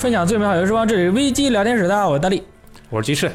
分享最美好游戏时光，这里是危机聊天室，大家好，我是大力，我是鸡翅，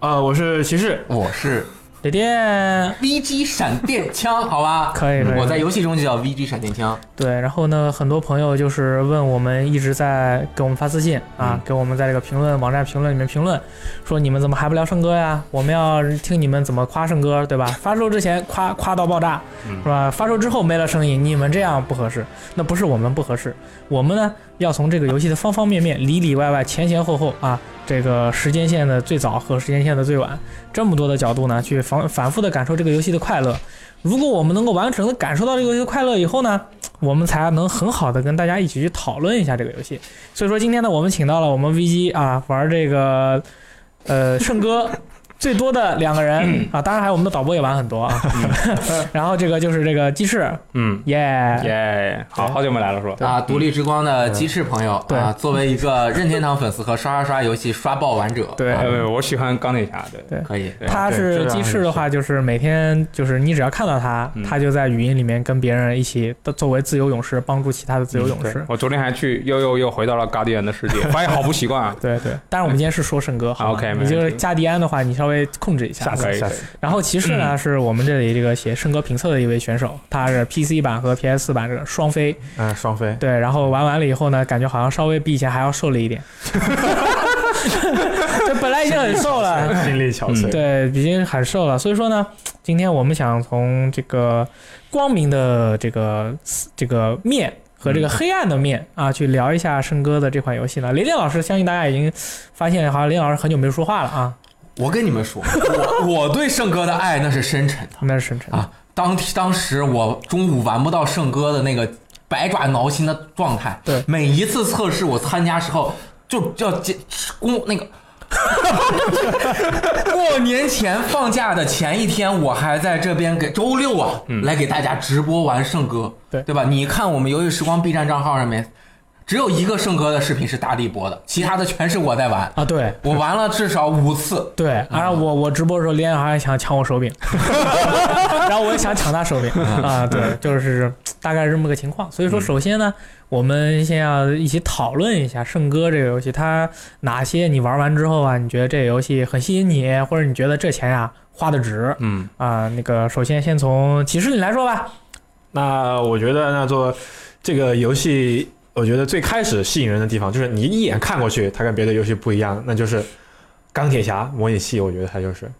呃，我是骑士，我是雷电，VG 闪电枪，好吧？可以可以我在游戏中就叫 VG 闪电枪。对，然后呢，很多朋友就是问我们，一直在给我们发私信啊，给我们在这个评论网站评论里面评论，说你们怎么还不聊圣哥呀？我们要听你们怎么夸圣哥，对吧？发售之前夸夸到爆炸，是吧？发售之后没了声音，你们这样不合适。那不是我们不合适，我们呢要从这个游戏的方方面面、里里外外、前前后后啊，这个时间线的最早和时间线的最晚，这么多的角度呢，去反反复的感受这个游戏的快乐。如果我们能够完整的感受到这个游戏的快乐以后呢，我们才能很好的跟大家一起去讨论一下这个游戏。所以说今天呢，我们请到了我们 VG 啊玩这个呃圣歌最多的两个人啊，当然还有我们的导播也玩很多啊。然后这个就是这个鸡翅，嗯，耶、耶，好好久没来了是吧？啊，独立之光的鸡翅朋友对。啊，作为一个 任天堂粉丝和刷刷刷游戏刷爆玩者，对。我喜欢钢铁侠，对。对。可以。他是鸡翅的话，就是每天就是你只要看到他，嗯。他就在语音里面跟别人一起的作为自由勇士帮助其他的自由勇士。我昨天还去又又又回到了嘎迪安的世界，发现好不习惯啊。对对，但是我们今天是说圣哥，好你就是加迪安的话，你稍微控制一下。可以下次然后骑士呢，是我们这里这个写圣歌评测的一位选手，他是 PC 版和 PS 4版这个双飞。嗯，双飞，对，然后玩完了以后呢，感觉好像稍微比以前还要瘦了一点。这本来已经很瘦了，心力憔悴，对，已经很瘦了。所以说呢，今天我们想从这个光明的这个这个面和这个黑暗的面啊，去聊一下圣哥的这款游戏呢。雷电老师，相信大家已经发现，好像雷电老师很久没说话了啊，我跟你们说，我我对圣哥的爱那是深沉的 那是深沉。啊。当当时我中午玩不到圣哥的那个百爪挠心的状态，对每一次测试我参加时候就要接公那个。过年前放假的前一天，我还在这边给周六啊，来给大家直播玩圣歌，对对吧？你看我们游戏时光 B 站账号上面，只有一个圣哥的视频是大力播的，其他的全是我在玩。啊，对。我玩了至少五次，对，然后我我直播的时候，雷电老师还想抢我手柄，然后我也想抢他手柄。啊，对，就是大概是这么个情况。所以说，首先呢，我们先要一起讨论一下《圣哥》这个游戏，它哪些你玩完之后啊，你觉得这个游戏很吸引你，或者你觉得这钱呀、花的值。嗯，啊？那个，首先先从骑士你来说吧。那我觉得那做这个游戏，我觉得最开始吸引人的地方，就是你一眼看过去，它跟别的游戏不一样，那就是钢铁侠模拟器。我觉得它就是，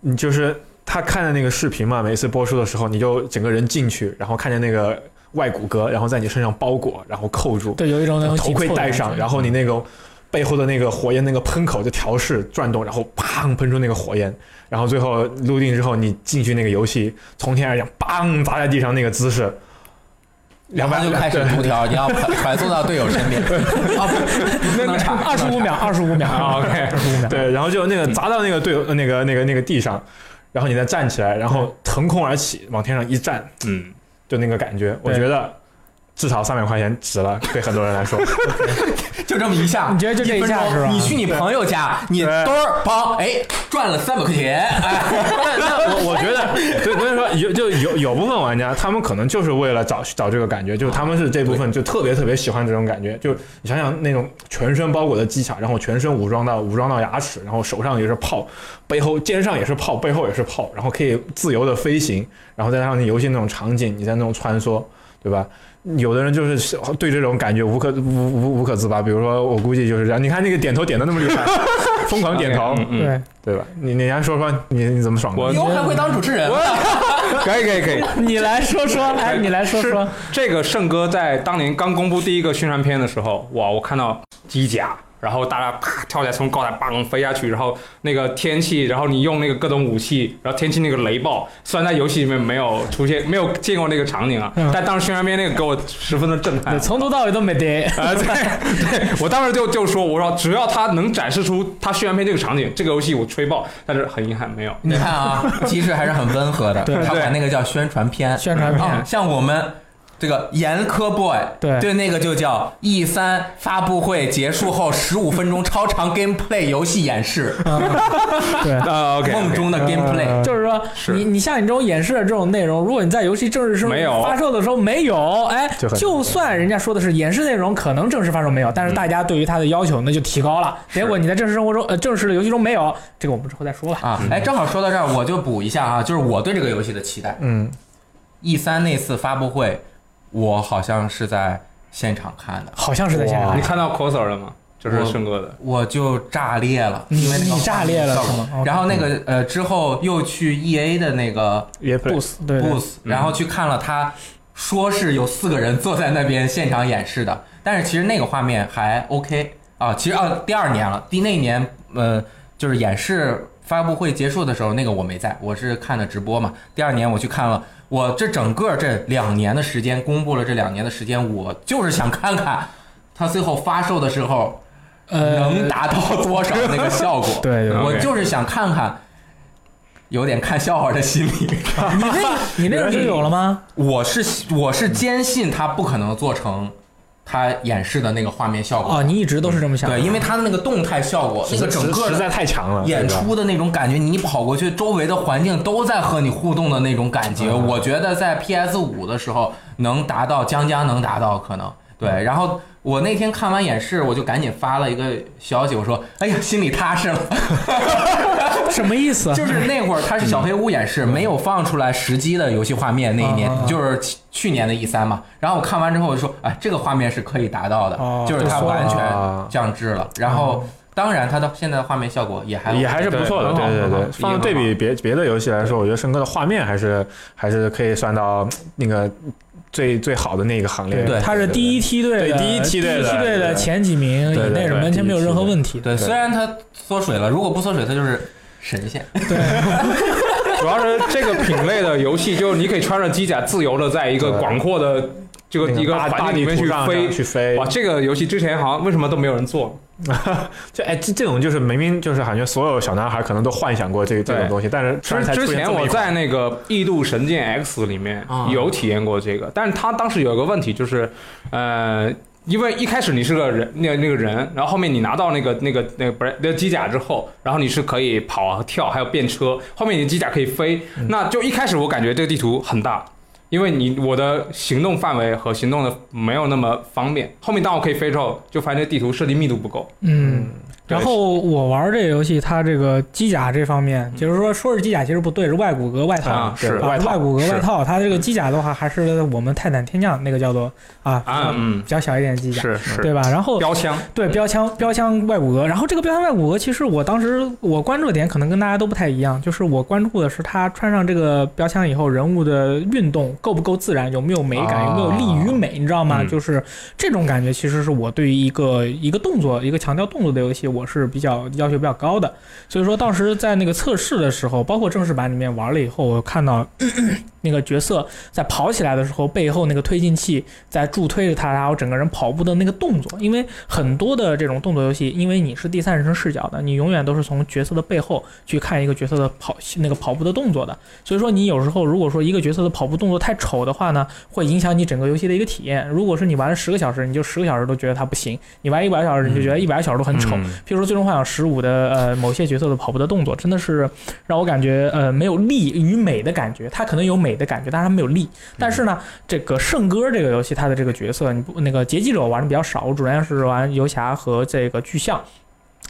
你就是他看的那个视频嘛，每次播出的时候，你就整个人进去，然后看见那个外骨骼，然后在你身上包裹，然后扣住，对，有一种那种头盔戴上，然后你那个背后的那个火焰那个喷口就调试转动，然后砰喷出那个火焰，然后最后录定之后，你进去那个游戏从天而降，砰砸在地上那个姿势，然后就开始读条，你要传传送到队友身边。啊，不不能差，二十五秒，二十五秒啊，OK。二十五秒。对，然后就那个砸到那个队友呃那个那个那个地上，然后你再站起来，然后腾空而起，往天上一站，嗯，就那个感觉，我觉得至少三百块钱值了，对很多人来说。就这么一下，你觉得就这一下是吧你去你朋友家，你对兜儿帮，哎，赚了三百块钱，哎，那那我我觉得，对，所以说有就有有部分玩家，他们可能就是为了找找这个感觉，就是他们是这部分就特别特别喜欢这种感觉。就你想想那种全身包裹的机甲，然后全身武装到武装到牙齿，然后手上也是炮，背后肩上也是炮，背后也是炮，然后可以自由的飞行，然后再加上你游戏那种场景，你在那种穿梭，对吧？有的人就是对这种感觉无可无无无可自拔，比如说我估计就是这样。你看那个点头点的那么厉害，疯狂点头，对，对吧？你你来说说你你怎么爽过？我以后还会当主持人。可以可以可以。你来说说，来，你来说说。这个圣哥在当年刚公布第一个宣传片的时候，哇，我看到机甲，然后大家啪跳起来从高台砰飞下去，然后那个天气，然后你用那个各种武器，然后天气那个雷暴，虽然在游戏里面没有出现，没有见过那个场景啊，嗯但当时宣传片那个给我十分的震撼对，。从头到尾都没得。啊，对对，我当时就就说，我说只要他能展示出他宣传片这个场景，这个游戏我吹爆。但是很遗憾没有。你看啊，其实还是很温和的，对他管那个叫宣传片。宣传片啊，像我们这个严苛 boy 对对那个就叫 E 三发布会结束后十五分钟超长 gameplay 游戏演示，对。啊，OK，梦中的 gameplay。嗯就是说，你你像你这种演示的这种内容，如果你在游戏正式生没有发售的时候没有，哎就算人家说的是演示内容可能正式发售没有，但是大家对于它的要求那就提高了。结果你在正式生活中，呃，正式的游戏中没有，这个我们之后再说吧。啊，哎，正好说到这儿，我就补一下啊，就是我对这个游戏的期待。嗯，E 三那次发布会，我好像是在现场看的，好像是在现场你，看到 coser 了吗？就是顺哥的，我就炸裂了，你因为那个你炸裂了是吗？然后那个呃之后又去 E A 的那个也 play boost 对。对 booth，然后去看了他说是有四个人坐在那边现场演示的，但是其实那个画面还 OK 啊。其实啊，第二年了，第那年呃就是演示发布会结束的时候，那个我没在，我是看的直播嘛。第二年我去看了，我这整个这两年的时间，公布了这两年的时间，我就是想看看 它最后发售的时候呃，能达到多少那个效果。对我就是想看看。有点看笑话的心理，你 那你那个就 有了吗？我是我是坚信他不可能做成他演示的那个画面效果。哦，你一直都是这么想的。对，因为他的那个动态效果，那个整个实在太强了，演出的那种感觉，你跑过去，周围的环境都在和你互动的那种感觉，我觉得在 PS 五的时候能达到，将将能达到可能。对，然后我那天看完演示，我就赶紧发了一个消息，我说：“哎呀，心里踏实了。”什么意思？就是那会儿它是小黑屋演示，没有放出来实机的游戏画面那一年就是去去年的 E 三嘛。然后我看完之后我就说，哎，这个画面是可以达到的哦，就是它完全啊降质了。然后当然它的现在的画面效果也还也还是不错的，对对对。放对比别别的游戏来说，我觉得申哥的画面还是还是可以算到那个最最好的那个行列。对他是第一梯队的，对第一梯队的第一梯队的前几名以内是完全没有任何问题。对，虽然他缩水了，如果不缩水，他就是神仙。对 主要是这个品类的游戏，就是你可以穿着机甲自由的在一个广阔的这个一个大大环境里面去飞。去飞哇，，这个游戏之前好像为什么都没有人做？就哎这这种就是明明就是感觉所有小男孩可能都幻想过这这种东西，但是之之前我在那个《异度神剑 X》里面啊有体验过这个，但是他当时有一个问题就是，呃，因为一开始你是个人，那那个人，然后后面你拿到那个那个那个不是那个机甲之后，然后你是可以跑啊跳，还有变车，后面你的机甲可以飞，那就一开始我感觉这个地图很大。因为你我的行动范围和行动的没有那么方便，后面当我可以飞之后，就发现地图设计密度不够。嗯，然后我玩这个游戏，它这个机甲这方面，就是说说是机甲其实不对，是外骨骼外套。啊是啊外骨骼外套，它这个机甲的话，还是我们泰坦天降那个叫做啊啊嗯比较小一点的机甲，是是，对吧？然后标枪，对标枪标枪外骨骼，然后这个标枪外骨骼，其实我当时我关注的点可能跟大家都不太一样，就是我关注的是他穿上这个标枪以后，人物的运动够不够自然，有没有美感，啊有没有力与美，你知道吗？嗯就是这种感觉，其实是我对于一个一个动作，一个强调动作的游戏，我是比较要求比较高的。所以说当时在那个测试的时候，包括正式版里面玩了以后，我看到 那个角色在跑起来的时候，背后那个推进器在助推着他，然后整个人跑步的那个动作，因为很多的这种动作游戏，因为你是第三人称视角的，你永远都是从角色的背后去看一个角色的跑那个跑步的动作的，所以说你有时候如果说一个角色的跑步动作太丑的话呢，会影响你整个游戏的一个体验。如果是你玩了十个小时，你就十个小时都觉得它不行；你玩一百个小时，你就觉得一百个小时都很丑。譬如说《最终幻想十五》的呃某些角色的跑步的动作，真的是让我感觉呃没有力与美的感觉。它可能有美的感觉，但是它没有力。但是呢，这个圣歌这个游戏，它的这个角色，你不那个劫机者我玩的比较少，我主要是玩游侠和这个巨像。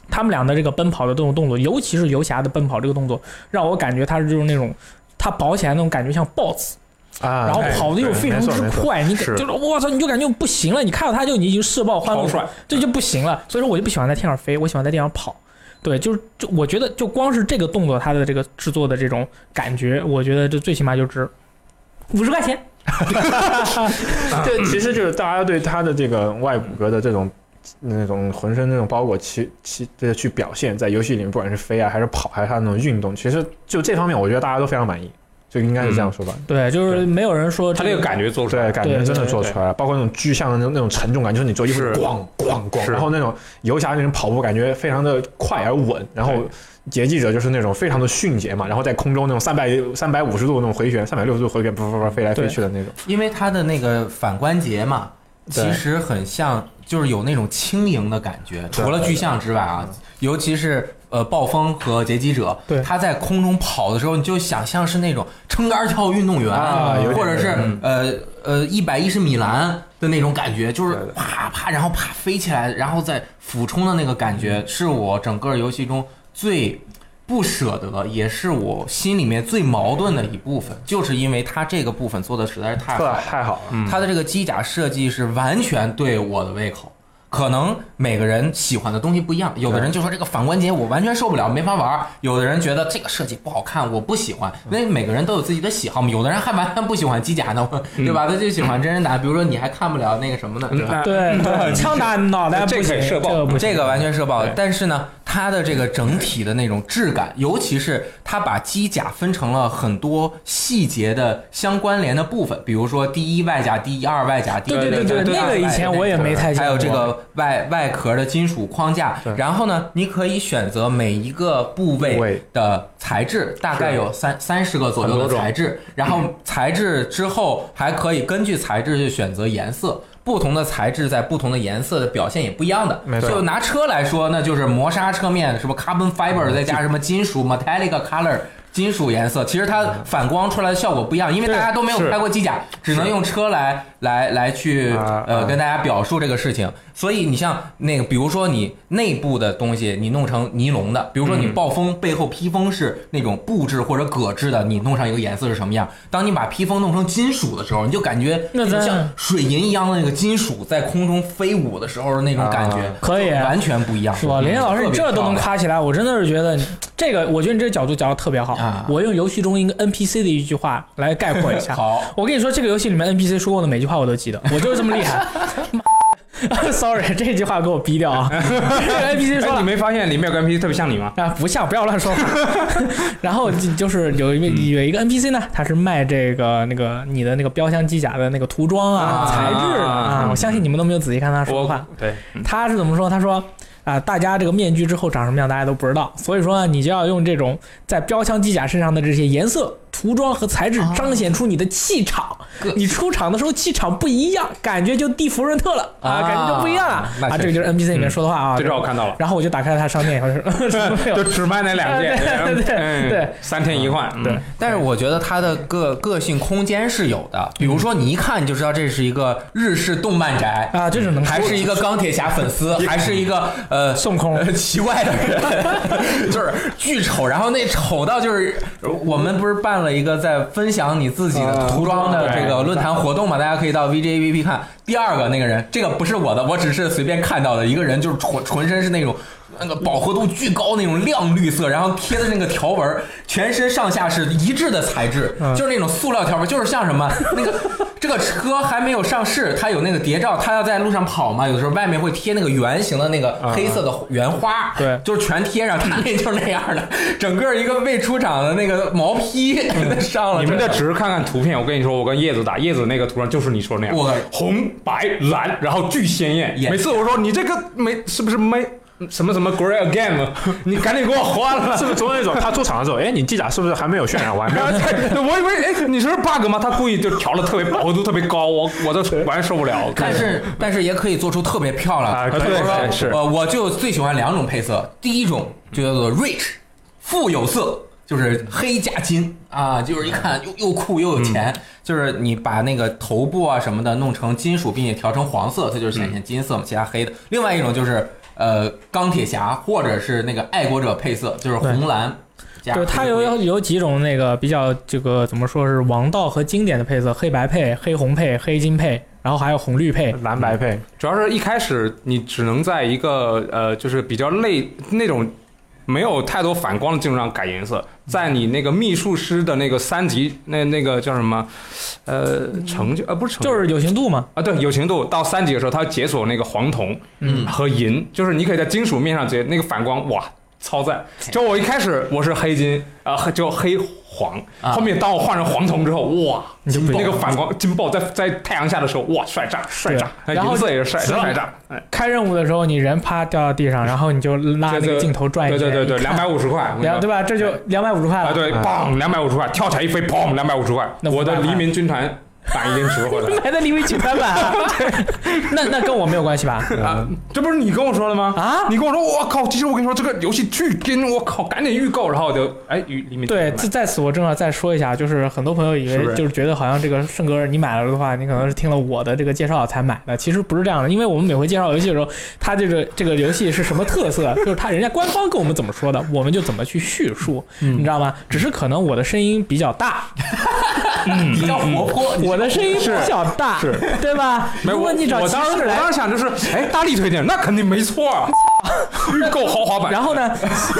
他们俩的这个奔跑的这种动作，尤其是游侠的奔跑这个动作，让我感觉他是就是那种他跑起来那种感觉像 BOSS，啊，然后哎跑的又非常之快，你是就是我操，你就感觉不行了，你看到他就你已经射爆欢乐超帅，这就不行了。所以说我就不喜欢在天上飞，我喜欢在地上跑。对，就是就我觉得就光是这个动作，它的这个制作的这种感觉，我觉得这最起码就值五十块钱。这其实就是大家对他的这个外骨骼的这种那种浑身那种包裹其其这去表现，在游戏里面，不管是飞啊，还是跑，还是他那种运动，其实就这方面，我觉得大家都非常满意。就应该是这样说吧。对，就是没有人说这他那个感觉做出来。对，感觉真的做出来。了，包括那种具象的那种那种沉重感，就是你做衣服是。咣咣咣，然后那种游侠那种跑步感觉非常的快而稳，然后劫记者就是那种非常的迅捷嘛，然后在空中那种三百三百五十度那种回旋，三百六十度回旋，不不不飞来飞去的那种。因为它的那个反关节嘛，其实很像，就是有那种轻盈的感觉。除了具象之外啊，尤其是呃暴风和劫机者，对他在空中跑的时候，你就想象是那种撑杆跳运动员，啊或者是嗯呃呃一百一十米栏的那种感觉，就是啪啪，然后啪飞起来，然后再俯冲的那个感觉，是我整个游戏中最。不舍得，也是我心里面最矛盾的一部分，就是因为他这个部分做的实在是太好了。太好了，他的这个机甲设计是完全对我的胃口。可能每个人喜欢的东西不一样，有的人就说这个反关节我完全受不了，没法玩；有的人觉得这个设计不好看，我不喜欢。那每个人都有自己的喜好嘛，有的人还完全不喜欢机甲呢，对吧？他就喜欢真人打，比如说你还看不了那个什么呢？对吧？对 对，枪打脑袋不这行，射爆这个完全射爆，但是呢，它的这个整体的那种质感，尤其是它把机甲分成了很多细节的相关联的部分，比如说第一外甲、第二外甲、第一对对对对那个以前我也没太还有这个外外壳的金属框架，然后呢，你可以选择每一个部部位位的材质，大概有三三十个左右的材质，然后材质之后还可以根据材质去选择颜色。不同的材质在不同的颜色的表现也不一样的，没错就拿车来说，那就是磨砂车面，什么 carbon fiber，再加什么金属 metallic color。金属颜色，其实它反光出来的效果不一样，因为大家都没有是。开过机甲，只能用车来来来去呃跟大家表述这个事情。所以你像那个，比如说你内部的东西，你弄成尼龙的，比如说你嗯。暴风背后披风是那种布制或者革制的，你弄上一个颜色是什么样？当你把披风弄成金属的时候，你就感觉像水银一样的那个金属在空中飞舞的时候的那种感觉啊，可以完全不一样，是吧？林老师，你这都能夸起来，我真的是觉得这个，我觉得你这个角度讲的特别好啊。我用游戏中一个 NPC 的一句话来概括一下。好。我跟你说，这个游戏里面 NPC 说过的每句话我都记得，我就是这么厉害。Sorry，这句话给我逼掉啊！这个 NPC 说你没发现里面有个 NPC 特别像你吗？啊，不像，不要乱说话。然后就就是有一个有一个 NPC 呢，他是卖这个那个你的那个标枪机甲的那个涂装啊、啊材质啊。嗯我相信你们都没有仔细看他说话。对，嗯他是怎么说？他说啊、大家这个面具之后长什么样，大家都不知道，所以说呢，你就要用这种在标枪机甲身上的这些颜色、涂装和材质，彰显出你的气场。个你出场的时候气场不一样，感觉就地福润特了。啊，啊。感觉就不一样了。啊。这个就是 NPC 里面说的话啊。这招我看到了，然后我就打开了他商店，我说 什么没有。就只卖那两件，对对对三天一换，嗯。对，但是我觉得他的个个性空间是有的，比如说你一看你就知道这是一个日式动漫宅，啊，这种能还是一个钢铁侠粉丝，还是一个呃孙悟空。呃奇怪的人，就是巨丑，然后那丑到就是我们不是办了一个在分享你自己的涂装的这个论坛活动嘛，大家可以到 VJVP 看。第二个那个人，这个不是我的，我只是随便看到的一个人，就是浑浑身是那种。那个饱和度巨高那种亮绿色，然后贴的那个条纹，全身上下是一致的材质，嗯就是那种塑料条纹，就是像什么 那个这个车还没有上市，它有那个谍照，它要在路上跑嘛，有的时候外面会贴那个圆形的那个黑色的圆花，对就是全贴上，它那就是那样的，整个一个未出厂的那个毛坯上了。你们这这只是看看图片，我跟你说，我跟叶子打，叶子那个图上就是你说那样，我红白蓝，然后巨鲜。艳每次我说你这个没是不是没什么什么 Grey Again，你赶紧给我换了。是不是总有一种他出场的时候，哎，你机甲是不是还没有渲染完？我以为哎，你说是 bug 吗？他故意就调的特别饱和度特别高，我我都完全受不了。但是但是也可以做出特别漂亮的，啊可以比如说是呃，我就最喜欢两种配色，第一种就叫做 rich，富有色，就是黑加金啊，就是一看又又酷又有钱，就是你把那个头部啊什么的弄成金属，并且调成黄色，它就是显现金色嘛，其他黑的。另外一种就是呃钢铁侠或者是那个爱国者配色，就是红蓝加对，它有有有几种那个比较这个怎么说是王道和经典的配色，黑白配、黑红配、黑金配，然后还有红绿配。蓝白配，主要是一开始你只能在一个呃，就是比较类那种没有太多反光的基础上改颜色，在你那个秘术师的那个三级那那个叫什么呃成就呃不是成就。就是有形度嘛，啊，对，有情度到三级的时候，它解锁那个黄铜嗯。和银，就是你可以在金属面上直接那个反光，哇，超赞！就我一开始我是黑金啊、呃，就黑黄，啊。后面当我换成黄铜之后，哇，那个反光金爆在在太阳下的时候，哇，帅炸帅炸，对然后银色也是帅死了。帅炸，哎，开任务的时候，你人啪掉到地上，然后你就拉那这个镜头转一圈，对对对两百五十块，对吧？这就两百五十块了。啊对，棒，两百五十块，跳起来一飞，砰，两百五十块，那500块我的黎明军团版已经值回来了。买的黎明军团版啊，那那跟我没有关系吧？啊，这不是你跟我说的吗？啊你跟我说，我靠！其实我跟你说，这个游戏巨跟我靠，赶紧预购，然后我就哎，对，在在此我正好再说一下，就是很多朋友以为就是觉得好像这个圣哥你买了的话，你可能是听了我的这个介绍才买的，其实不是这样的，因为我们每回介绍游戏的时候，他这个这个游戏是什么特色，就是他人家官方跟我们怎么说的，我们就怎么去叙述，你知道吗？只是可能我的声音比较大，比较活泼。我的声音比较大，是对吧？没有我如果你找我当时我当时想就是，哎，大力推荐，那肯定没错啊，预购豪华版。然后呢，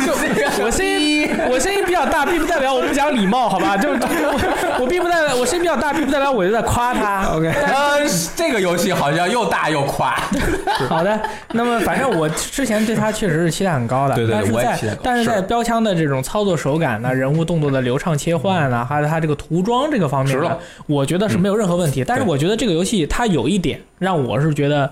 就 我声音我声音比较大，并不代表我不讲礼貌，好吧？就就我 我并不代表我声音比较大，并不代表我就在夸他。OK，呃，这个游戏好像又大又夸。好的。那么反正我之前对它确实是期待很高的，对对但是我也期待但是在标枪的这种操作手感呢、人物动作的流畅切换啊，还有它这个涂装这个方面呢，我觉得是没有任何问题。但是我觉得这个游戏它有一点让我是觉得。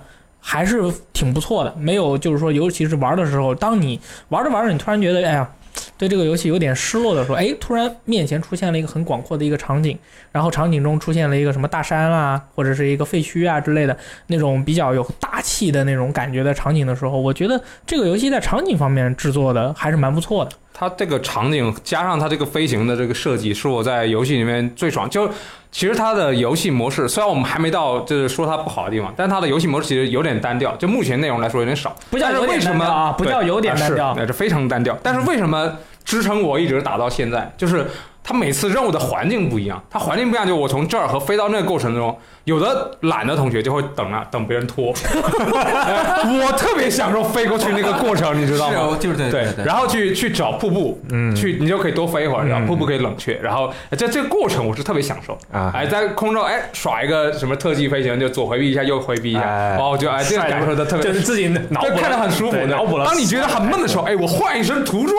还是挺不错的，没有就是说，尤其是玩的时候，当你玩着玩着，你突然觉得，哎呀，对这个游戏有点失落的时候，哎，突然面前出现了一个很广阔的一个场景，然后场景中出现了一个什么大山啊，或者是一个废墟啊之类的那种比较有大气的那种感觉的场景的时候，我觉得这个游戏在场景方面制作的还是蛮不错的。它这个场景加上它这个飞行的这个设计，是我在游戏里面最爽。就其实它的游戏模式，虽然我们还没到就是说它不好的地方，但它的游戏模式其实有点单调，就目前内容来说有点少。不叫有点为什么单调啊不叫有点单调那是非常单调。但是为什么支撑我一直打到现在？就是它每次任务的环境不一样，它环境不一样，就我从这儿和飞到那个过程中，有的懒的同学就会等啊等别人拖，我特别享受飞过去那个过程，你知道吗？是，就是对对，对。然后去去找瀑布，嗯去你就可以多飞一会儿，然后嗯瀑布可以冷却，然后在这个过程我是特别享受。啊，哎，在空中哎耍一个什么特技飞行，就左回避一下，右回避一下，哎哦，我就哎这个帅感受的特别就是，自己脑补了，看着很舒服。脑补了。当你觉得很闷的时候，哎，我换一身涂装，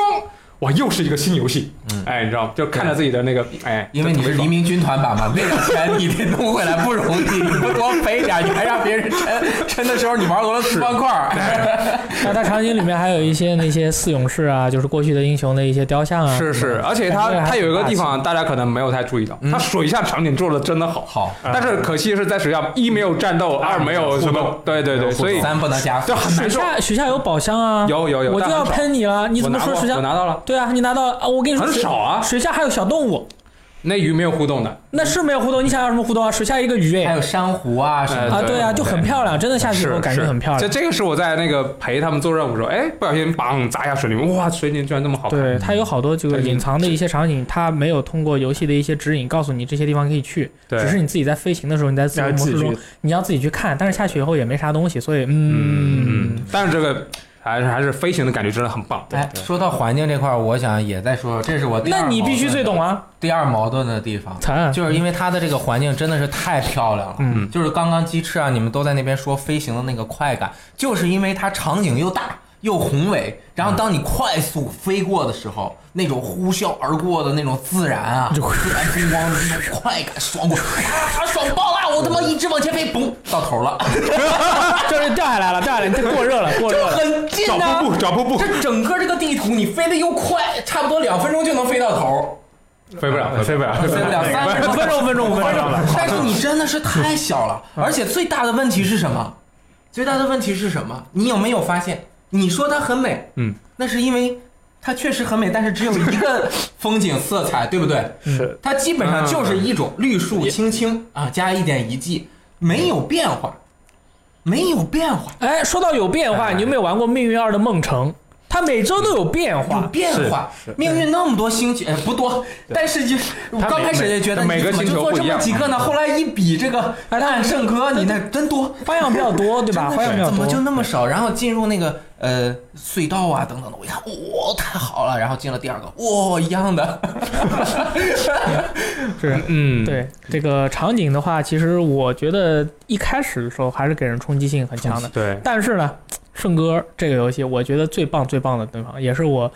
哇，又是一个新游戏。哎，你知道吗？就看着自己的那个，哎，因为你是黎明军团版嘛，为了钱你得弄回来不容易，你不多赔点，你还让别人抻抻的时候你玩俄罗斯方块儿，那它场景里面还有一些那些四勇士啊，就是过去的英雄的一些雕像啊。是是，而且它它有一个地方大家可能没有太注意到，它水下场景做的真的好。好，但是可惜是在水下，一没有战斗，二没有什么，对对对，所以三不能加速就。很水难受。下水下有宝箱啊，有有有，我就要喷你了，你怎么说水下？我拿到了，对啊，你拿到啊！我跟你说，水很少啊，水下还有小动物，那鱼没有互动的，那是没有互动。你想要什么互动啊？水下一个鱼哎还有珊瑚啊什么啊，的，对啊，就很漂亮，真的下去以后是感觉很漂亮。这这个是我在那个陪他们做任务的时候，哎，不小心梆砸一下水里面，哇，水里居然这么好看。对，它有好多这个隐藏的一些场景，它没有通过游戏的一些指引告诉你这些地方可以去，对只是你自己在飞行的时候，你在自由模式中，你要自己去看，但是下去以后也没啥东西，所以嗯，但是这个还是还是飞行的感觉真的很棒。哎，说到环境这块儿，我想也再说说，这是我第二那你必须最懂啊。啊，第二矛盾的地方，就是因为它的这个环境真的是太漂亮了。嗯，就是刚刚鸡翅啊，你们都在那边说飞行的那个快感，就是因为它场景又大又宏伟，然后当你快速飞过的时候，那种呼啸而过的那种自然啊，就自然风光的那种快感，爽过啊，爽爆了！我他妈一直往前飞，嘣，到头了，就是掉下来了，掉下来，你这过热了，过热就了。很近找啊瀑。布，找瀑布，这整个这个地图你飞得又快，差不多两分钟就能飞到头，飞不了，飞不了，飞不了三分钟，分钟，五分钟，五分钟。但是你真的是太小了，而且最大的问题是什么？最大的问题是什么？你有没有发现？你说它很美，嗯，那是因为它确实很美，但是只有一个风景色彩，对不对？是它基本上就是一种绿树青青啊，加一点遗迹，没有变化，没有变化，哎，说到有变化，你有没有玩过《命运二》的梦城？它每周都有变化有化。变化。命运那么多星球，哎，不多，但是就我刚开始也觉得每个你怎么就做这么几个呢？后来一比这个哎圣歌，你那真多。花样比较多，对吧？花样比较多怎么。就那么少？然后进入那个呃隧道啊等等的，我一看，哇，太好了！然后进了第二个，哇，一样的，是。嗯，对这个场景的话，其实我觉得一开始的时候还是给人冲击性很强的。对，但是呢，圣歌这个游戏，我觉得最棒最棒的地方，也是我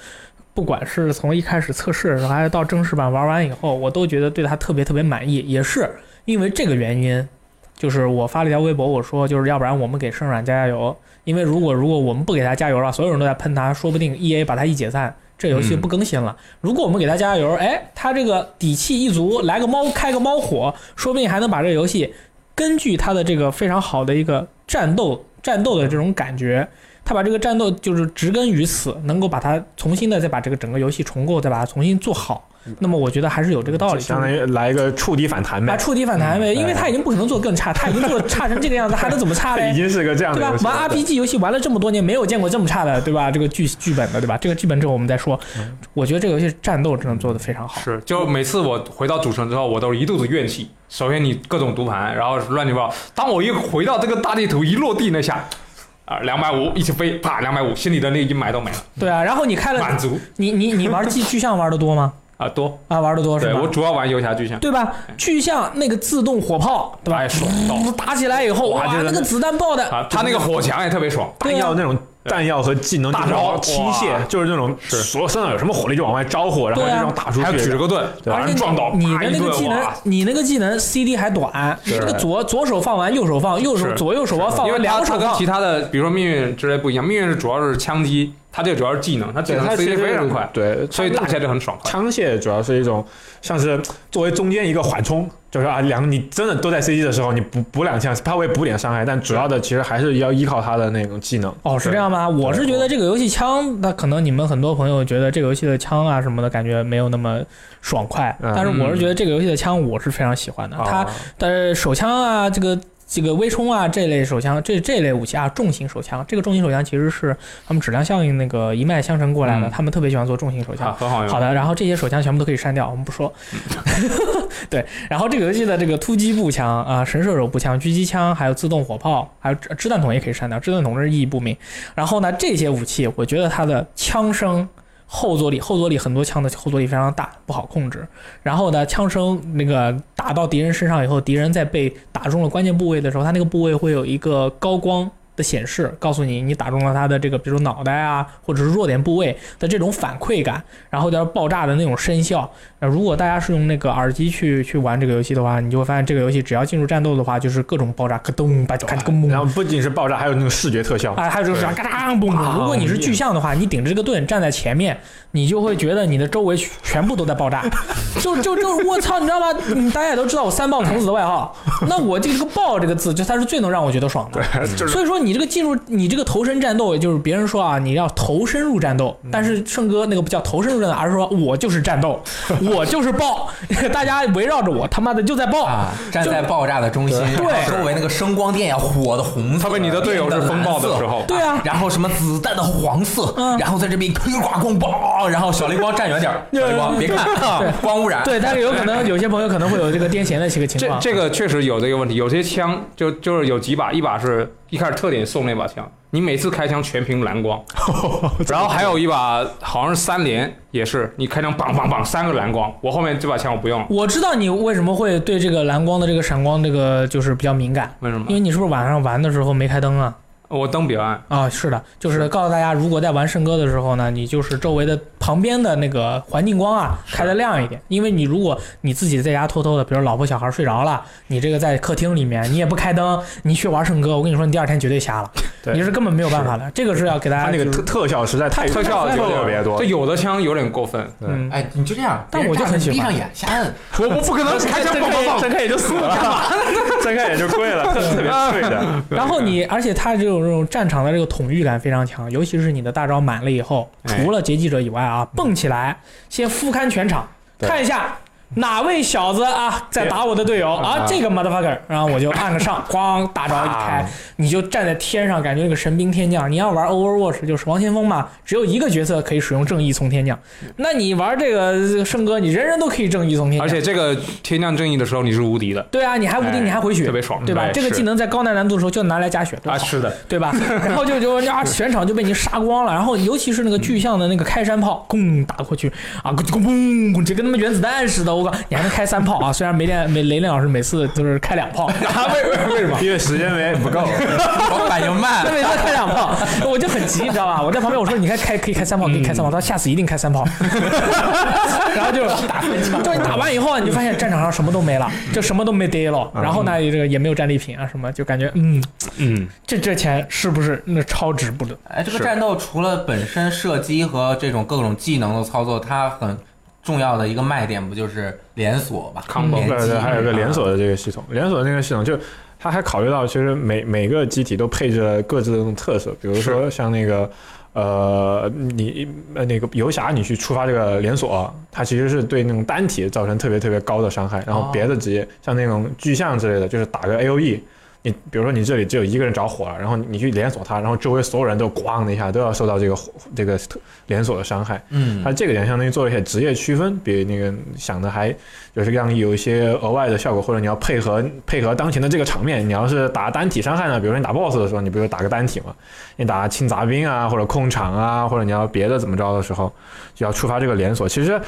不管是从一开始测试的时候，还是到正式版玩完以后，我都觉得对它特别特别满意。也是因为这个原因，就是我发了一条微博，我说就是要不然我们给圣软加加油，因为如果如果我们不给他加油了，所有人都在喷他，说不定 E A 把他一解散。这游戏不更新了。如果我们给他加油，哎，他这个底气一足，来个猫开个猫火，说不定还能把这个游戏根据他的这个非常好的一个战斗战斗的这种感觉，他把这个战斗就是植根于此，能够把它重新的再把这个整个游戏重构，再把它重新做好。那么我觉得还是有这个道理，相当于来一个触底反弹呗。来触底反弹呗，因为他已经不可能做更差，他已经做的差成这个样子，还能怎么差嘞？已经是个这样的对吧玩 RPG 游戏玩了这么多年，没有见过这么差的，对吧？这个剧剧本的，对吧？这个剧本之后我们再说。我觉得这个游戏战斗真的做的非常好。是，就每次我回到主城之后，我都是一肚子怨气。首先你各种读盘，然后乱七八糟。当我一回到这个大地图一落地那下，啊，两百五一起飞，啪，两百五，心里的那阴霾都没了，对啊，然后你开了，满足你你你玩巨巨像玩的多吗？啊，多。啊，玩的多是吧对我？主要玩游侠巨像，对吧？巨像那个自动火炮，对吧？哎爽到打起来以后，哇，就是那个子弹爆的，啊，他那个火墙也特别爽。对啊弹药那种弹药和技能，大就是招倾泻，就是那种是所身上有什么火力就往外招呼，然后对啊这种打出去还举着个盾，对把而且人撞倒，你的那个技能，你那个技能 CD 还短，你是个左左手放完，右手放，右手左右手要放完，因为两个手放跟其。他的，比如说命运之类不一样，命运是主要是枪击，它这个主要是技能，它技对，能 CD 非常快，对，所以打起来就很爽快。枪械主要是一种像是作为中间一个缓冲，就是啊，两你真的都在 CG 的时候，你补补两枪，它会补点伤害，但主要的其实还是要依靠它的那种技能。哦，是这样吗？我是觉得这个游戏枪，那可能你们很多朋友觉得这个游戏的枪啊什么的感觉没有那么爽快，嗯但是我是觉得这个游戏的枪我是非常喜欢的。它啊但是手枪啊，这个这个微冲啊这类手枪，这这类武器啊，重型手枪，这个重型手枪其实是他们质量效应那个一脉相承过来的，嗯他们特别喜欢做重型手枪啊，。很好用。好的，然后这些手枪全部都可以删掉，我们不说。对，然后这个游戏的这个突击步枪啊、神射手步枪、狙击枪，还有自动火炮，还有掷掷弹筒也可以删掉，掷弹筒是意义不明。然后呢，这些武器我觉得它的枪声。后坐力，后坐力很多枪的后坐力非常大，不好控制。然后呢，枪声那个打到敌人身上以后，敌人在被打中了关键部位的时候，他那个部位会有一个高光的显示，告诉你你打中了他的这个，比如脑袋啊，或者是弱点部位的这种反馈感，然后叫爆炸的那种声效。呃，如果大家是用那个耳机去去玩这个游戏的话，你就会发现这个游戏只要进入战斗的话，就是各种爆炸，咯咚吧，咔咚然后不仅是爆炸，还有那种视觉特效。啊，还有就是嘎当嘣。如果你是巨像的话，你顶着这个盾站在前面，你就会觉得你的周围全部都在爆炸。就就就我操，你知道吗？嗯，大家也都知道我三爆童子的外号，那我这个“爆”这个字，就它是最能让我觉得爽的。就是所以说你这个进入你这个投身战斗，也就是别人说啊，你要投身入战斗，但是胜哥那个不叫投身入战斗，而是说我就是战斗，我就是爆，大家围绕着我，他妈的就在爆。啊，站在爆炸的中心，对。周围那个声光电呀，火的红色，特别你的队友是风暴的时候，对啊，然后什么子弹的黄色，嗯。然后在这边嗑瓜光爆，然后小雷光站远点 雷光别看啊，光污染，对，但是有可能有些朋友可能会有这个癫痫的这个情况。这况。这个确实有这个问题，有些枪就就是有几把，一把是一开始特点送那把枪，你每次开枪全凭蓝光，然后还有一把好像是三连，也是你开枪梆梆梆三个蓝光，我后面这把枪我不用了，我知道你为什么会对这个蓝光的这个闪光这个就是比较敏感，为什么因？为你是不是晚上玩的时候没开灯啊？我灯比较暗，啊，是的，就是告诉大家，如果在玩圣歌的时候呢，你就是周围的旁边的那个环境光啊开的亮一点，因为你如果你自己在家偷偷的，比如老婆小孩睡着了，你这个在客厅里面你也不开灯，你去玩圣歌，我跟你说，你第二天绝对瞎了，对你是根本没有办法的。这个是要给大家就是它那个特特效实在太特效有特别多这。有的枪有点过分，嗯，哎，你就这样，但我就很喜欢闭上眼瞎摁，我我不可能 开枪梆梆梆，睁开眼就 死了，睁开眼就跪了，特别脆的。然后你，而且它这种这种战场的这个统御感非常强，尤其是你的大招满了以后，哎除了劫机者以外啊，蹦起来先俯瞰全场，看一下哪位小子啊在打我的队友啊？这个 motherfucker，然后我就按个上，咣，大招一开，你就站在天上，感觉那个神兵天降。你要玩 Overwatch 就是王先锋嘛，只有一个角色可以使用正义从天降。那你玩这个圣哥，你人人都可以正义从天降，而且这个天降正义的时候你是无敌的对啊，你还无敌，哎你还回血，特别爽对吧？这个技能在高难难度的时候就拿来加血，多啊，是的，对吧？然后就就啊，全场就被你杀光了。然后尤其是那个巨象的那个开山炮，咣打过去啊，咣咣咣，这跟他妈原子弹似的。我靠，你还能开三炮啊？虽然没练没雷电老师每次都是开两炮，啊，为为为什么？因为时间没不够。我反应慢他，每次开两炮，我就很急，你知道吧？我在旁边我说你开开可以开三炮，可以开三炮。他说下次一定开三炮。然后就打分枪，就你打完以后，你就发现战场上什么都没了，就什么都没得了。然后呢，这个也没有战利品啊什么，就感觉嗯，嗯，这这钱是不是那超值不得？哎，这个战斗除了本身射击和这种各种技能的操作，它很重要的一个卖点不就是连锁吧对对，还有一个连锁的这个系统，连锁的那个系统就。它还考虑到，其实每每个机体都配置了各自的那种特色，比如说像那个，呃，你呃那个游侠，你去触发这个连锁，它其实是对那种单体造成特别特别高的伤害。然后别的职业，像那种巨象之类的，就是打个 A O E，你比如说你这里只有一个人着火了，然后你去连锁它，然后周围所有人都咣的一下都要受到这个火这个连锁的伤害。嗯它这个点相当于做了一些职业区分，比那个想的还就是让你有一些额外的效果，或者你要配合配合当前的这个场面。你要是打单体伤害呢，比如说你打 BOSS 的时候，你不就打个单体嘛，你打清杂兵啊，或者控场啊，或者你要别的怎么着的时候，就要触发这个连锁。其实。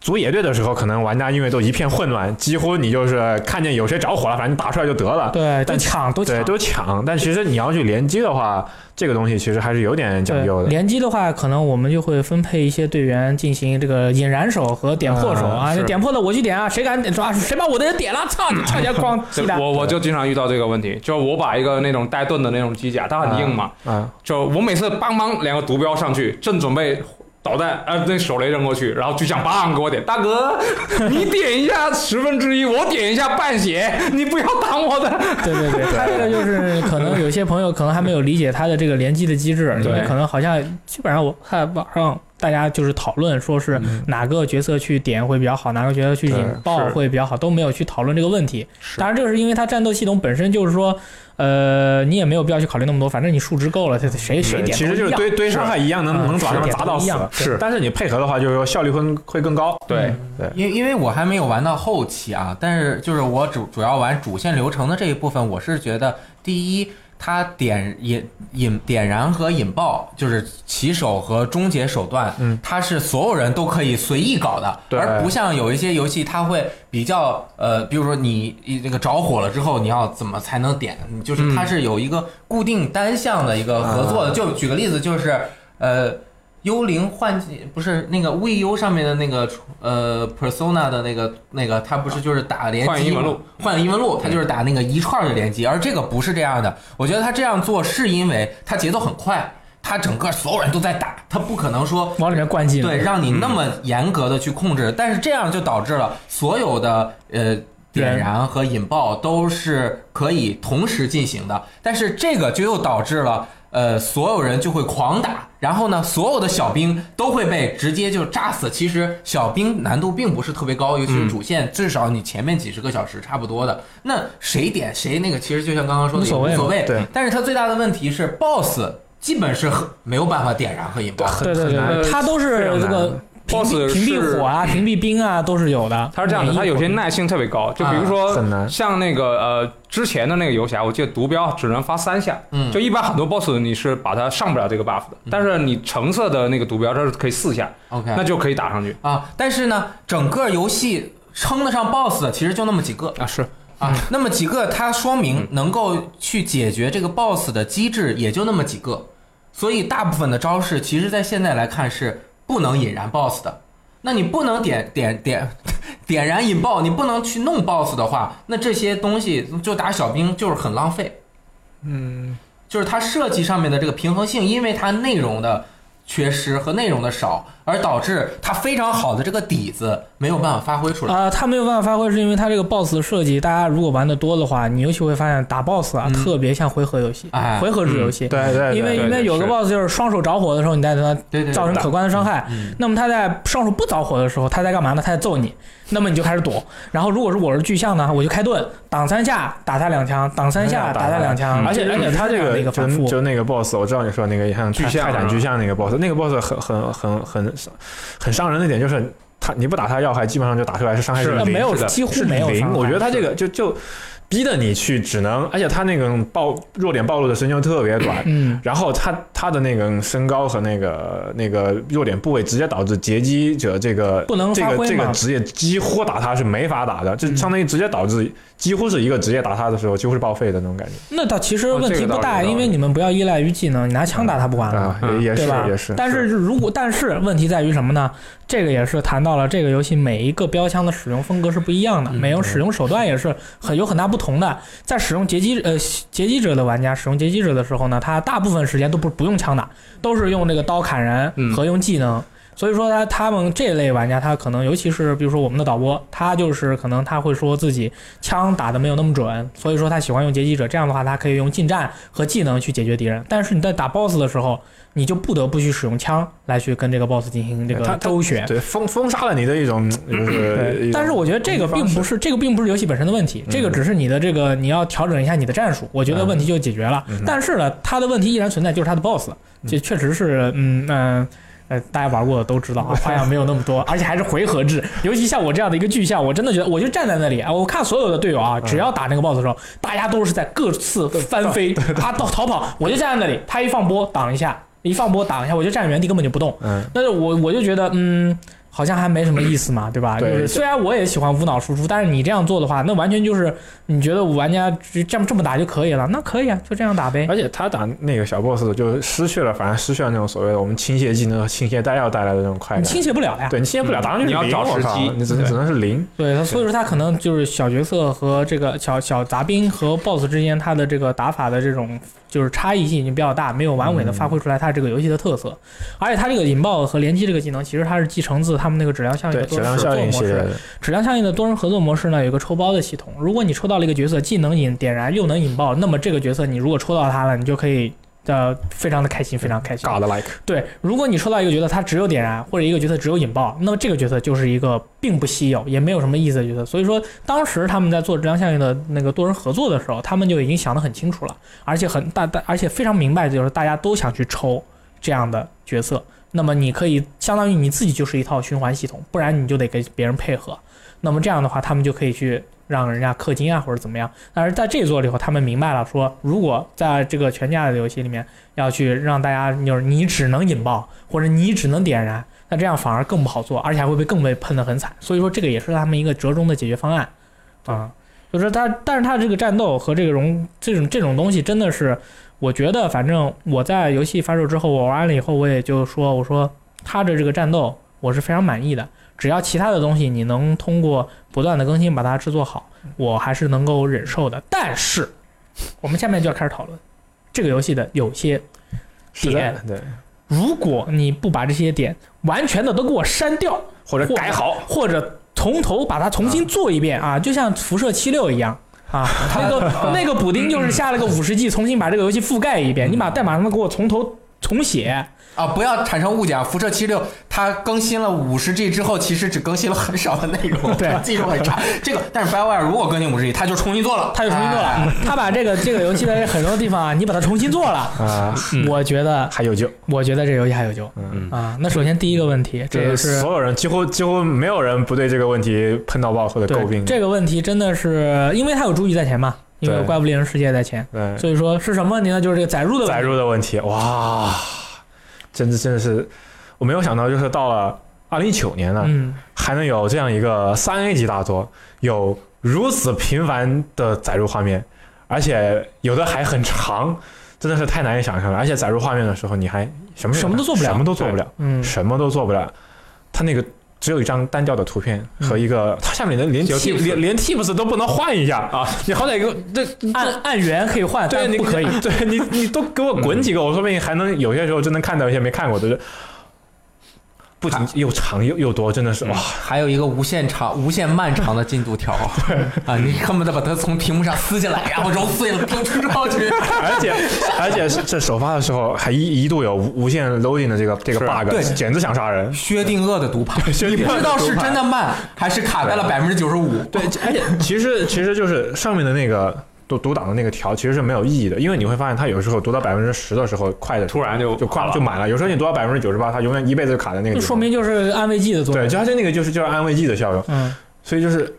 组野队的时候，可能玩家因为都一片混乱，几乎你就是看见有谁着火了，反正你打出来就得了。对，但都抢都对，抢。都抢。但其实你要去联机的话，这个东西其实还是有点讲究，的。联机的话，可能我们就会分配一些队员进行这个引燃手和点破手啊。啊是点破的我去点啊，谁敢点抓？谁把我的人点了？操！你跳起来咣。我我就经常遇到这个问题，就我把一个那种带盾的那种机甲，它很硬嘛，啊，就我每次邦邦两个毒标上去，正准备导弹啊那手雷扔过去，然后巨响棒给我点，大哥 你点一下十分之一，我点一下半血，你不要挡我的。对对对，他这个就是可能有些朋友可能还没有理解他的这个联机的机制，因为对可能好像基本上我看网上大家就是讨论说是哪个角色去点会比较好，哪个角色去引爆会比较好，都没有去讨论这个问题。当然，这个是因为它战斗系统本身就是说，呃，你也没有必要去考虑那么多，反正你数值够了，它谁谁点其实就是堆堆伤害一样，能嗯能往上砸到死。是但是你配合的话，就是说效率会会更高。对对，因因为我还没有玩到后期啊，但是就是我主主要玩主线流程的这一部分，我是觉得第一，它点引引点燃和引爆，就是起手和终结手段，嗯，它是所有人都可以随意搞的，对而不像有一些游戏它会比较呃，比如说你一这个着火了之后，你要怎么才能点？就是它是有一个固定单项的一个合作的。就举个例子，就是呃。幽灵幻境不是那个 VU 上面的那个呃 Persona 的那个那个，它不是就是打联机幻影异闻录吗，幻影异闻录，它就是打那个一串的联机，而这个不是这样的。我觉得他这样做是因为他节奏很快，他整个所有人都在打，他不可能说往里面灌进。对，让你那么严格的去控制，但是这样就导致了所有的呃点燃和引爆都是可以同时进行的，但是这个就又导致了。呃，所有人就会狂打，然后呢，所有的小兵都会被直接就炸死。其实小兵难度并不是特别高，尤其是主线，至少你前面几十个小时差不多的。那谁点谁那个，其实就像刚刚说的，无所谓无所谓。对但是它最大的问题是，BOSS 基本是很没有办法点燃和引爆的。对对对很难，它都是这个 Boss 屏蔽火啊、屏蔽冰啊都是有的。它是这样的，它有些耐性特别高，就比如说像那个呃之前的那个游侠，我记得毒标只能发三下，嗯。就一般很多 BOSS 你是把它上不了这个 buff 的，但是你橙色的那个毒标它是可以四下，OK，那就可以打上去。啊，但是呢，整个游戏称得上 BOSS 的其实就那么几个。啊，是。啊，那么几个，它说明能够去解决这个 BOSS 的机制也就那么几个，所以大部分的招式其实在现在来看是不能引燃 BOSS 的。那你不能点点点 点燃引爆，你不能去弄 BOSS 的话，那这些东西就打小兵就是很浪费。嗯，就是它设计上面的这个平衡性，因为它内容的缺失和内容的少，而导致他非常好的这个底子没有办法发挥出来。啊、他没有办法发挥，是因为他这个 BOSS 的设计，大家如果玩的多的话，你尤其会发现打 BOSS 啊，嗯特别像回合游戏，哎回合制游戏。对对，因为对因为有个 BOSS 就是双手着火的时候，你在对他对对对造成可观的伤害。嗯那么他在双手不着火的时候，他在干嘛呢？他在揍你。那么你就开始躲。然后如果是我是巨象呢，我就开盾，挡三下打他两枪，挡三下打他两枪。而且而且他这个个反复，就就那个 boss，我知道你说那个像巨象泰坦巨象那个 boss，那个 boss 很很很很很伤人的点就是他你不打他要害，基本上就打出来是伤害是零，呃没有几乎。没有伤害我觉得他这个就就逼得你去只能，而且他那个暴弱点暴露的时间就特别短。嗯，然后他他的那个身高和那个那个弱点部位，直接导致截击者这个不能这个发挥嘛。这个职业几乎打他是没法打的，就相当于直接导致几乎是一个职业打他的时候几乎是报废的那种感觉那倒其实哦问题不大，因为你们不要依赖于技能，你拿枪打他不完了也是也是。但是如果但是问题在于什么呢？这个也是谈到了这个游戏每一个标枪的使用风格是不一样的，嗯每种使用手段也是很有很大不同的。在使用截击呃截击者的玩家使用截击者的时候呢，他大部分时间都不不用枪打，都是用这个刀砍人嗯和用技能。所以说他他们这类玩家，他可能尤其是比如说我们的导播，他就是可能他会说自己枪打的没有那么准，所以说他喜欢用截击者。这样的话，他可以用近战和技能去解决敌人。但是你在打 BOSS 的时候，你就不得不去使用枪来去跟这个 BOSS 进行这个他他周旋。对封封杀了你的一种 就是对，但是我觉得这个并不是这个并不是游戏本身的问题，这个只是你的这个你要调整一下你的战术，我觉得问题就解决了。嗯但是呢，它的问题依然存在，就是它的 BOSS，这确实是嗯嗯。呃，大家玩过的都知道啊，花样没有那么多，而且还是回合制。尤其像我这样的一个巨像，我真的觉得，我就站在那里啊，我看所有的队友啊，只要打那个 BOSS 的时候，大家都是在各自翻飞，他到逃跑，我就站在那里，他一放波挡一下，一放波挡一下，我就站原地根本就不动。嗯，但是我我就觉得，嗯，好像还没什么意思嘛，对吧？对就是虽然我也喜欢无脑输出，但是你这样做的话，那完全就是你觉得玩家只这么这么打就可以了，那可以啊，就这样打呗。而且他打那个小 boss 就失去了，反而失去了那种所谓的我们倾泻技能和倾泻弹药带来的那种快感。你倾泻不了呀，对你倾泻不了，当然就是零你要找时我靠机你只能只能是零。对，他所以说他可能就是小角色和这个小小杂兵和 BOSS 之间，他的这个打法的这种就是差异性已经比较大，没有完美的发挥出来他这个游戏的特色。而且他这个引爆和连击这个技能，其实它是继承自他们那个质量效应的多人合作模式。质量效应的多人合作模式呢，有个抽包的系统。如果你抽到了一个角色，既能引点燃又能引爆，那么这个角色你如果抽到它了，你就可以呃非常的开心，非常开心。God like，对，如果你抽到一个角色，它只有点燃，或者一个角色只有引爆，那么这个角色就是一个并不稀有，也没有什么意思的角色。所以说，当时他们在做质量效应的那个多人合作的时候，他们就已经想得很清楚了，而且很大大，而且非常明白，就是大家都想去抽这样的角色。那么你可以相当于你自己就是一套循环系统，不然你就得跟别人配合。那么这样的话，他们就可以去让人家氪金啊，或者怎么样。但是在这一座里头，他们明白了说，如果在这个全价的游戏里面要去让大家就是你只能引爆或者你只能点燃，那这样反而更不好做，而且还会被更被喷得很惨。所以说这个也是他们一个折中的解决方案啊。就是他，但是他这个战斗和这个融这种这种东西真的是，我觉得反正我在游戏发售之后，我玩了以后，我也就说，我说他的这个战斗我是非常满意的。只要其他的东西你能通过不断的更新把它制作好，我还是能够忍受的。但是我们下面就要开始讨论这个游戏的有些点，对，如果你不把这些点完全的都给我删掉，或者改好，或者从头把它重新做一遍啊，就像辐射七六一样。啊，那个 那个补丁就是下了个五十 G，重新把这个游戏覆盖一遍，你把代码他妈给我从头重写，啊，不要产生误解啊！辐射七六它更新了五十 G 之后，其实只更新了很少的内容，对技术很差。这个，但是 BioWare 如果更新五十 G，它就重新做了，它就重新做了哎。他把这个这个游戏的很多地方啊，你把它重新做了，啊，我觉得还有救。我觉得这游戏还有救嗯，啊。那首先第一个问题，这这也是所有人几乎几乎没有人不对这个问题喷到爆或者诟病。这个问题真的是，因为它有主语在前嘛，因为有怪物猎人世界在前，对所以说是什么问题呢？就是这个载入的问题载入的问题，哇，真的真的是我没有想到，就是到了二零一九年了，嗯，还能有这样一个三 A 级大作，有如此频繁的载入画面，而且有的还很长，真的是太难以想象了。而且载入画面的时候，你还什么什么都做不了什么都做不了，嗯，什么都做不了。它那个只有一张单调的图片和一个，它下面连连连连 Tips 都不能换一下啊！你好歹给我这按按圆可以换，对，你但不可以。对你你都给我滚几个，我说不定还能有些时候真能看到一些没看过的。就不仅又长又又多，真的是哇！还有一个无限长、无限漫长的进度条啊！你恨不得把它从屏幕上撕下来，然后揉碎了丢出去。而且而且这首发的时候还一一度有无无限 loading 的这个这个 bug，对简直想杀人。薛定谔的读 盘，你不知道是真的慢还是卡在了百分之九十五。对，而且其实其实就是上面的那个读读档的那个条其实是没有意义的，因为你会发现它有时候读到百分之十的时候快的突然就就快了就满了，有时候你读到百分之九十八，它永远一辈子就卡在那个地方。就说明就是安慰剂的作用。对，就它这那个就是就是安慰剂的效用，嗯，所以就是。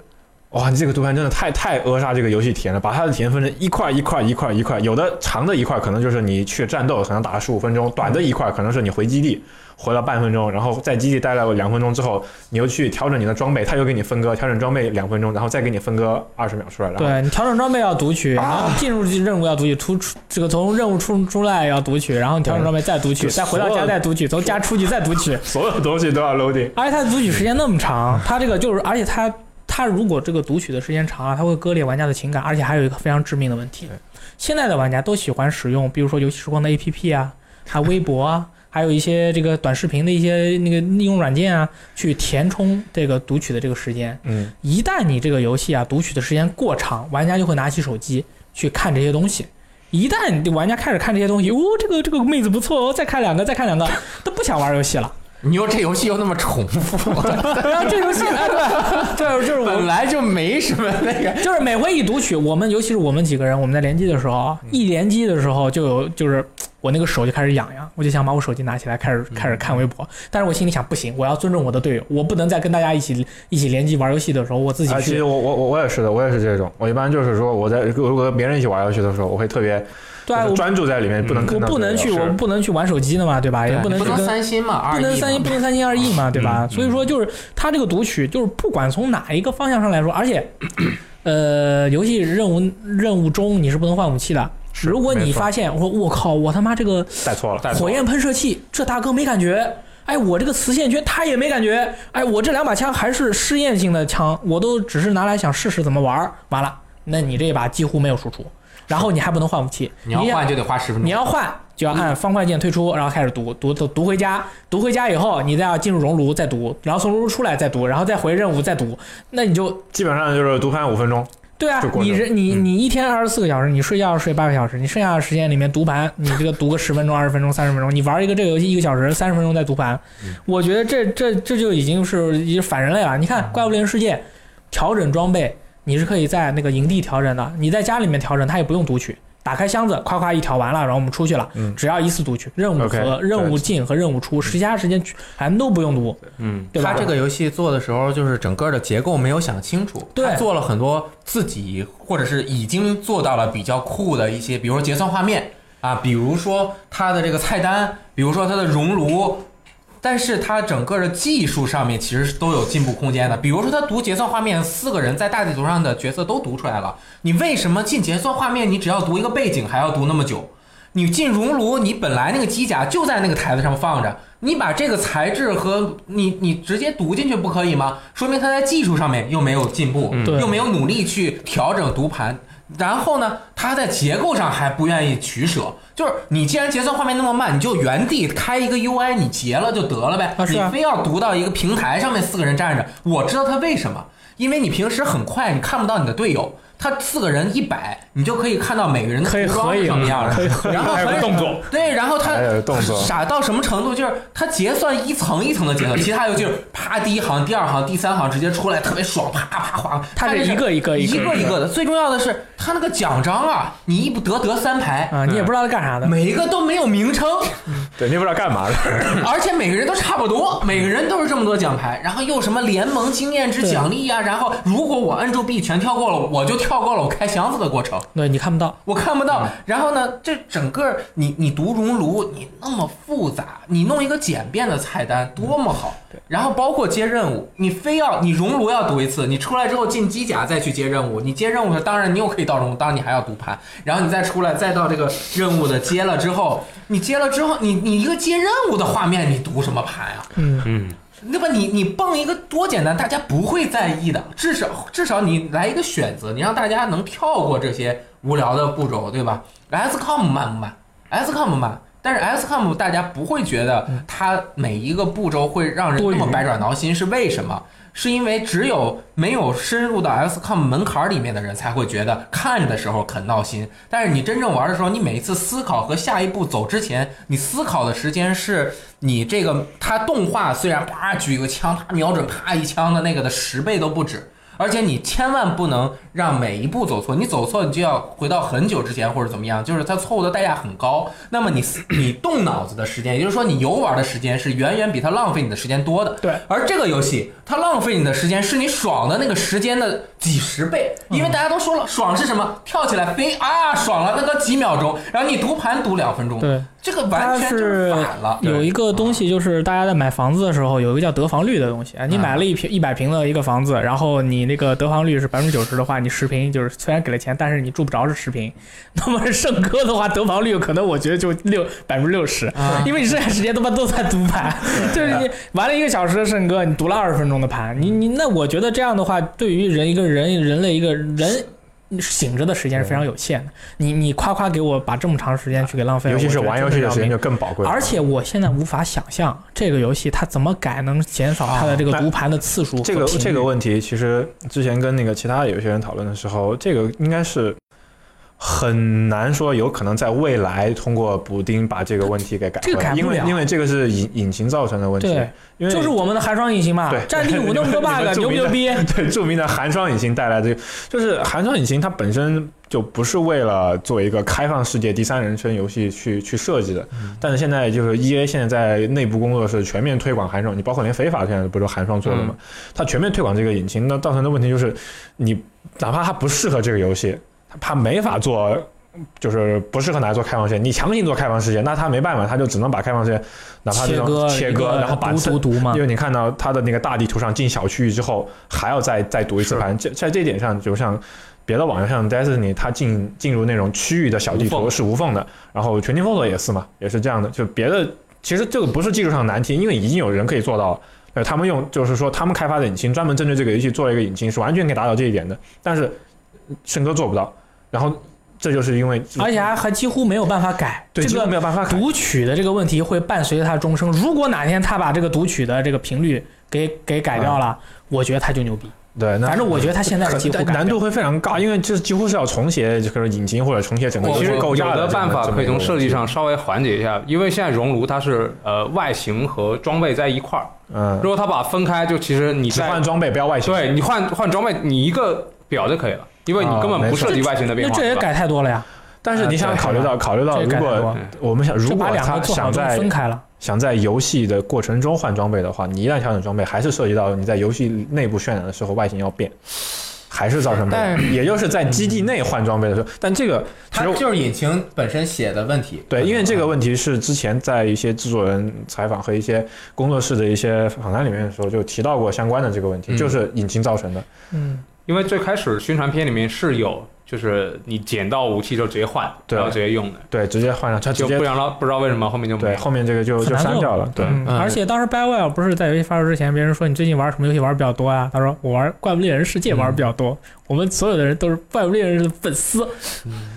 哇，你这个读盘真的太太扼杀这个游戏体验了，把它的体验分成一块一块一块一块，有的长的一块可能就是你去战斗，可能打了十五分钟；短的一块可能是你回基地回了半分钟，然后在基地待了两分钟之后，你又去调整你的装备，它又给你分割，调整装备两分钟，然后再给你分割二十秒出来，然后对你调整装备要读取，然后进入任务要读取，出出这个从任务出出来要读取，然后你调整装备再读取，再回到家再读取，从家出去再读取。所有东西都要 loading。而且它的读取时间那么长，它这个就是，而且它它如果这个读取的时间长啊，它会割裂玩家的情感，而且还有一个非常致命的问题，现在的玩家都喜欢使用，比如说游戏时光的 APP 啊，还有微博啊。还有一些这个短视频的一些那个应用软件啊，去填充这个读取的这个时间。嗯，一旦你这个游戏啊读取的时间过长，玩家就会拿起手机去看这些东西。一旦玩家开始看这些东西，哦，这个这个妹子不错哦，再看两个，再看两个，都不想玩游戏了。你说这游戏又那么重复，然后这游戏，哎，对，就是就是我。本来就没什么那个。就是每回一读取，我们尤其是我们几个人，我们在联机的时候啊，一联机的时候就有就是我那个手就开始痒痒，我就想把我手机拿起来开始开始看微博，但是我心里想不行，我要尊重我的队友，我不能再跟大家一起一起联机玩游戏的时候，我自己啊，其去实我我我我也是的，我也是这种。我一般就是说我在如果跟别人一起玩游戏的时候，我会特别对啊，我专注在里面，不能我不能去，我不能去玩手机的嘛，对吧？也不能不能去跟三星嘛，不能三星不能三心二意嘛，对吧？嗯所以说就是它这个读取，就是不管从哪一个方向上来说，而且，呃，游戏任务任务中你是不能换武器的。如果你发现我我靠，我他妈这个火焰喷射器，这大哥没感觉。哎，我这个磁线圈他也没感觉。哎，我这两把枪还是试验性的枪，我都只是拿来想试试怎么玩儿。完了，那你这一把几乎没有输出，然后你还不能换武器，你要换就得花十分钟。你要换就要按方块键退出，然后开始读读读读回家，读回家以后你再要进入熔炉再读，然后从熔炉出来再读，然后再回任务再读，那你就基本上就是读盘五分钟。对啊你人你嗯你一天二十四个小时，你睡觉睡八个小时，你剩下的时间里面读盘，你这个读个十分钟、二十分钟、三十分钟，你玩一个这个游戏一个小时，三十分钟再读盘，我觉得这这这就已经是已经反人类了。你看《怪物猎人世界》，调整装备你是可以在那个营地调整的，你在家里面调整，它也不用读取。打开箱子，夸夸一调完了，然后我们出去了，嗯只要一次读取，任务和任务进和任务出，其他时间全都不用读，嗯，对吧？他这个游戏做的时候，就是整个的结构没有想清楚，对他做了很多自己或者是已经做到了比较酷的一些，比如说结算画面啊，比如说它的这个菜单，比如说它的熔炉。但是它整个的技术上面其实是都有进步空间的，比如说它读结算画面，四个人在大地图上的角色都读出来了，你为什么进结算画面，你只要读一个背景还要读那么久？你进熔炉，你本来那个机甲就在那个台子上放着，你把这个材质和你你直接读进去不可以吗？说明它在技术上面又没有进步，嗯又没有努力去调整读盘。然后呢，它在结构上还不愿意取舍，就是你既然结算画面那么慢，你就原地开一个 UI，你结了就得了呗。你非要读到一个平台上面四个人站着，我知道他为什么，因为你平时很快你看不到你的队友，他四个人一摆，你就可以看到每个人的可以服装是什么样的，可以合影然后还有动作，对，然后他动作傻到什么程度？就是他结算一层一层的结算，其他游戏就是啪第一行、第二行、第三行直接出来，特别爽，啪啪划。他是一个一个一一个个一个的。最重要的是，他那个奖章啊，你一不得得三排，啊，你也不知道他干啥的。每一个都没有名称，对，你也不知道干嘛的。而且每个人都差不多，每个人都是这么多奖牌，然后又什么联盟经验值奖励呀、然后如果我摁住 B 全跳过了，我就跳过了我开箱子的过程。对你看不到，我看不到。然后呢，这整个你你读熔炉，你那么复杂，你弄一个简便的菜单多么好。然后包括接任务，你非要你熔炉要读一次，你出来之后进机甲再去接任务。你接任务的时候，当然你又可以到熔炉，当然你还要读盘。然后你再出来，再到这个任务的接了之后，你接了之后，你你一个接任务的画面，你读什么盘啊？嗯，嗯，对吧？你你蹦一个多简单，大家不会在意的。至少至少你来一个选择，你让大家能跳过这些无聊的步骤，对吧？SCOM 慢不慢？SCOM 慢但是 SCOM 大家不会觉得它每一个步骤会让人那么百爪挠心，是为什么？是因为只有没有深入到 XCOM 门槛里面的人才会觉得看的时候很闹心，但是你真正玩的时候，你每一次思考和下一步走之前，你思考的时间是你这个它动画虽然啪举个枪，啪瞄准啪一枪的那个的十倍都不止。而且你千万不能让每一步走错，你走错你就要回到很久之前或者怎么样，就是它错误的代价很高。那么你 你动脑子的时间，也就是说你游玩的时间是远远比它浪费你的时间多的。对而这个游戏它浪费你的时间是你爽的那个时间的几十倍，因为大家都说了，爽是什么？跳起来飞啊，爽了那个几秒钟，然后你读盘读两分钟，对，这个完全就是反了。有一个东西，就是大家在买房子的时候，有一个叫得房率的东西啊。你买了一平一百平的一个房子，然后你那个得房率是百分之九十的话，你十平就是虽然给了钱，但是你住不着是十平。那么圣歌的话，得房率可能我觉得就六百分之六十，啊因为你剩下时间他妈都在读盘，就是你玩了一个小时的圣歌，你读了二十分钟的盘，你你那我觉得这样的话，对于人一个人人类一个人。醒着的时间是非常有限的，你你夸夸给我把这么长时间去给浪费了，尤其是玩游戏的时间就更宝贵了。而且我现在无法想象这个游戏它怎么改能减少它的这个读盘的次数和这个这个问题，其实之前跟那个其他有些人讨论的时候，这个应该是很难说有可能在未来通过补丁把这个问题给改这个改不了。因为这个是引引擎造成的问题对，因为就是我们的寒霜引擎嘛对，战地五那么多 bug，牛不牛逼？对著名的寒霜引擎带来的，就是寒霜引擎它本身就不是为了做一个开放世界第三人称游戏去去设计的，但是现在就是 E A 现在在内部工作室全面推广寒霜，你包括连非法现在不是寒霜做的嘛，它全面推广这个引擎，那造成的问题就是你哪怕它不适合这个游戏，它它没法做。就是不适合拿来做开放世界，你强行做开放世界，那他没办法，他就只能把开放世界哪怕这种切割切割，然后把读嘛因，为你看到他的那个大地图上进小区域之后，还要再再读一次盘，这在这一点上，就像别的网游像 Destiny，它进进入那种区域的小地图是无缝的，然后全境封锁也是嘛，也是这样的。就别的其实这个不是技术上的难题，因为已经有人可以做到了。呃，他们用就是说他们开发的引擎专门针对这个游戏做了一个引擎，是完全可以达到这一点的，但是圣哥做不到。然后这就是因为而且还还几乎没有办法改。对这个没有办法改。读取的这个问题会伴随着他终生。如果哪天他把这个读取的这个频率给给改掉了，我觉得他就牛逼。对，那反正我觉得他现在几乎难度会非常高，因为这几乎是要重写就是引擎或者重写整个我游戏构有的办法可以从设计上稍微缓解一下，因为现在熔炉它是呃外形和装备在一块儿，嗯如，果它把分开，就其实你在只换装备不要外形。对你换换装备，你一个表就可以了，因为你根本不涉及外形的变化。那这也改太多了呀，但是你想考虑到，考虑到如果我们想，如果他想在分开了。想在游戏的过程中换装备的话，你一旦调整装备，还是涉及到你在游戏内部渲染的时候外形要变，还是造成但。也就是在基地内换装备的时候，但这个它就是引擎本身写的问题。对，因为这个问题是之前在一些制作人采访和一些工作室的一些访谈里面的时候就提到过相关的这个问题，嗯就是引擎造成的。嗯，因为最开始宣传片里面是有，就是你捡到武器就直接换，对然后直接用的，对，直接换上，他直接就不然了不知道为什么后面就没对。后面这个就就删掉了。对，嗯，嗯而且当时 BioWare 不是在游戏发售之前，别人说你最近玩什么游戏玩的比较多啊？他说我玩《怪物猎人世界》玩的比较多。我们所有的人都是《怪物猎人》的粉丝。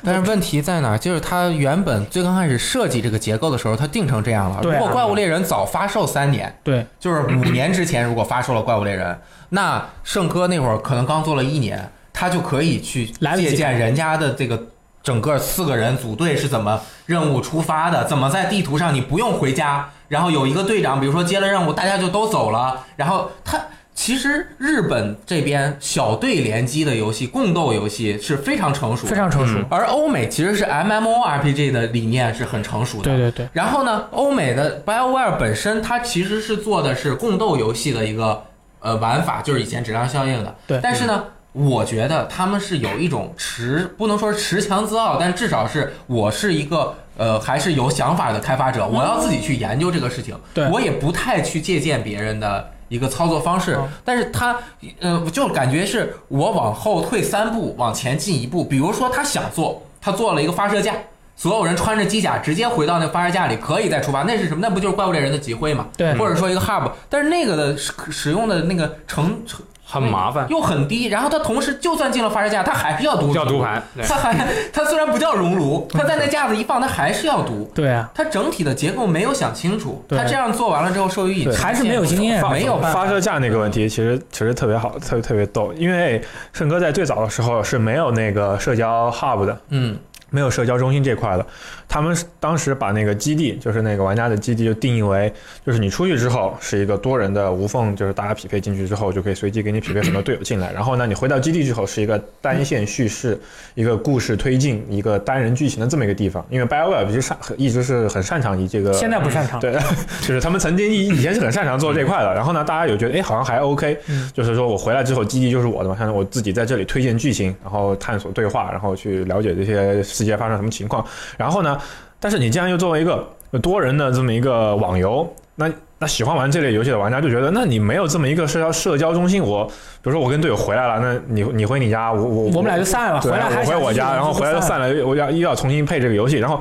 但是问题在哪儿？就是他原本最刚开始设计这个结构的时候，他定成这样了。对啊如果《怪物猎人》早发售三年，对，就是五年之前如果发售了《怪物猎人》，那圣哥那会儿可能刚做了一年，他就可以去借鉴人家的这个整个四个人组队是怎么任务出发的，怎么在地图上你不用回家，然后有一个队长，比如说接了任务，大家就都走了，然后他。其实日本这边小队联机的游戏、共斗游戏是非常成熟，非常成熟。嗯而欧美其实是 MMORPG 的理念是很成熟的。对对对，然后呢，欧美的 BioWare 本身它其实是做的是共斗游戏的一个呃玩法，就是以前质量效应的。对但是呢，我觉得他们是有一种持不能说是持强自傲，但至少是我是一个呃还是有想法的开发者，我要自己去研究这个事情。对我也不太去借鉴别人的。一个操作方式嗯，但是他，呃，就感觉是我往后退三步，往前进一步。比如说，他想做，他做了一个发射架，所有人穿着机甲直接回到那发射架里，可以再出发。那是什么？那不就是怪物猎人的集会嘛？对或者说一个 hub，但是那个的使使用的那个成成很麻烦，又很低，然后它同时就算进了发射架，它还是要读叫读盘。对它还 它虽然不叫熔炉，它在那架子一放，它还是要读。对啊，它整体的结构没有想清楚，对它这样做完了之后，受益对还是没有经验没有办法发射架那个问题，其实其实特别好，特别特别逗，因为圣哥在最早的时候是没有那个社交 hub 的，嗯没有社交中心这块的。他们当时把那个基地，就是那个玩家的基地，就定义为，就是你出去之后是一个多人的无缝，就是大家匹配进去之后，就可以随机给你匹配很多队友进来。然后呢，你回到基地之后是一个单线叙事、一个故事推进、一个单人剧情的这么一个地方。因为 BioWare 其实擅一直是很擅长于这个现在不擅长。对，就是他们曾经以以前是很擅长做这块的，然后呢，大家有觉得哎好像还 OK，、嗯就是说我回来之后基地就是我的嘛，像我自己在这里推荐剧情，然后探索对话，然后去了解这些世界发生什么情况，然后呢，但是你既然又作为一个多人的这么一个网游，那那喜欢玩这类游戏的玩家就觉得，那你没有这么一个社交社交中心，我比如说我跟队友回来了，那你你回你家，我我我们俩就散了，回，来还我回我家，然后回来就散了。了，我要又要重新配这个游戏，然后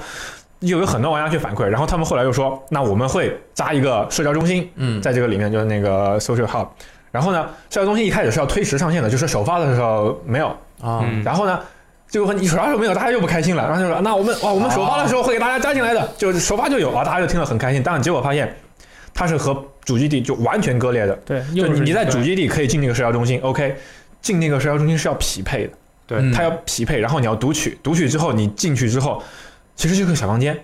又有很多玩家去反馈，然后他们后来又说，那我们会扎一个社交中心，嗯，在这个里面就是那个 social hub，然后呢，社交中心一开始是要推迟上线的，就是首发的时候没有，啊嗯然后呢。结果你首发的时候没有，大家又不开心了，然后就说那我们哇，我们首发的时候会给大家加进来的，就是首发就有啊，大家就听了很开心。但是结果发现，它是和主基地就完全割裂的，对，就你在主基地可以进那个社交中心，OK，进那个社交中心是要匹配的，对。嗯它要匹配，然后你要读取，读取之后你进去之后，其实就是个小房间，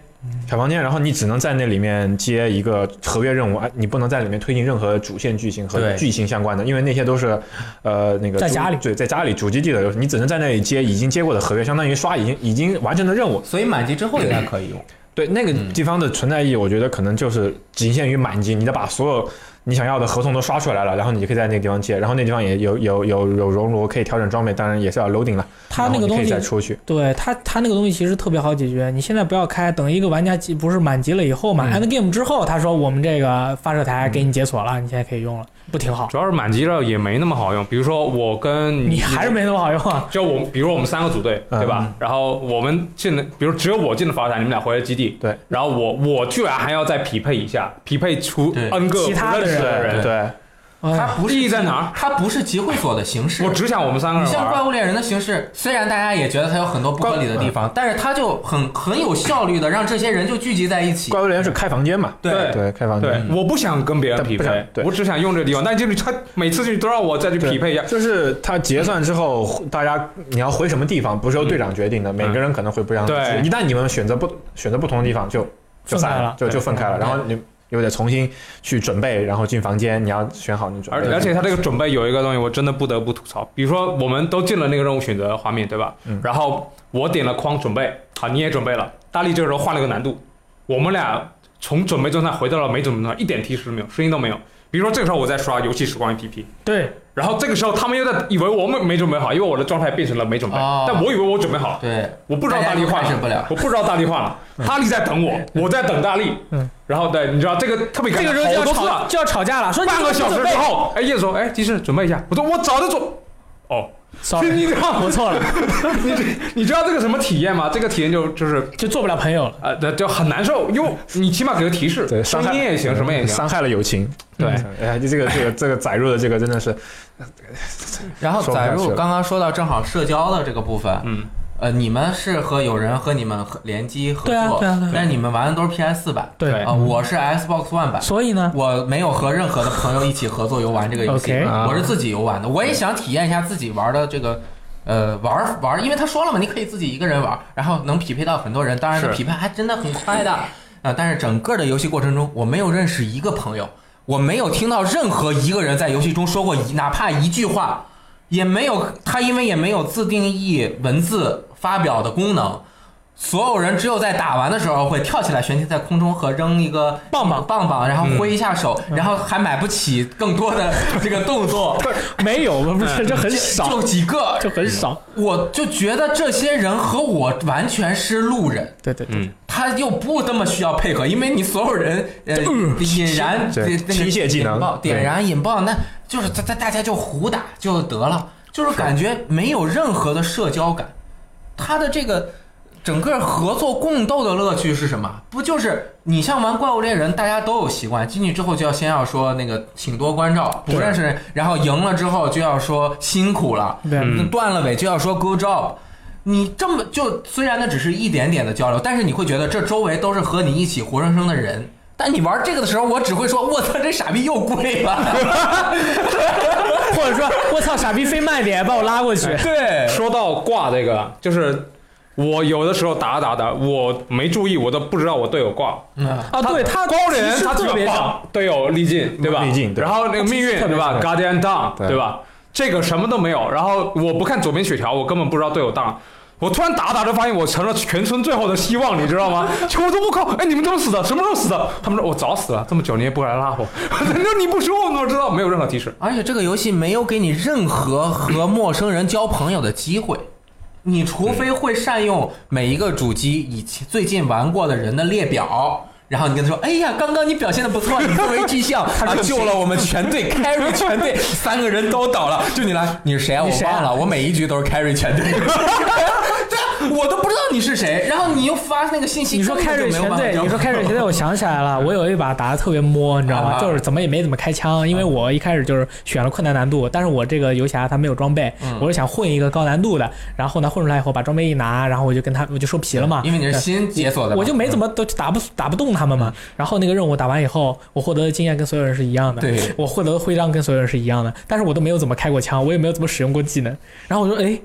小房间，然后你只能在那里面接一个合约任务，哎，你不能在里面推进任何主线剧情和剧情相关的，因为那些都是呃那个在家里对，在家里主基地的，你只能在那里接已经接过的合约，相当于刷已经已经完成的任务。所以满级之后应该可以用。对那个嗯地方的存在意义，我觉得可能就是仅限于满级，你得把所有你想要的合同都刷出来了，然后你就可以在那个地方接，然后那地方也有有有有熔炉可以调整装备，当然也是要 loading 了，它那个东西然后可以再，出去。对它它那个东西其实特别好解决。你现在不要开，等一个玩家级不是满级了以后嘛、嗯 e n d game 之后，他说我们这个发射台给你解锁了，你现在可以用了，不挺好？主要是满级了也没那么好用。比如说我跟你还是没那么好用啊。就我，比如我们三个组队，嗯对吧？然后我们进了，比如只有我进了法塔，你们俩回了基地，对。然后我我居然还要再匹配一下，匹配出 N 个其他的不认识的人人。对，哎它不是意义在哪儿它不是集会所的形式。我只想我们三个你。像怪物猎人的形式，虽然大家也觉得它有很多不合理的地方，但是它就很很有效率的让这些人就聚集在一起。怪物猎人是开房间嘛？对对，开房间。对，我不想跟别人但匹配，我只想用这个地方。但就是他每次去都让我再去匹配一下。就是他结算之后，大家你要回什么地方，不是由队长决定的，每个人可能会不一样的。对一旦你们选择不选择不同的地方，就就散了就就分开了。然后你又得重新去准备，然后进房间，你要选好你准备的。而而且他这个准备有一个东西，我真的不得不吐槽。比如说，我们都进了那个任务选择画面，对吧？嗯然后我点了框准备，好，你也准备了。大力这个时候换了个难度，我们俩从准备状态回到了没准备状态，一点提示都没有，声音都没有。比如说这个时候我在刷游戏时光 APP，对，然后这个时候他们又在以为我们没准备好，因为我的状态变成了没准备，哦但我以为我准备好了，对，我不知道大力换大家都开始不了。我不知道大力换了，大力在等我，我在等大力，嗯，然后对，你知道这个特别尴尬，这个时候就要多次了。吵就要吵架了，说你半个小时之后，哎，叶子说，哎，技师准备一下，我说我早就准，哦，，sorry，你知道我错了，你你知道这个什么体验吗？这个体验就就是就做不了朋友了。呃，对就很难受，因为你起码给个提示，对声伤害音也行，什么也行，伤害了友情。对哎，你，这个这个这个载入的这个真的是，然后载入刚刚说到正好社交的这个部分，嗯，呃，你们是和有人和你们合联机合对啊作对啊对啊，但是你们玩的都是 PS 四版。对。对啊，我是 Xbox One 版。所以呢，我没有和任何的朋友一起合作游玩这个游戏。OK 我是自己游玩的。我也想体验一下自己玩的这个，呃，玩玩，因为他说了嘛，你可以自己一个人玩，然后能匹配到很多人，当然是。匹配还真的很快的。啊、但是整个的游戏过程中，我没有认识一个朋友，我没有听到任何一个人在游戏中说过一哪怕一句话，也没有他因为也没有自定义文字发表的功能。所有人只有在打完的时候会跳起来悬停在空中和扔一个棒棒。棒棒，然后挥一下手，然后还买不起更多的这个动作，没有，不是，这很少，就几个，就很少。我就觉得这些人和我完全是路人。对对对，嗯，他又不那么需要配合，因为你所有人呃引燃机械技能引爆点燃引爆，那就是大大大家就胡打就得了，就是感觉没有任何的社交感。他的这个整个合作共斗的乐趣是什么？不就是你像玩怪物猎人，大家都有习惯，进去之后就要先要说那个请多关照，不认识人，然后赢了之后就要说辛苦了，断了尾就要说 good job。你这么就虽然那只是一点点的交流，但是你会觉得这周围都是和你一起活生生的人。但你玩这个的时候，我只会说：“我操，这傻逼又跪了。或者说我操傻逼飞慢点把我拉过去，”对，说到挂这个，就是我有的时候打打打，我没注意，我都不知道我队友挂。嗯，啊，对他高人他特别少，队友力尽，对吧？力尽然后那个命运，对吧特？Guardian down，对对吧？这个什么都没有。然后我不看左边血条，我根本不知道队友 down。我突然打打着发现我成了全村最后的希望，你知道吗？就我说我靠，哎，你们怎么死的？什么时候死的？他们说我早死了，这么久你也不来拉我。那你不说我怎么知道？没有任何提示。而且这个游戏没有给你任何和陌生人交朋友的机会，你除非会善用每一个主机以及最近玩过的人的列表。然后你跟他说：“哎呀，刚刚你表现的不错，你作为巨象，啊，救了我们全队，carry 全队，三个人都倒了，就你来，你是谁啊？我忘了，我每一局都是 carry 全队。我都不知道你是谁，然后你又发那个信息，你说开瑞根本就没有全队，你说开水全队，我想起来了，我有一把打的特别摸，你知道吗？啊。就是怎么也没怎么开枪，因为我一开始就是选了困难难度，但是我这个游侠他没有装备，嗯。我是想混一个高难度的，然后呢混出来以后把装备一拿，然后我就跟他我就收皮了嘛，因为你是新解锁的，我就没怎么都打不打不动他们嘛。然后那个任务打完以后，我获得的经验跟所有人是一样的，对。我获得的徽章跟所有人是一样的，但是我都没有怎么开过枪，我也没有怎么使用过技能。然后我说，哎，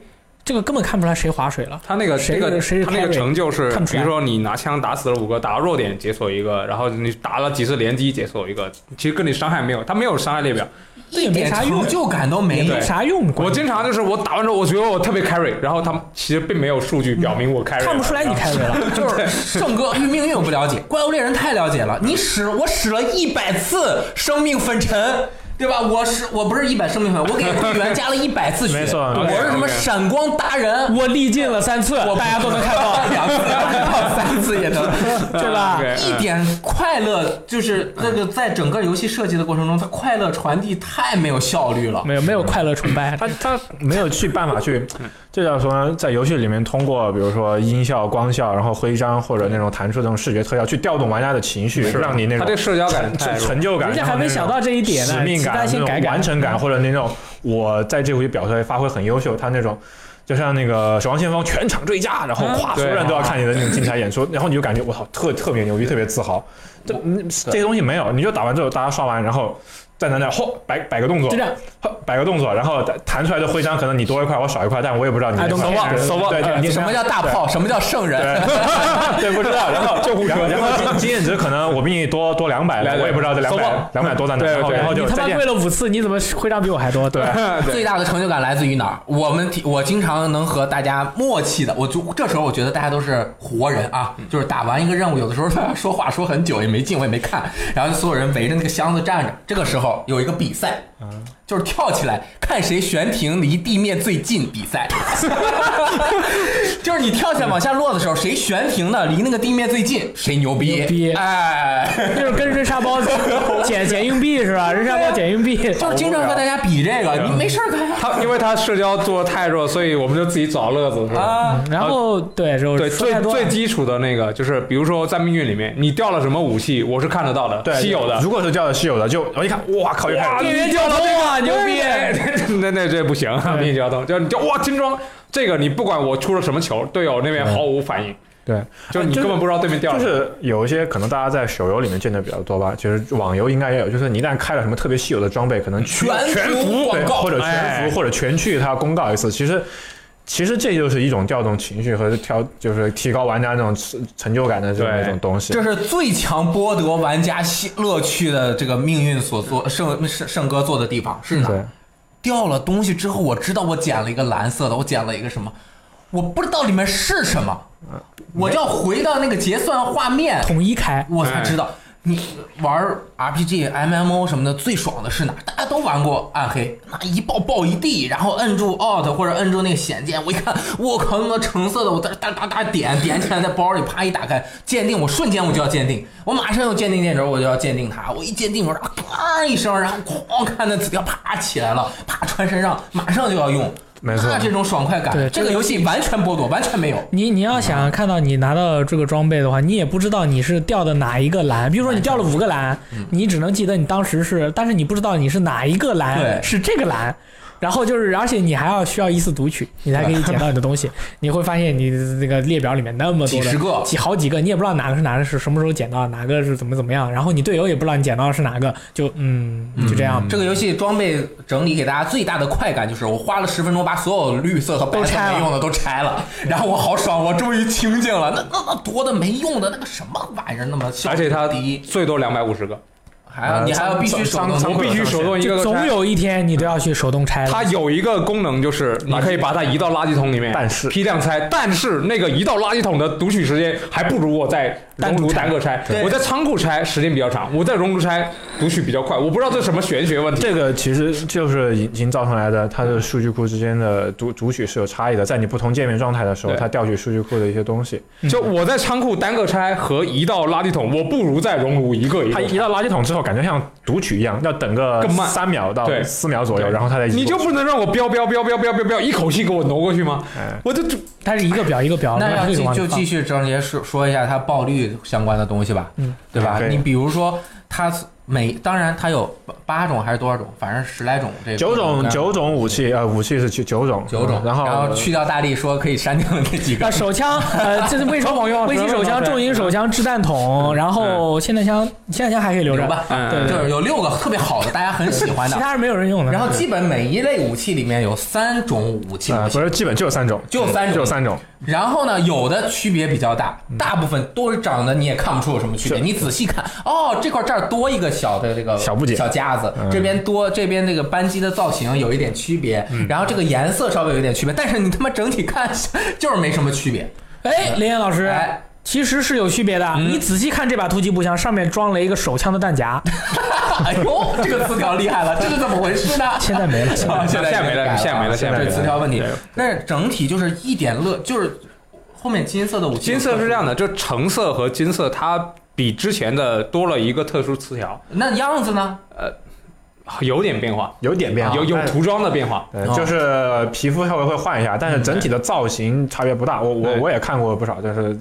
这个根本看不出来谁划水了。他那个谁这个谁他那个成就是看不，出来比如说你拿枪打死了五个，打到弱点解锁一个，然后你打了几次连击解锁一个，其实跟你伤害没有，他没有伤害列表。这也没点啥用成，就感都没没。啥用。我经常就是我打完之后，我觉得我特别 carry，然后他们其实并没有数据表明我 carry，看不出来你 carry 了。就是圣哥命运我不了解，怪物猎人太了解了。你使我使了一百次生命粉尘，对吧？我是我不是一百生命粉，我给 会员加了一百次血，没错我是什么闪光达人，我历尽了三次，我大家都能看到，两次到三次也能，对吧？一点快乐就是那个在整个游戏设计的过程中，它快乐传递太没有效率了。没有没有快乐崇拜，他他没有去办法去，这叫说在游戏里面通过比如说音效、光效，然后徽章或者那种弹出这种视觉特效去调动玩家的情绪，让你那种他这社交感。成成就感，人家还没想到这一点呢使命期那种完成感，或者那种我在这回表现发挥很优秀，他那种。就像那个《守望先锋》全场追加，然后嗯咵，所有人都要看你的那种精彩演出，然后你就感觉我操，特特别牛逼，特别自豪。这嗯这些东西没有，你就打完之后大家刷完，然后站在那儿，嚯，摆摆个动作就这，样。呵摆个动作，然后弹出来的徽章可能你多一块，我少一块，但我也不知道你 care 腕手腕对对，你什么叫大炮？什么叫圣人？对，对，不知道。然后就然后然后经经验值可能我比你多多两百，来我也不知道这两百两百多在哪。对对然后然后就你他妈再见跪了五次，你怎么徽章比我还多？对，最大的成就感来自于哪儿？我们提我经常能和大家默契的，我就这时候我觉得大家都是活人啊，就是打完一个任务，有的时候 说话说很久也没进，我也没看，然后所有人围着那个箱子站着。这个时候有一个比赛，就是跳起来看谁悬停离地面最近比赛，就是你跳起来往下落的时候，谁悬停的离那个地面最近，谁牛逼。牛逼哎，就是跟人沙包 捡捡硬币是吧？人沙包捡硬币，就是经常和大家比这个，你没事儿干呀。他因为他社交做的太弱，所以我们就自己找乐子，是吧？啊，然后对，就对，最最基础的那个就是，比如说在命运里面，你掉了什么武器，我是看得到的，对稀有的。如果是掉的稀有的，就我一看，哇靠，一开始电源交通啊，牛逼！那那这不行，必须交通，就你就哇金装，这个你不管我出了什么球，队友那边毫无反应，对，就是你根本不知道对面掉了。就。是有一些可能大家在手游里面见的比较多吧，其实网游应该也有，就是你一旦开了什么特别稀有的装备，可能全全服对广告或者全哎。服或者全去，他要公告一次，其实。其实这就是一种调动情绪和调，就是提高玩家那种成成就感的这么一种东西。这是最强剥夺玩家喜乐趣的这个命运所做圣圣圣哥做的地方是哪？掉了东西之后，我知道我捡了一个蓝色的，我捡了一个什么，我不知道里面是什么，我就要回到那个结算画面，统一开，我才知道。你玩 RPG、MMO 什么的，最爽的是哪？大家都玩过暗黑，那一爆爆一地，然后摁住 Alt 或者摁住那个显键，我一看，我靠，那个橙色的，我在哒哒哒点点起来，在包里啪一打开，鉴定，我瞬间我就要鉴定，我马上有鉴定键轴，我就要鉴定它，我一鉴定，我说啪一声，然后哐看那紫条啪起来了，啪穿身上，马上就要用。没错那这种爽快感对，这个游戏完全剥夺，完全没有。你你要想看到你拿到这个装备的话，你也不知道你是掉的哪一个蓝。比如说你掉了五个蓝，你只能记得你当时是，但是你不知道你是哪一个蓝对是这个蓝。然后就是，而且你还要需要一次读取，你才可以捡到你的东西。你会发现你的这个列表里面那么多的几十个几好几个，你也不知道哪个是哪个是什么时候捡到，哪个是怎么怎么样。然后你队友也不知道你捡到的是哪个，就嗯就这样。这个游戏装备整理给大家最大的快感就是，我花了十分钟把所有绿色和没用的都拆了，然后我好爽，我终于清静了。那那那多的没用的那个什么玩意儿，那么而且它一，最多两百五十个，还要你还要必须手动我必须手动一个就总。有一天你都要去手动拆。它有一个功能，就是你可以把它移到垃圾桶里面，但是批量拆，但是那个移到垃圾桶的读取时间还不如我在熔炉单个拆。我在仓库拆时间比较长，我在熔炉拆读取比较快。我不知道这是什么玄学问题。这个其实就是已经造成来的，它的数据库之间的读读取是有差异的，在你不同界面状态的时候，它调取数据库的一些东西。就我在仓库单个拆和移到垃圾桶，我不如在熔炉一个一个拆。它移到垃圾桶之后，感觉像读取一样，要等个更慢三秒到四秒左右，然后它再移你就不能让我标标标标标标标一口气给我挪过去吗？哎我就它是一个表一个表，那要就继续整杰说说一下它爆率相关的东西吧，嗯，对吧？你比如说它每当然它有八种还是多少种，反正十来种这个九种九种武器，啊，武器是九九种，九种，然后然后去掉大力说可以删掉的那几个啊，，手枪，呃，这是微 手用微型手枪、重型手枪、掷弹筒，然后霰弹枪，霰弹枪还可以留着，吧，嗯对就是有六个特别好的，大家很喜欢的。其他是没有人用的。然后基本每一类武器里面有三种武器不是基本就有三种，就三种就三种，然后呢，有的区别比较大，大部分都是长得你也看不出有什么区别。是你仔细看，哦，这块这儿多一个小的这个小布件小夹子，这边多这边那个扳机的造型有一点区别，然后这个颜色稍微有一点区别，但是你他妈整体看就是没什么区别。哎，林岩老师，哎，其实是有区别的。你仔细看这把突击步枪，上面装了一个手枪的弹夹，哎呦，这个词条厉害了，这是怎么回事呢？现在没了。现在没了现在没了现在这没了词条问题对。但是整体就是一点乐，就是后面金色的武器，金色是这样的，就橙色和金色它比之前的多了一个特殊词条，那样子呢？呃有点变化，有点变化，有有涂装的变化。就是皮肤稍微会换一下，但是整体的造型差别不大。我我我也看过不少，就是呃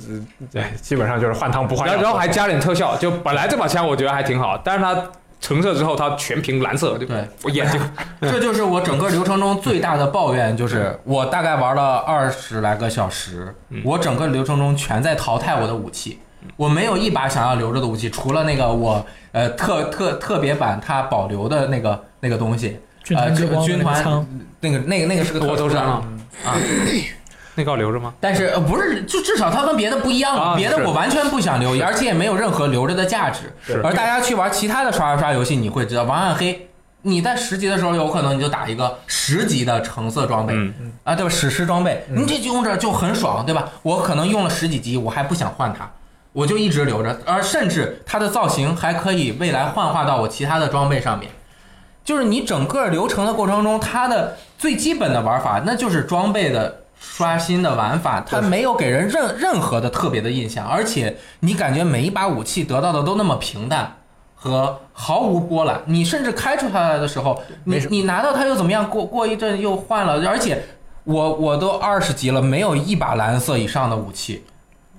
对，基本上就是换汤不换药。然后还加点特效，就本来这把枪我觉得还挺好，但是它成色之后它全屏蓝色，就对。我眼睛。这就是我整个流程中最大的抱怨，就是我大概玩了二十来个小时，我整个流程中全在淘汰我的武器，我没有一把想要留着的武器，除了那个我呃特特特别版它保留的那个那个东西，呃军团那个，那个那个那个是个我都删了，啊，那个要留着吗？但是呃不是，就至少它跟别的不一样啊别的我完全不想留，而且也没有任何留着的价值。是。而大家去玩其他的刷刷刷游戏，你会知道，王暗黑，你在十级的时候，有可能你就打一个十级的橙色装备，嗯。啊，对吧？史诗装备，你这就用着就很爽，对吧？我可能用了十几级，我还不想换它。我就一直留着，而甚至它的造型还可以未来幻化到我其他的装备上面。就是你整个流程的过程中，它的最基本的玩法，那就是装备的刷新的玩法，它没有给人任任何的特别的印象，而且你感觉每一把武器得到的都那么平淡和毫无波澜。你甚至开出它来的时候，你你拿到它又怎么样？过过一阵又换了，而且我我都二十级了，没有一把蓝色以上的武器，啊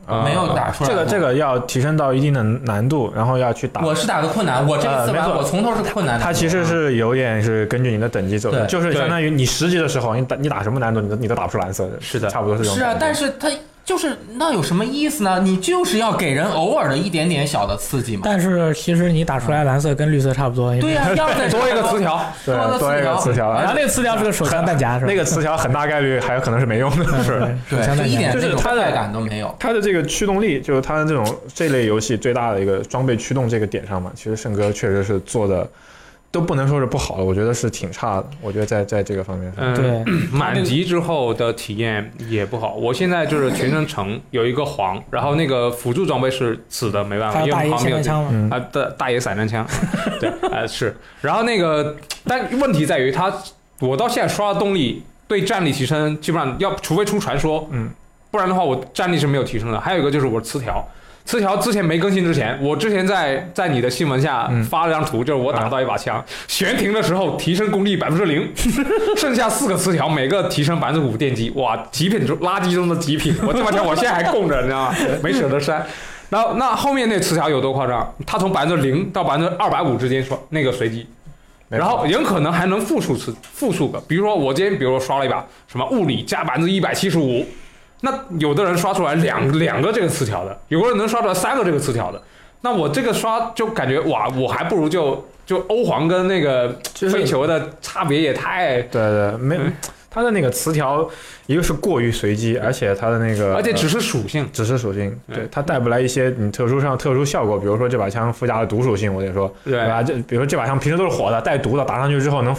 没有打出来。这个这个要提升到一定的难度，然后要去打。我是打的困难，我这次没错我从头是困难的。它其实是有点是根据你的等级走的，就是相当于你十级的时候，你打你打什么难度，你都你都打不出蓝色的，是的差不多是这种是啊。但是它就是那有什么意思呢？你就是要给人偶尔的一点点小的刺激嘛。但是其实你打出来蓝色跟绿色差不多。对呀、要再 多一个词条，对多一个词条，然后那个词条是个手枪弹夹是吧？那个词条很大概率还有可能是没用的。是对，就一手枪弹夹。点这种就是它的感都没有。它的这个驱动力，就是它的这种这类游戏最大的一个装备驱动这个点上嘛，其实圣哥确实是做的都不能说是不好的，我觉得是挺差的。我觉得在在这个方面上，嗯，对，满级之后的体验也不好。我现在就是全身橙有一个黄，然后那个辅助装备是紫的，没办法，因为黄没有啊，大大爷散弹枪，对，啊 是。然后那个，但问题在于他，我到现在刷的动力对战力提升，基本上要除非出传说，嗯，不然的话我战力是没有提升的。还有一个就是我词条，词条之前没更新之前，我之前在在你的新闻下嗯发了张图，就是我打到一把枪，悬停的时候提升功率百分之零，剩下四个词条，每个提升百分之五电机，哇，极品中垃圾中的极品，我这把枪我现在还供着，你知道吗？没舍得删。然后那后面那词条有多夸张？它从百分之零到百分之二百五之间说那个随机，然后有可能还能复数次复数个，比如说我今天比如说刷了一把什么物理加百分之一百七十五，那有的人刷出来两两个这个词条的，有个人能刷出来三个这个词条的，那我这个刷就感觉哇，我还不如就就欧皇跟那个就是飞球的差别也太，对对，没嗯它的那个词条，一个是过于随机，而且它的那个，而且只是属性，只是属性，对对它带不来一些你特殊上特殊效果，比如说这把枪附加了毒属性，我得说，对对吧？这比如说这把枪平时都是火的，带毒的，打上去之后能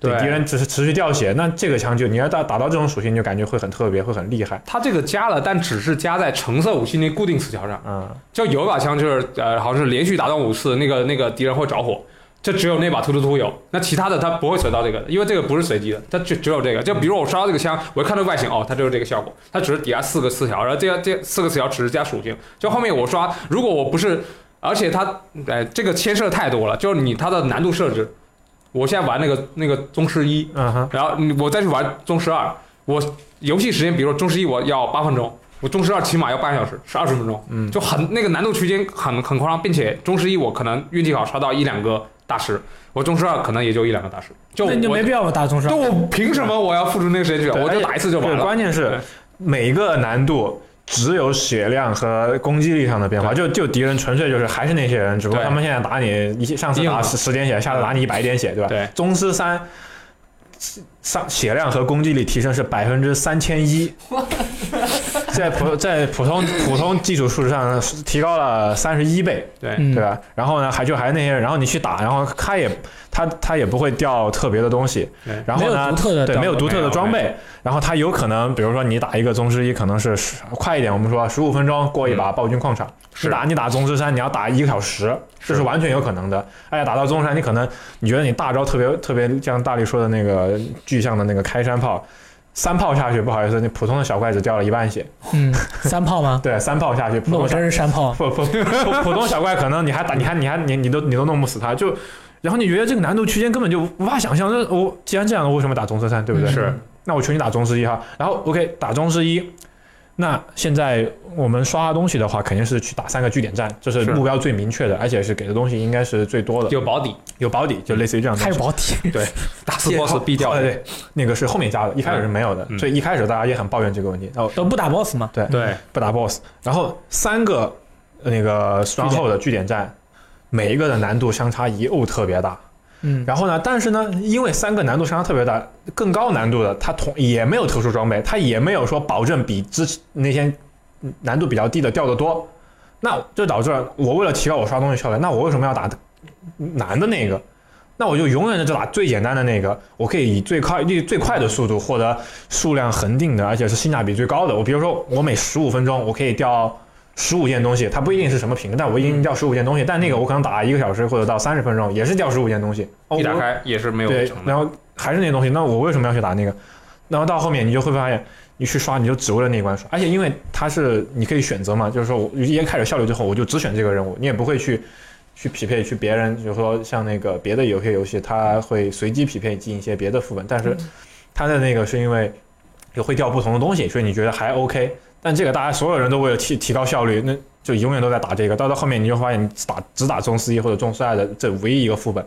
对对敌人只是持续掉血，那这个枪就你要打打到这种属性，就感觉会很特别，会很厉害。它这个加了，但只是加在橙色武器那固定词条上。嗯，就有一把枪就是呃，好像是连续打中五次，那个那个敌人会着火，这只有那把突突突有，那其他的它不会扯到这个的，因为这个不是随机的，它就只有这个。就比如我刷到这个枪，我一看这个外形，哦，它就是这个效果，它只是底下四个词条，然后这个这四个词条只是加属性。就后面我刷，如果我不是，而且它哎这个牵涉太多了，就是你它的难度设置，我现在玩那个那个宗师一，嗯哼，然后我再去玩宗师二，我游戏时间，比如说宗师一我要八分钟，我宗师二起码要半个小时，是二十分钟，嗯就很那个难度区间很很夸张，并且宗师一我可能运气好刷到一两个大师，我宗师二可能也就一两个大师，就你就没必要打宗师二就。我凭什么我要付出那个时间去？我就打一次就完对，了。关键是对每个难度。只有血量和攻击力上的变化，就就敌人纯粹就是还是那些人，只不过他们现在打你一上次打十十点血，下次打你一百点血，对吧？对宗师三上血量和攻击力提升是百分之三千一，在普在普通 普通基础数值上提高了三十一倍，对嗯对吧？然后呢，还就还那些人，然后你去打，然后他也他他也不会掉特别的东西对，然后呢独，特的装备对没有独特的装备，然后他有可能，比如说你打一个宗师一，可能是十快一点，我们说十五分钟过一把暴君矿场，是你打你打宗师三，你要打一个小时，这是完全有可能的。而且打到宗师三，你可能你觉得你大招特别特别，像大力说的那个巨象的那个开山炮。三炮下去，不好意思，你普通的小怪只掉了一半血。嗯，三炮吗？对，三炮下去，普那我通真是三炮。不不普普通小怪可能你还打你还你还你你都你都弄不死他，就然后你觉得这个难度区间根本就无法想象。那我既然这样，我为什么打宗师三，对不对？嗯是那我求你打宗师一哈。然后 OK 打宗师一，那现在我们刷东西的话，肯定是去打三个据点战，这是是。目标最明确的，而且是给的东西应该是最多的，有保底，有保底，就类似于这样的还。有保底，对，打死 BOSS 必掉。对，那个是后面加的，一开始是没有的，嗯。所以一开始大家也很抱怨这个问题。哦都不打 BOSS 嘛？对对，不打 BOSS，然后三个呃那个双后的据点战，每一个的难度相差一哦特别大。嗯，然后呢，但是呢，因为三个难度相差特别大，更高难度的它同也没有特殊装备，它也没有说保证比之那些难度比较低的掉的多，那就导致了我为了提高我刷东西效率，那我为什么要打难的那个？那我就永远的就打最简单的那个，我可以以最快最最快的速度获得数量恒定的，而且是性价比最高的。我比如说，我每十五分钟我可以掉十五件东西，它不一定是什么品质，但我一定掉十五件东西。但那个我可能打一个小时或者到三十分钟，也是掉十五件东西。哦一打开也是没有对。然后还是那些东西，那我为什么要去打那个？然后到后面你就会发现，你去刷你就只为了那一关刷，而且因为它是你可以选择嘛，就是说我一开始效率之后，我就只选这个任务，你也不会去去匹配去别人，就是说像那个别的有些游戏，它会随机匹配进一些别的副本，但是它的那个是因为有会掉不同的东西，所以你觉得还 OK。但这个大家所有人都为了提提高效率，那就永远都在打这个，到到后面你就发现你打只打中四一或者中四二的这唯一一个副本。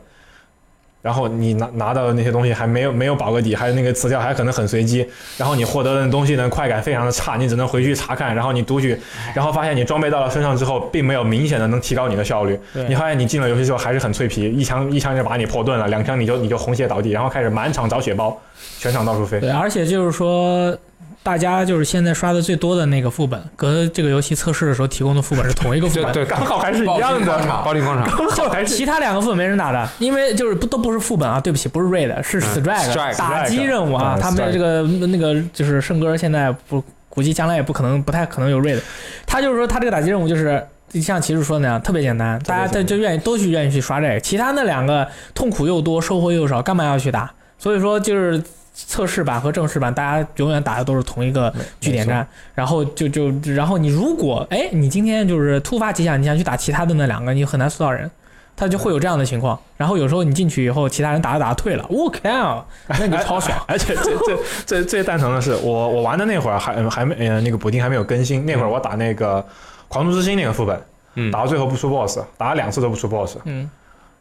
然后你拿拿到的那些东西还没有没有保个底，还有那个词条还可能很随机，然后你获得的东西呢快感非常的差，你只能回去查看，然后你读取，然后发现你装备到了身上之后，并没有明显的能提高你的效率，你发现你进了游戏之后还是很脆皮，一枪一枪就把你破盾了，两枪你就你就红血倒地，然后开始满场找血包，全场到处飞。对，而且就是说，大家就是现在刷的最多的那个副本，和这个游戏测试的时候提供的副本是同一个副本。对对，刚好还是一样的，广场刚好还是其他两个副本没人打的，因为就是不都不是副本啊，对不起，不是 raid，是 strike、打击任务啊。嗯他们这个那个就是圣哥现在不估计将来也不可能不太可能有 raid，他就是说他这个打击任务就是。像骑士说的那样，特别简单，大家特别简单就愿意都去愿意去刷这个。其他那两个痛苦又多，收获又少，干嘛要去打？所以说就是测试版和正式版，大家永远打的都是同一个据点战，然后就就然后你如果哎你今天就是突发奇想，你想去打其他的那两个，你很难搜到人。他就会有这样的情况，然后有时候你进去以后，其他人打着打着退了，我靠，那你超爽。而且最最最最蛋疼的是，我我玩的那会儿还还没呃那个补丁还没有更新，那会儿我打那个狂徒之心那个副本，嗯。打到最后不出 boss，打了两次都不出 boss，嗯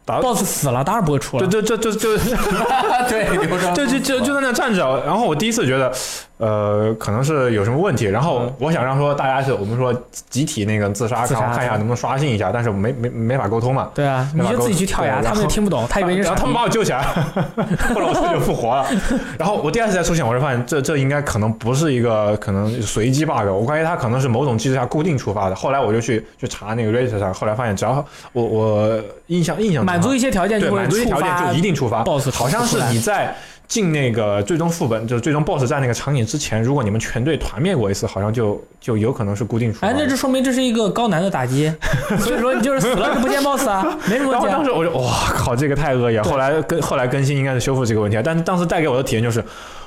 ，BOSS 死了，当然不会出了。就就就就就对，就就就 就在那站着，然后我第一次觉得，呃，可能是有什么问题，然后我想让说大家是我们说集体那个自杀，自杀看我看一下能不能刷新一下，但是没没没法沟通嘛。对啊，你就自己去跳崖，他们也听不懂，他以为你后他们把我救起来，后来我自己就复活了。然后我第二次再出现，我就发现这这应该可能不是一个可能随机 bug，我怀疑它可能是某种机制下固定触发的。后来我就去去查那个 Reddit 上，后来发现只要我我印象印象中满足一些条件就会对满足一些条件就一定触发 BOSS 好像是你在进那个最终副本，就是最终 BOSS 战那个场景之前，如果你们全队团灭过一次，好像就就有可能是固定触发哎，那这说明这是一个高难的打击，所以说你就是死了是不见 BOSS 啊，没什么问题啊然后当。时我就哇靠，这个太恶意了。后来更后来更新应该是修复这个问题，但是当时带给我的体验就是，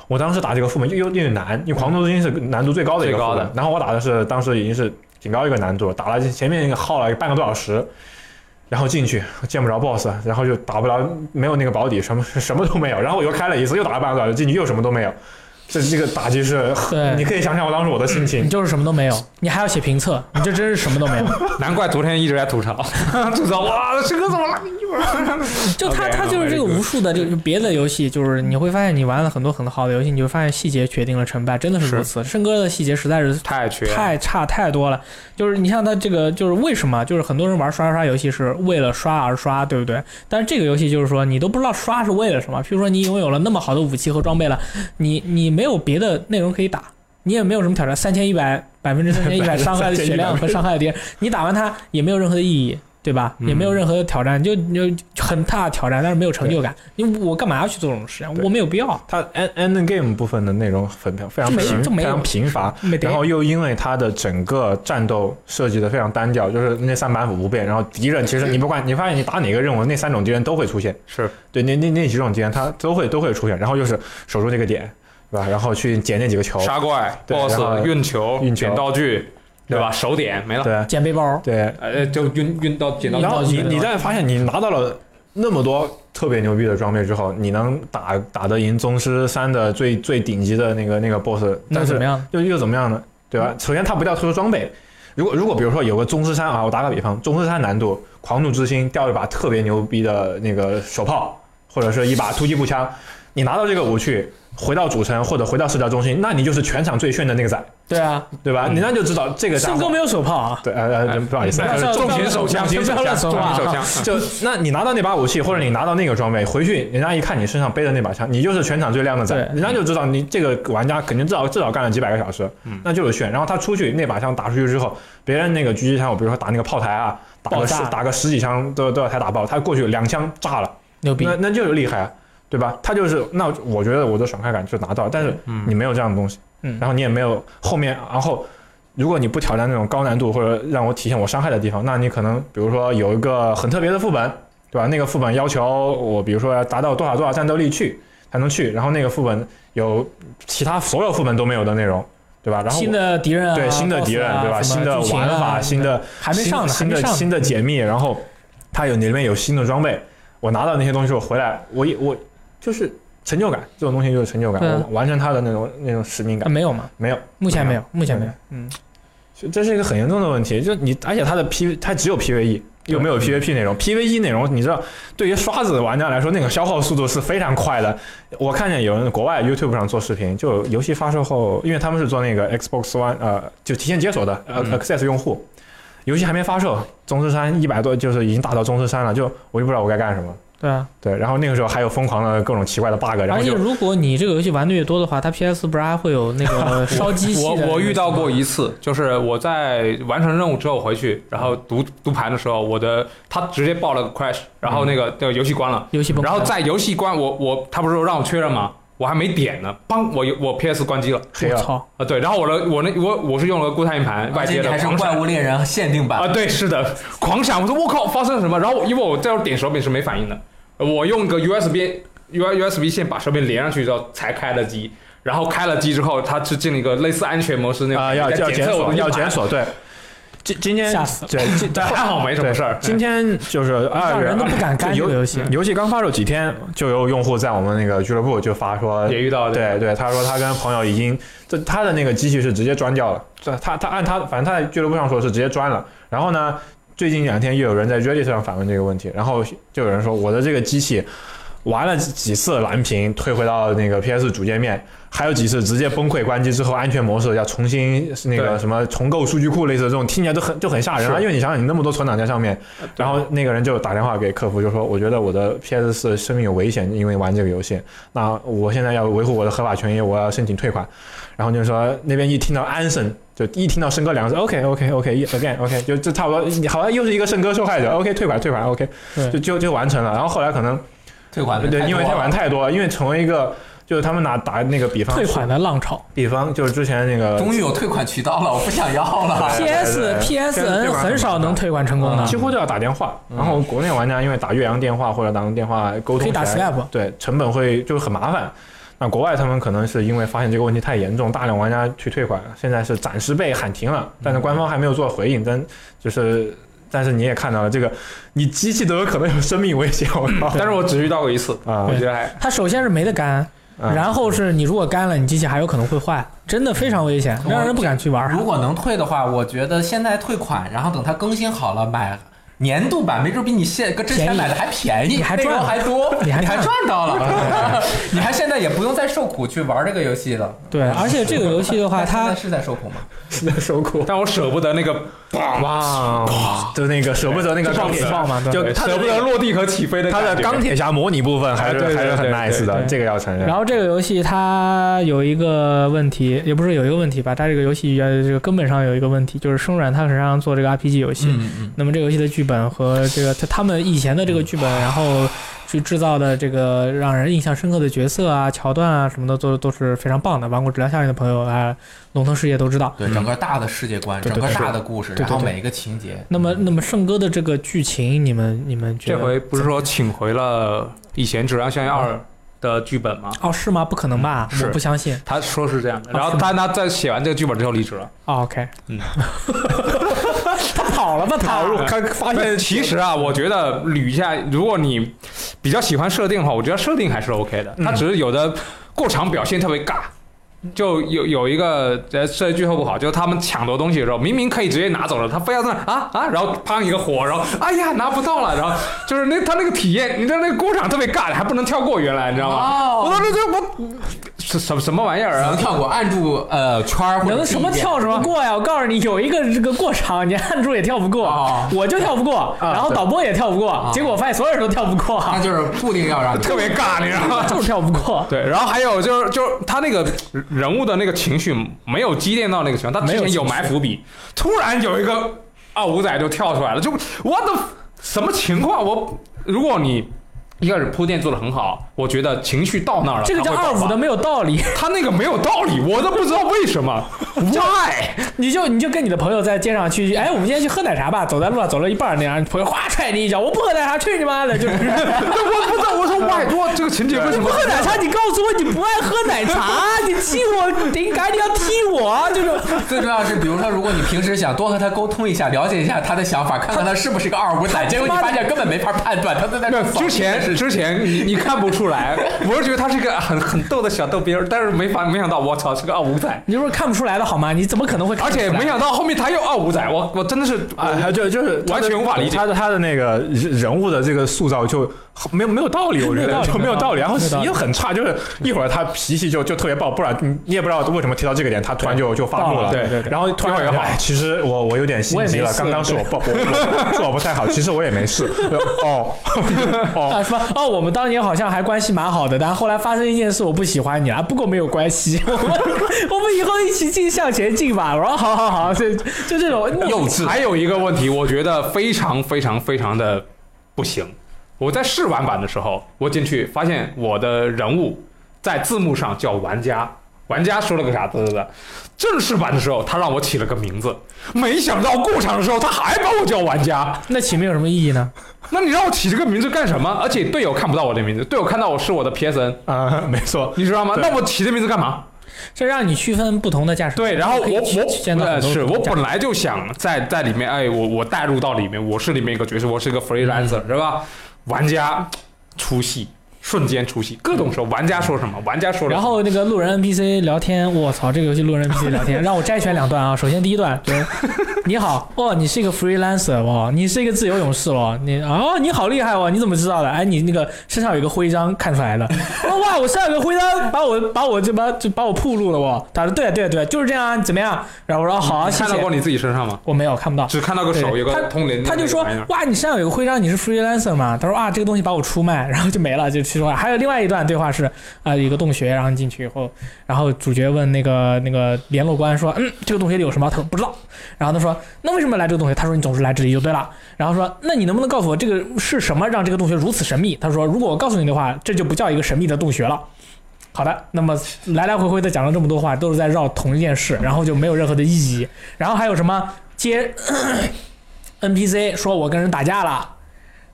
我当时打这个副本又又有点难，因为狂徒之心是难度最高的一个最高的副本，然后我打的是当时已经是挺高一个难度，打了前面耗了半个多小时。然后进去见不着 BOSS，然后就打不了，没有那个保底，什么什么都没有。然后我又开了一次，又打了半个小时，进去又什么都没有。这这个打击是，对你可以想想我当时我的心情你。就是什么都没有，你还要写评测，你这真是什么都没有。难怪昨天一直在吐槽，吐槽哇，这个怎么了？就它 OK，它就是这个无数的这个别的游戏，就是你会发现你玩了很多很好的游戏，你就发现细节决定了成败，真的是如此。圣哥的细节实在是太缺，太差太多了。就是你像他这个，就是为什么？就是很多人玩刷刷游戏是为了刷而刷，对不对？但是这个游戏就是说，你都不知道刷是为了什么。譬如说，你拥有了那么好的武器和装备了，你你没有别的内容可以打，你也没有什么挑战，三千一百 百分之三千一百伤害的血量和伤害的敌人，你打完它也没有任何的意义。对吧？嗯也没有任何的挑战，就就很大的挑战，但是没有成就感。因为我干嘛要去做这种事啊？我没有必要，它 end end game 部分的内容很非常这没贫这没有非常贫乏，然后又因为它的整个战斗设计的非常单调，就是那三板斧不变，然后敌人其实你不管你发现你打哪个任务，那三种敌人都会出现，是对，那那那几种敌人它都会都会出现，然后就是守住那个点，对吧？然后去捡那几个球，杀怪、对 BOSS、运球、运球捡道具，对吧？手点没了，对捡背包，对，呃，就运运到捡到然后你你再发现你拿到了那么多特别牛逼的装备之后，你能打打得赢宗师三的最最顶级的那个那个 BOSS，但是怎么样？又又怎么样呢？对吧？首先它不掉特殊装备。如果如果比如说有个宗师三啊，我打个比方，宗师三难度狂怒之心掉一把特别牛逼的那个手炮，或者是一把突击步枪，你拿到这个武器，回到主城或者回到社交中心，那你就是全场最炫的那个仔，对啊，对吧？嗯。你那就知道这个圣哥没有手炮啊，对呃呃不好意思，不要重型手枪，重型手枪，乱说话重型手枪，就那你拿到那把武器，或者你拿到那个装备，回去人家一看你身上背的那把枪，你就是全场最靓的仔，对。人家就知道你这个玩家肯定至少至少干了几百个小时，嗯。那就是炫。然后他出去那把枪打出去之后，别人那个狙击枪，我比如说打那个炮台啊，打个十打个十几枪都都要才打爆，他过去两枪炸了，牛逼。那！那就是厉害啊，对吧？他就是那我觉得我的爽快感就拿到，但是嗯你没有这样的东西，嗯然后你也没有后面，然后如果你不挑战那种高难度或者让我体现我伤害的地方，那你可能比如说有一个很特别的副本，对吧？那个副本要求我比如说要达到多少多少战斗力去才能去，然后那个副本有其他所有副本都没有的内容，对吧？然后新的敌人啊，对新的敌人，啊对吧？新的玩法，新的还没上呢，新的新的解密，然后它有里面有新的装备，我拿到那些东西我回来，我也我就是成就感，这种东西就是成就感，完成它的那种那种使命感，啊没有吗？没有，目前没有，目前没没有。嗯，这是一个很严重的问题，就你而且它的 P 它只有 PVE。又没有 PVP 内容，PVE 内容你知道，对于刷子的玩家来说，那个消耗速度是非常快的。我看见有人国外 YouTube 上做视频，就游戏发售后，因为他们是做那个 Xbox One 呃，就提前解锁的 Access 用户，游戏还没发售，宗师山一百多就是已经打到宗师山了，就我就不知道我该干什么。对啊。对，然后那个时候还有疯狂的各种奇怪的 bug，然后而且如果你这个游戏玩的越多的话，它 PS 不是还会有 那个烧机器我的？我遇到过一次，就是我在完成任务之后回去，然后读读盘的时候，我的他直接报了个 crash，然后那个那个游戏关了，游戏崩溃，然后在游戏关我我他不是说让我确认吗？我还没点呢，邦我我 PS 关机了黑操，啊，对，然后我的我那我我是用了固态硬盘外接的还是怪物猎人限定版啊，对，是的，狂闪，我说我靠，发生了什么？然后因为我这会儿点手柄是没反应的，我用个 USB U USB 线把设备连上去之后才开了机，然后开了机之后，它是进了一个类似安全模式那种啊，要在要检索，测我的硬盘要检索，对。今今天吓死了。对，今但还好没什么事儿。今天就是二月，让人都不敢干就这个游戏。游戏刚发售几天，就有用户在我们那个俱乐部就发说，也遇到对对，他说他跟朋友已经，这他的那个机器是直接装掉了，这他他按他反正他在俱乐部上说是直接装了，然后呢，最近两天又有人在 Reddit 上反问这个问题，然后就有人说我的这个机器玩了几次蓝屏，退回到那个 PS 主界面。还有几次直接崩溃关机之后，安全模式要重新那个什么重构数据库，类似的这种听起来都很就很吓人啊！因为你想想，你那么多存档在上面，然后那个人就打电话给客服，就说：“我觉得我的 PS 四生命有危险，因为玩这个游戏。那我现在要维护我的合法权益，我要申请退款。”然后就说那边一听到安生，就一听到申哥两个字，OK OK OK again OK，就就差不多，好像又是一个生哥受害者，OK 退款退款 OK，就就就完成了。然后后来可能退款的对，因为退款太多了，因为成为一个就是他们拿打那个比方，退款的浪潮比方就是之前那个终于有退款渠道了，我不想要了。PS PSN 很少能退款成功的嗯几，乎都要打电话，然后国内玩家因为打岳阳电话或者打电话沟通可以打，Skype。对成本会就很麻烦。那国外他们可能是因为发现这个问题太严重，大量玩家去退款，现在是暂时被喊停了，但是官方还没有做回应。但就是，但是你也看到了，这个你机器都有可能有生命危险，我靠！但是我只遇到过一次，啊我觉得还 它首先是没得干，啊然后是你如果干了，你机器还有可能会坏，真的非常危险，让人不敢去玩。如果能退的话，我觉得现在退款，然后等它更新好了买年度版，没准比你现跟之前买的还便宜，你还赚还多，你还赚赚到了，你还现在也不用再受苦去玩这个游戏了。对，而且这个游戏的话，它是在受苦吗？是在受苦。但我舍不得那个哇，就那个舍不得那个就钢铁侠，爆嘛，就他舍不得落地和起飞的他的钢铁侠模拟部分还是还是很 nice 的，这个要承认。然后这个游戏它有一个问题，也不是有一个问题吧，它这个游戏呃这个根本上有一个问题，就是生软它很擅长做这个 RPG 游戏。那么这个游戏的剧本和这个他他们以前的这个剧本，然后去制造的这个让人印象深刻的角色啊、桥段啊什么的，都都是非常棒的。玩过《质量效应》的朋友啊，龙腾世界都知道。对，整个大的世界观，整个大的故事，对对对然后每一个情节，那么，那么圣哥的这个剧情，你们你们觉得这回不是说请回了以前《质量效应二》的剧本吗？哦是吗？不可能吧？是我不相信。他说是这样的，啊然后他他在写完这个剧本之后离职了。哦 OK，嗯，他跑了吧？他他发现其实啊，我觉得捋一下，如果你比较喜欢设定的话，我觉得设定还是 OK 的。他只是有的过场表现特别尬。就有有一个呃，设计剧透不好，就是他们抢夺东西的时候，明明可以直接拿走了，他非要在那啊啊，然后砰一个火，然后哎呀拿不到了，然后就是那他那个体验，你知道那个过场特别尬，还不能跳过，原来你知道吗？哦我当时就我什什什么玩意儿啊？能跳过，按住呃圈儿能什么跳什么过呀？我告诉你，有一个这个过场，你按住也跳不过，哦我就跳不过，然后导播也跳不过，结果我发现所有人都跳不过，那就是固定要让特别尬，你知道吗？就是跳不过。对，然后还有就是，就是他那个人物的那个情绪没有积淀到那个情况，他之前有埋伏笔，突然有一个二五仔就跳出来了，就我的什么情况？我如果你一开始铺垫做的很好，我觉得情绪到那儿了，这个叫二五的，没有道理，他那个没有道理，我都不知道为什么，why？你就你就跟你的朋友在街上去，哎，我们今天去喝奶茶吧，走在路上走了一半那样，朋友哗踹你一脚，我不喝奶茶，去你妈的！就 是我不知道，我说 why？哇，这个情节为什么不？喝奶茶，你告诉我你不爱喝奶茶，你踢我，你赶紧要踢我，就是最重要是，比如说，如果你平时想多和他沟通一下，了解一下他的想法，看看他是不是个二五仔，结果你发现根本没法判断，他都在那之前之前你你看不出来，我是觉得他是一个很很逗的小逗逼儿，但是没法没想到，我操，是个二五仔，你就是看不出来的好吗？你怎么可能会看而？且没想到后面他又二五仔，我我真的是啊，就就是完全无法理解他的他的那个人人物的这个塑造就没有没有道理，我觉得就没有道理，然后没有道理又很差，就是一会儿他脾气就就特别爆，不然你你也不知道为什么提到这个点，他突然就就发怒了，对然后突然一会儿又好哎，其实我我有点心急了，刚刚是我不我我是我不太好，其实我也没事，哦哦，哦，我们当年好像还关系蛮好的，但后来发生一件事，我不喜欢你了，不过没有关系，我们我们以后一起进向前进吧。我说好好好，就就这种幼稚。还有一个问题，我觉得非常非常非常的不行。我在试玩版的时候，我进去发现我的人物在字幕上叫玩家，玩家说了个啥？对对对，正式版的时候他让我起了个名字，没想到过场的时候他还把我叫玩家。那起名有什么意义呢？那你让我起这个名字干什么？而且队友看不到我的名字，队友看到我是我的 PSN，啊，没错，你知道吗？那我起这名字干嘛？这让你区分不同的驾驶。对，然后可以我我见到很多呃是我不同驾本来就想在在里面，哎，我我带入到里面，我是里面一个角色，我是一个 freelancer，、是吧？玩家出戏，瞬间出戏，各种说玩家说什么，玩家说什么然后那个路人 NPC 聊天，我操，这个游戏路人 NPC 聊天，让我摘选两段啊。首先第一段就是 你好，哦，你是一个 freelancer 哦，你是一个自由勇士哦，你哦你好厉害哦，你怎么知道的？哎，你那个身上有一个徽章看出来的。哦哇，我身上有个徽章，把我把我就把就把我暴露了哦。他说对对对，就是这样啊，怎么样？然后我说好啊，谢谢你看到。过你自己身上吗？我没有看不到。只看到个手有个通灵他就说哇，你身上有个徽章，你是 freelancer 嘛？他说啊，这个东西把我出卖，然后就没了，就去说。还有另外一段对话是啊、一个洞穴，然后进去以后，然后主角问那个那个联络官说，嗯，这个洞穴里有什么？他说不知道。然后他说那为什么来这个洞穴？他说你总是来这里就对了。然后说那你能不能告诉我这个是什么让这个洞穴如此神秘？他说如果我告诉你的话，这就不叫一个神秘的洞穴了。好的，那么来来回回的讲了这么多话，都是在绕同一件事，然后就没有任何的意义。然后还有什么接 NPC 说我跟人打架了，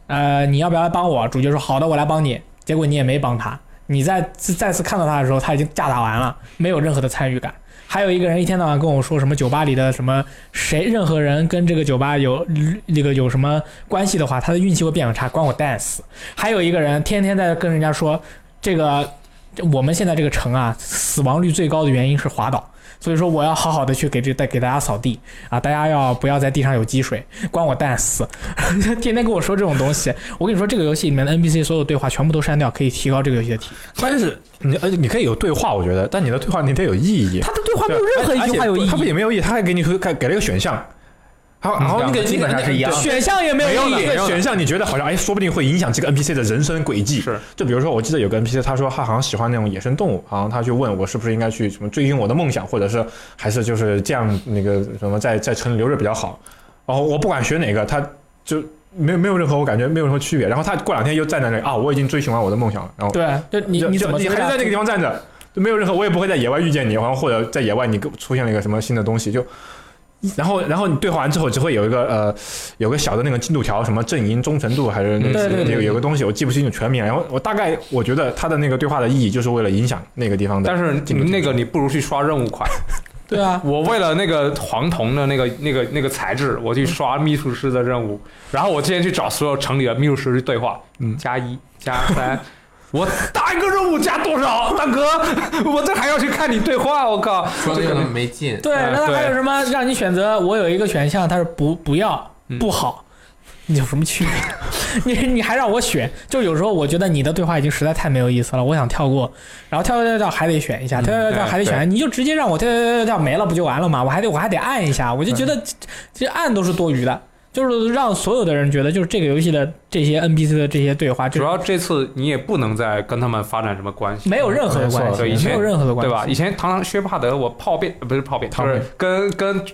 呃，你要不要来帮我？主角说好的，我来帮你。结果你也没帮他，你再再再次看到他的时候，他已经架打完了，没有任何的参与感。还有一个人一天到晚跟我说什么酒吧里的什么谁任何人跟这个酒吧有那个有什么关系的话，他的运气会变很差，关我蛋死。还有一个人天天在跟人家说这个我们现在这个城啊，死亡率最高的原因是滑倒。所以说我要好好的去给这带给大家扫地啊！大家要不要在地上有积水？关我蛋死！天天跟我说这种东西，我跟你说，这个游戏里面的 NPC 所有对话全部都删掉，可以提高这个游戏的体验。关键是你，而且你可以有对话，我觉得，但你的对话你得有意义。他的对话没有任何一句话有意义他不义，也没有意义，他还给你给给了一个选项，然后然后那个基本上是一样的选项也没有意义选项，你觉得好像哎，说不定会影响这个 NPC 的人生轨迹。是，就比如说，我记得有个 NPC，他说他好像喜欢那种野生动物，好像他去问我是不是应该去什么追寻我的梦想，或者是还是就是这样那个什么在在城里留着比较好。然后我不管选哪个，他就没有没有任何我感觉没有任何区别。然后他过两天又站在那里啊，我已经追寻完我的梦想了。然后对，就你就你怎么你还是在那个地方站着，就没有任何，我也不会在野外遇见你，然后或者在野外你出现了一个什么新的东西，就。然后，然后你对话完之后，只会有一个呃，有个小的那个进度条，什么阵营忠诚度还是那嗯对对对有有个东西，我记不清楚全名。然后我大概我觉得他的那个对话的意义，就是为了影响那个地方的但是进度条。那个你不如去刷任务款。对啊，我为了那个黄铜的那个那个那个材质，我去刷秘术师的任务，然后我之前去找所有城里的秘术师去对话，嗯加一加三。我打一个任务加多少，大哥？我这还要去看你对话，我靠！说的有点没劲。对，嗯那他还有什么让你选择？我有一个选项，它是不不要嗯不好，你有什么区别？你你还让我选？就有时候我觉得你的对话已经实在太没有意思了，我想跳过，然后跳跳跳跳还得选一下，跳跳跳跳还得选，你就直接让我跳跳跳跳跳没了不就完了吗？我还得我还得按一下，我就觉得这按都是多余的。就是让所有的人觉得，就是这个游戏的这些 NPC 的这些对话，主要这次你也不能再跟他们发展什么关系，没有任何的关系，对以前没有任何的关系，对吧？以前堂堂薛帕德，我炮变呃不是炮变，就是跟跟我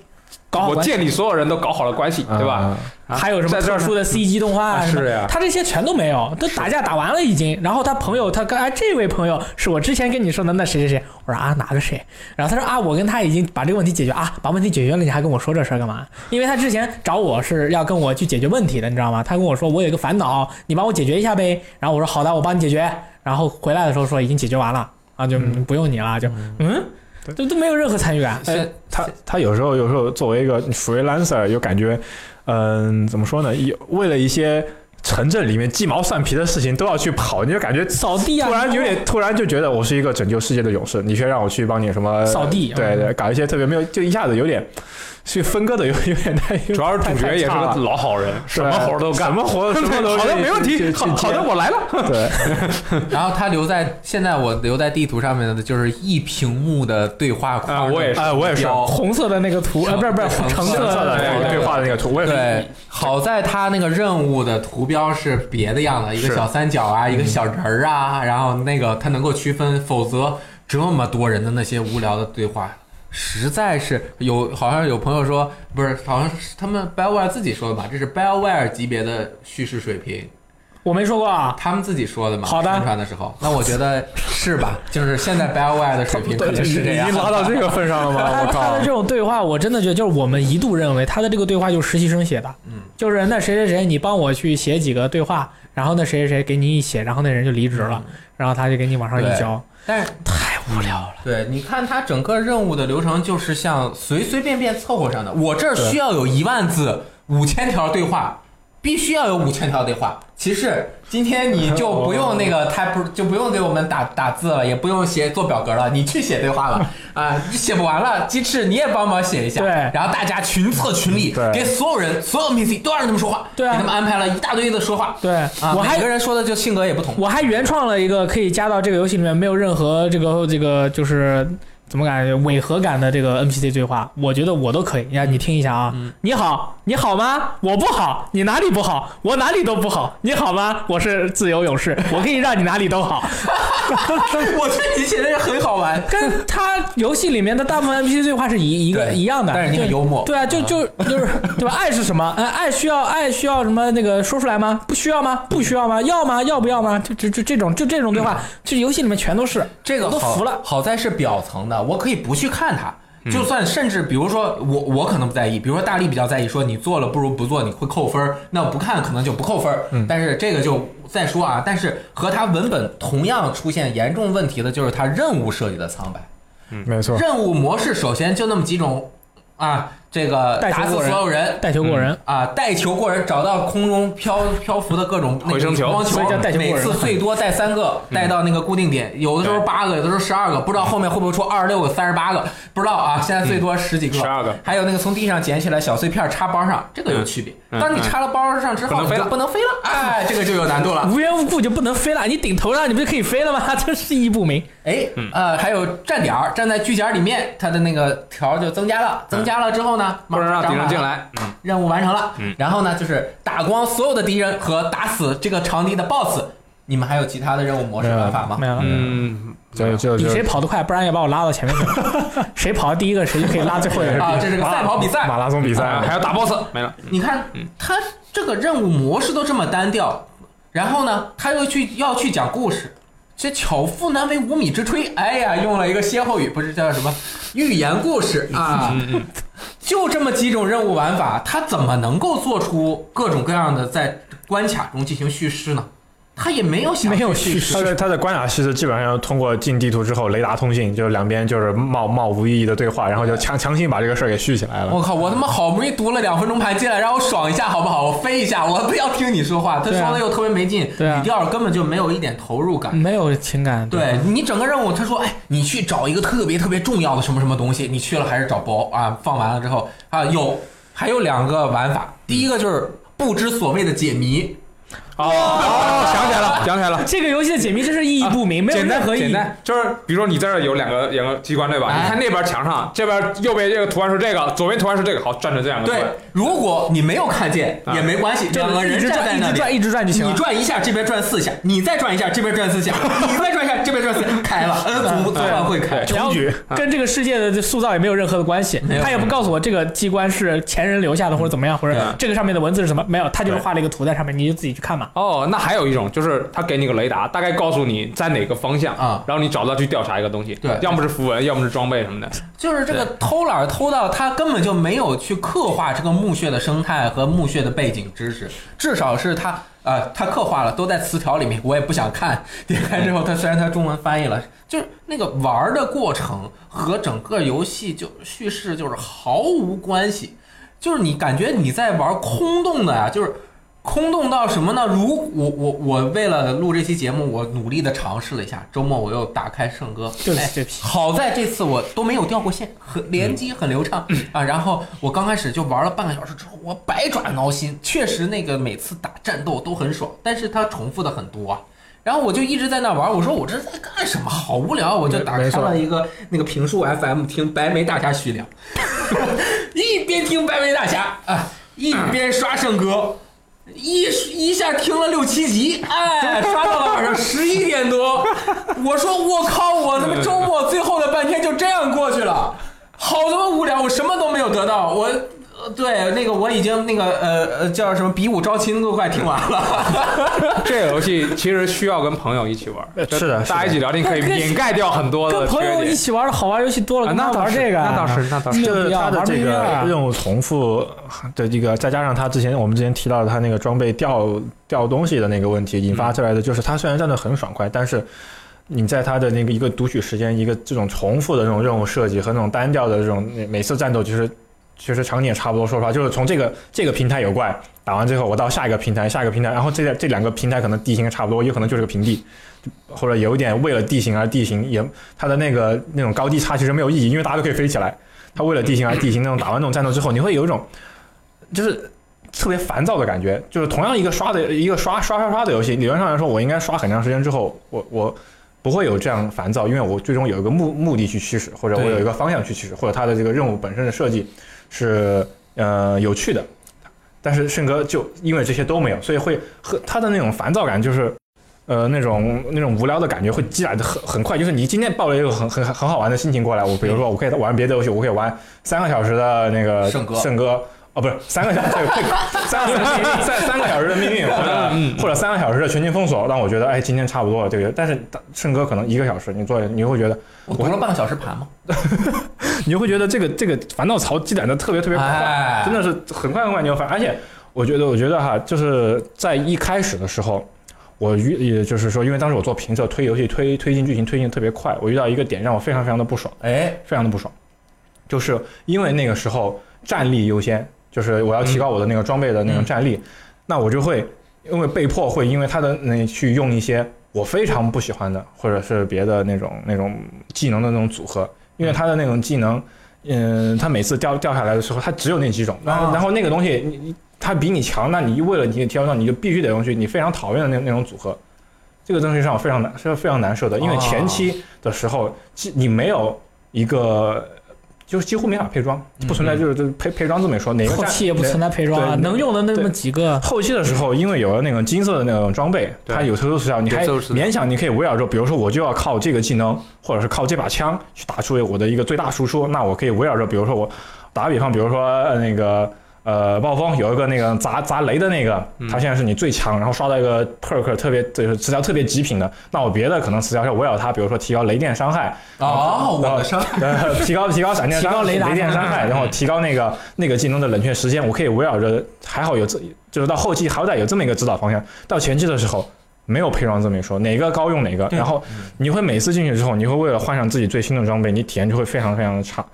搞好关系建立所有人都搞好了关系，对吧？还有什么在这儿特殊的 CG 动画啊什么是呀他这些全都没有，都打架打完了已经。然后他朋友，他刚才这位朋友是我之前跟你说的那谁谁谁，我说啊哪个谁？然后他说啊我跟他已经把这个问题解决啊，把问题解决了，你还跟我说这事儿干嘛？因为他之前找我是要跟我去解决问题的，你知道吗？他跟我说我有一个烦恼，你帮我解决一下呗。然后我说好的，我帮你解决。然后回来的时候说已经解决完了啊，就嗯不用你了，就嗯，都都没有任何参与感。哎现他他有时候有时候作为一个 freelancer，又感觉，嗯、怎么说呢？有为了一些城镇里面鸡毛蒜皮的事情都要去跑，你就感觉扫地啊，突然有点突然就觉得我是一个拯救世界的勇士，你却让我去帮你什么扫地对对，搞一些特别没有，就一下子有点去分割的有有点太，主要是主角也是个老好人，什么活都干什。么活 什么都好的，没问题。好好的，我来了。对，然后他留在现在我留在地图上面的就是一屏幕的对话框。啊我也是哎，我也是红色的那个图，呃，不是不是橙橙色的那个对话的那个图，我也是对，好在他那个任务的图标是别的样的，一个小三角啊，一个小人儿啊，然后那个他能够区分，否则这么多人的那些无聊的对话，实在是有，好像有朋友说，不是，好像是他们 BioWare 自己说的吧，这是 BioWare 级别的叙事水平，我没说过啊。他们自己说的嘛。好的宣传的时候，那我觉得是吧？就是现在 BioWare 的水平 可能是这样已经。拉到这个份上了吗？他 我靠他的这！种对话，我真的觉得就是我们一度认为他的这个对话就是实习生写的，嗯，就是那谁谁谁，你帮我去写几个对话，然后那谁谁谁给你一写，然后那人就离职了，然后他就给你往上一交，但是太无聊了。对，你看他整个任务的流程就是像随随便便凑合上的。我这儿需要有一万字、五千条对话，必须要有五千条对话。其实今天你就不用那个 type，就不用给我们打打字了，也不用写做表格了，你去写对话了 啊！写不完了，鸡翅你也帮忙写一下。对然后大家群策群力，对给所有人、所有 NPC 都让他们说话，对啊给他们安排了一大堆的说话。对，啊，我还每个人说的就性格也不同。我还原创了一个可以加到这个游戏里面没有任何这个这个就是怎么感觉违和感的这个 NPC 对话，我觉得我都可以。呀，你听一下啊，嗯你好，你好吗？我不好，你哪里不好？我哪里都不好。你好吗？我是自由勇士，我可以让你哪里都好。我觉得你写的是很好玩。跟他游戏里面的大部分 NPC 对话是一一个一样的，但是你很幽默对啊，就就就是对吧？爱是什么？呃，爱需要爱需要什么那个说出来吗？不需要吗？不需要吗？要吗？要不要吗？就就就这种就这种对话，就游戏里面全都是。这个都服了好在是表层的，我可以不去看它。嗯就算甚至比如说我我可能不在意，比如说大力比较在意，说你做了不如不做，你会扣分儿，那不看可能就不扣分但是这个就再说啊。但是和它文本同样出现严重问题的就是它任务设计的苍白。没错，任务模式首先就那么几种啊，这个打死带球过人所有人。带球过人，啊，带球过人，找到空中漂漂浮的各种那个回声球光球每次最多带三个，带到那个固定点，有的时候对八个，有的时候十二个，不知道后面会不会出二十六个、三十八个，不知道啊。现在最多十几个，12个还有那个从地上捡起来小碎片插包上，这个有区别。嗯当你插了包上之后，你就不能飞了不能飞了，哎，这个就有难度了。无缘无故就不能飞了，你顶头上你不就可以飞了吗？这是意义不明。哎，呃，还有站点儿，站在据点里面，它的那个条就增加了，增加了之后呢，不能让敌人进来。嗯，任务完成了，嗯然后呢，就是打光所有的敌人和打死这个场地的 BOSS。你们还有其他的任务模式玩法吗？没有了。嗯，就就就比谁跑得快，不然也把我拉到前面去了。谁跑到第一个，谁就可以拉最后一个。啊，这是个赛跑比赛。马拉松比赛啊还要打 BOSS，没了。你看嗯，他这个任务模式都这么单调，然后呢，他又去要去讲故事，这巧妇难为无米之炊。哎呀，用了一个歇后语，不是叫什么寓言故事啊？嗯就这么几种任务玩法，他怎么能够做出各种各样的在关卡中进行叙事呢？他也没有想没有去叙事他的他的关卡其实基本上通过进地图之后雷达通信，就两边就是冒冒无意义的对话，然后就强强行把这个事儿给续起来了。我靠！我他妈好不容易读了两分钟牌进来，让我爽一下好不好？我飞一下，我不要听你说话。他说的又特别没劲，对啊语调根本就没有一点投入感。没有情感。对你整个任务，他说，哎，你去找一个特别特别重要的什么什么东西，你去了还是找包啊？放完了之后啊，有还有两个玩法，第一个就是不知所谓的解谜，哦，想起来了，想起来了。这个游戏的解谜真是意义不明，没有简单任何意义。简单，就是比如说你在这儿有两个两个机关对吧？哎你看那边墙上，这边右边这个图案是这个，左边图案是这个，好站着这两个对。，如果你没有看见啊也没关系，就两个人一直转，一。直转，一直转就行了。你转一下，这边转四下；你再转一下，这边转四下；你再转一下，这边转四下，开了，嗯，组组换会开。对然后局跟这个世界的塑造也没有任何的关系没有，他也不告诉我这个机关是前人留下的或者怎么样，或者对这个上面的文字是什么，没有，他就是画了一个图在上面，你就自己去看嘛。哦，那还有一种就是他给你个雷达，大概告诉你在哪个方向啊然后你找到去调查一个东西，对要么是符文，要么是装备什么的。就是这个偷懒儿偷到他根本就没有去刻画这个墓穴的生态和墓穴的背景知识，至少是他呃他刻画了，都在词条里面，我也不想看。点开之后，他虽然他中文翻译了，就是那个玩儿的过程和整个游戏就叙事就是毫无关系，就是你感觉你在玩空洞的呀，就是。空洞到什么呢？如我我我为了录这期节目，我努力的尝试了一下。周末我又打开圣歌，哎就是这批好在这次我都没有掉过线，很连机很流畅、啊。然后我刚开始就玩了半个小时之后，我百爪挠心，确实那个每次打战斗都很爽，但是它重复的很多啊。然后我就一直在那玩，我说我这在干什么？好无聊，我就打开了一个那个评述 FM 听白眉大侠徐良，一边听白眉大侠啊，一边刷圣歌。一一下听了六七集，哎，刷到了晚上十一点多。我说我靠，我他妈周末最后的半天就这样过去了，好他妈无聊，我什么都没有得到，我呃对，那个我已经那个呃呃叫什么比武招亲都快听完了。这个游戏其实需要跟朋友一起玩，呃是的大家一起聊天可以掩盖掉很多的跟朋友一起玩的好玩游戏多了，那玩这个啊，那倒是那倒是。没有就是必要玩它的这个任务重复的这个，再加上他之前我们之前提到的它那个装备掉掉东西的那个问题引发出来的，就是他虽然战斗很爽快，但是你在他的那个一个读取时间、一个这种重复的这种任务设计和那种单调的这种每每次战斗，其实其实场景也差不多。说实话，就是从这个这个平台有怪打完之后，我到下一个平台，下一个平台，然后这这两个平台可能地形差不多，有可能就是个平地。或者有一点为了地形而地形，也它的那个那种高低差其实没有意义，因为大家都可以飞起来。它为了地形而地形，那种打完那种战斗之后，你会有一种就是特别烦躁的感觉。就是同样一个刷的一个刷刷刷刷的游戏，理论上来说，我应该刷很长时间之后，我我不会有这样烦躁，因为我最终有一个目目的去驱使，或者我有一个方向去驱使，或者它的这个任务本身的设计是呃有趣的。但是圣哥就因为这些都没有，所以会和他的那种烦躁感就是。呃，那种那种无聊的感觉会积攒的很很快，就是你今天抱着一个很很很好玩的心情过来，我比如说我可以玩别的游戏，我可以玩三个小时的那个圣哥圣歌哦，不是三个小时，对，三个小时三三个小时的命运，或者或者三个小时的全境封锁，让我觉得哎，今天差不多了，对不对？但是圣哥可能一个小时，你做你会觉得我读了半个小时盘嘛，你就会觉得这个这个烦躁槽积攒的特别特别快，哎。真的是很快很快你就烦。而且我觉得，我觉得哈，就是在一开始的时候，我遇也就是说，因为当时我做评测推游戏推推进剧情推进得特别快，我遇到一个点让我非常非常的不爽，哎，非常的不爽，就是因为那个时候战力优先，就是我要提高我的那个装备的那种战力，那我就会因为被迫会因为他的那去用一些我非常不喜欢的，或者是别的那种那种技能的那种组合，因为他的那种技能，嗯，他每次掉掉下来的时候，他只有那几种，然后啊然后那个东西他比你强，那你为了你提高上，你就必须得用去你非常讨厌的那那种组合。这个东西让我非常难，是非常难受的，因为哦。前期的时候，几你没有一个，就是几乎没法配装，不存在就是就配配装这么一说，哪个后战期也不存在配装啊，对能用的那么几个，后期的时候，因为有了那种金色的那种装备，它有特殊时效，你还勉强你可以围绕着，比如说我就要靠这个技能，或者是靠这把枪去打出我的一个最大输出，那我可以围绕着，比如说我打个比方，比如说呃那个。呃，暴风有一个那个砸砸雷的那个，他现在是你最强，然后刷到一个 perk 特别就是词条特别极品的，那我别的可能词条是围绕它，比如说提高雷电伤害，哦，我的伤害，呃，提高提高闪电伤提高雷达电伤害然后提高那个那个技能的冷却时间，我可以围绕着，还好有这，就是到后期好歹有这么一个指导方向，到前期的时候。没有配装这么一说，哪个高用哪个，然后你会每次进去之后，你会为了换上自己最新的装备，你体验就会非常非常的差。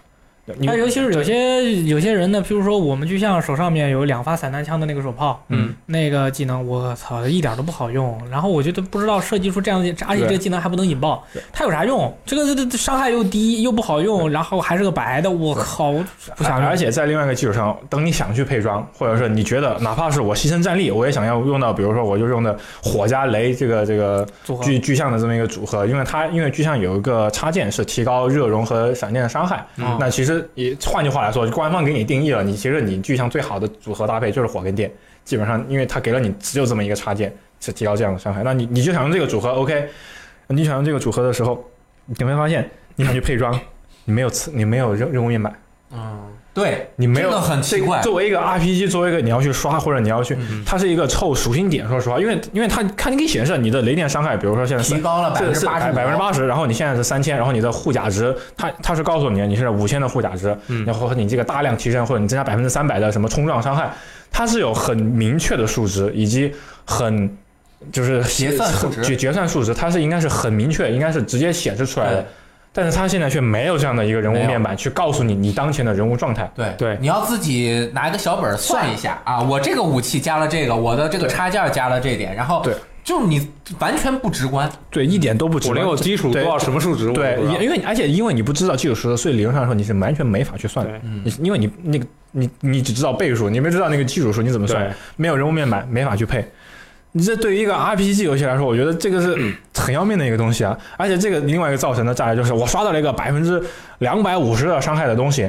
你但尤其是有些有些人呢，譬如说我们就像手上面有两发散弹枪的那个手炮，嗯，那个技能我操一点都不好用，然后我觉得不知道设计出这样的，而且这个技能还不能引爆，它有啥用？这个这这伤害又低又不好用，然后还是个白的，我靠，不想用。而且在另外一个基础上，等你想去配装，或者是你觉得哪怕是我牺牲战力，我也想要用到，比如说我就用的火加雷这个这个组合具具象的这么一个组合，因为它因为具象有一个插件是提高热容和闪电的伤害，嗯。那其实也换句话来说，官方给你定义了，你其实你具象最好的组合搭配就是火跟电，基本上因为它给了你只有这么一个插件是提高这样的伤害，那你你就想用这个组合，OK，你想用这个组合的时候，你会发现你想去配装，你没有次你没有任任务面板。嗯，对，你没有这个很奇怪作为一个 RPG，作为一个你要去刷或者你要去，嗯它是一个凑属性点。说实话，因为因为它看你可以显示你的雷电伤害，比如说现在提高了百分之八十百分之八十，然后你现在是三千，然后你的护甲值，它它是告诉你你是五千的护甲值，嗯然后你这个大量提升或者你增加百分之三百的什么冲撞伤害，它是有很明确的数值以及很。就是结算数值结结算数值，它是应该是很明确，应该是直接显示出来的对。但是他现在却没有这样的一个人物面板去告诉你你当前的人物状态。对对你要自己拿一个小本儿算一下啊，我这个武器加了这个，我的这个插件加了这点，然后对，就是你完全不直观，对，一点都不直观。我连我基础多对少什么数值我都对不知道，因因为而且因为你不知道基础数值，所以理论上来说你是完全没法去算的。嗯你因为你那个你你只知道倍数，你没知道那个基础数你怎么算，没有人物面板，没法去配。你这对于一个 RPG 游戏来说，我觉得这个是很要命的一个东西啊！而且这个另外一个造成的障碍就是，我刷到了一个百分之两百五十的伤害的东西，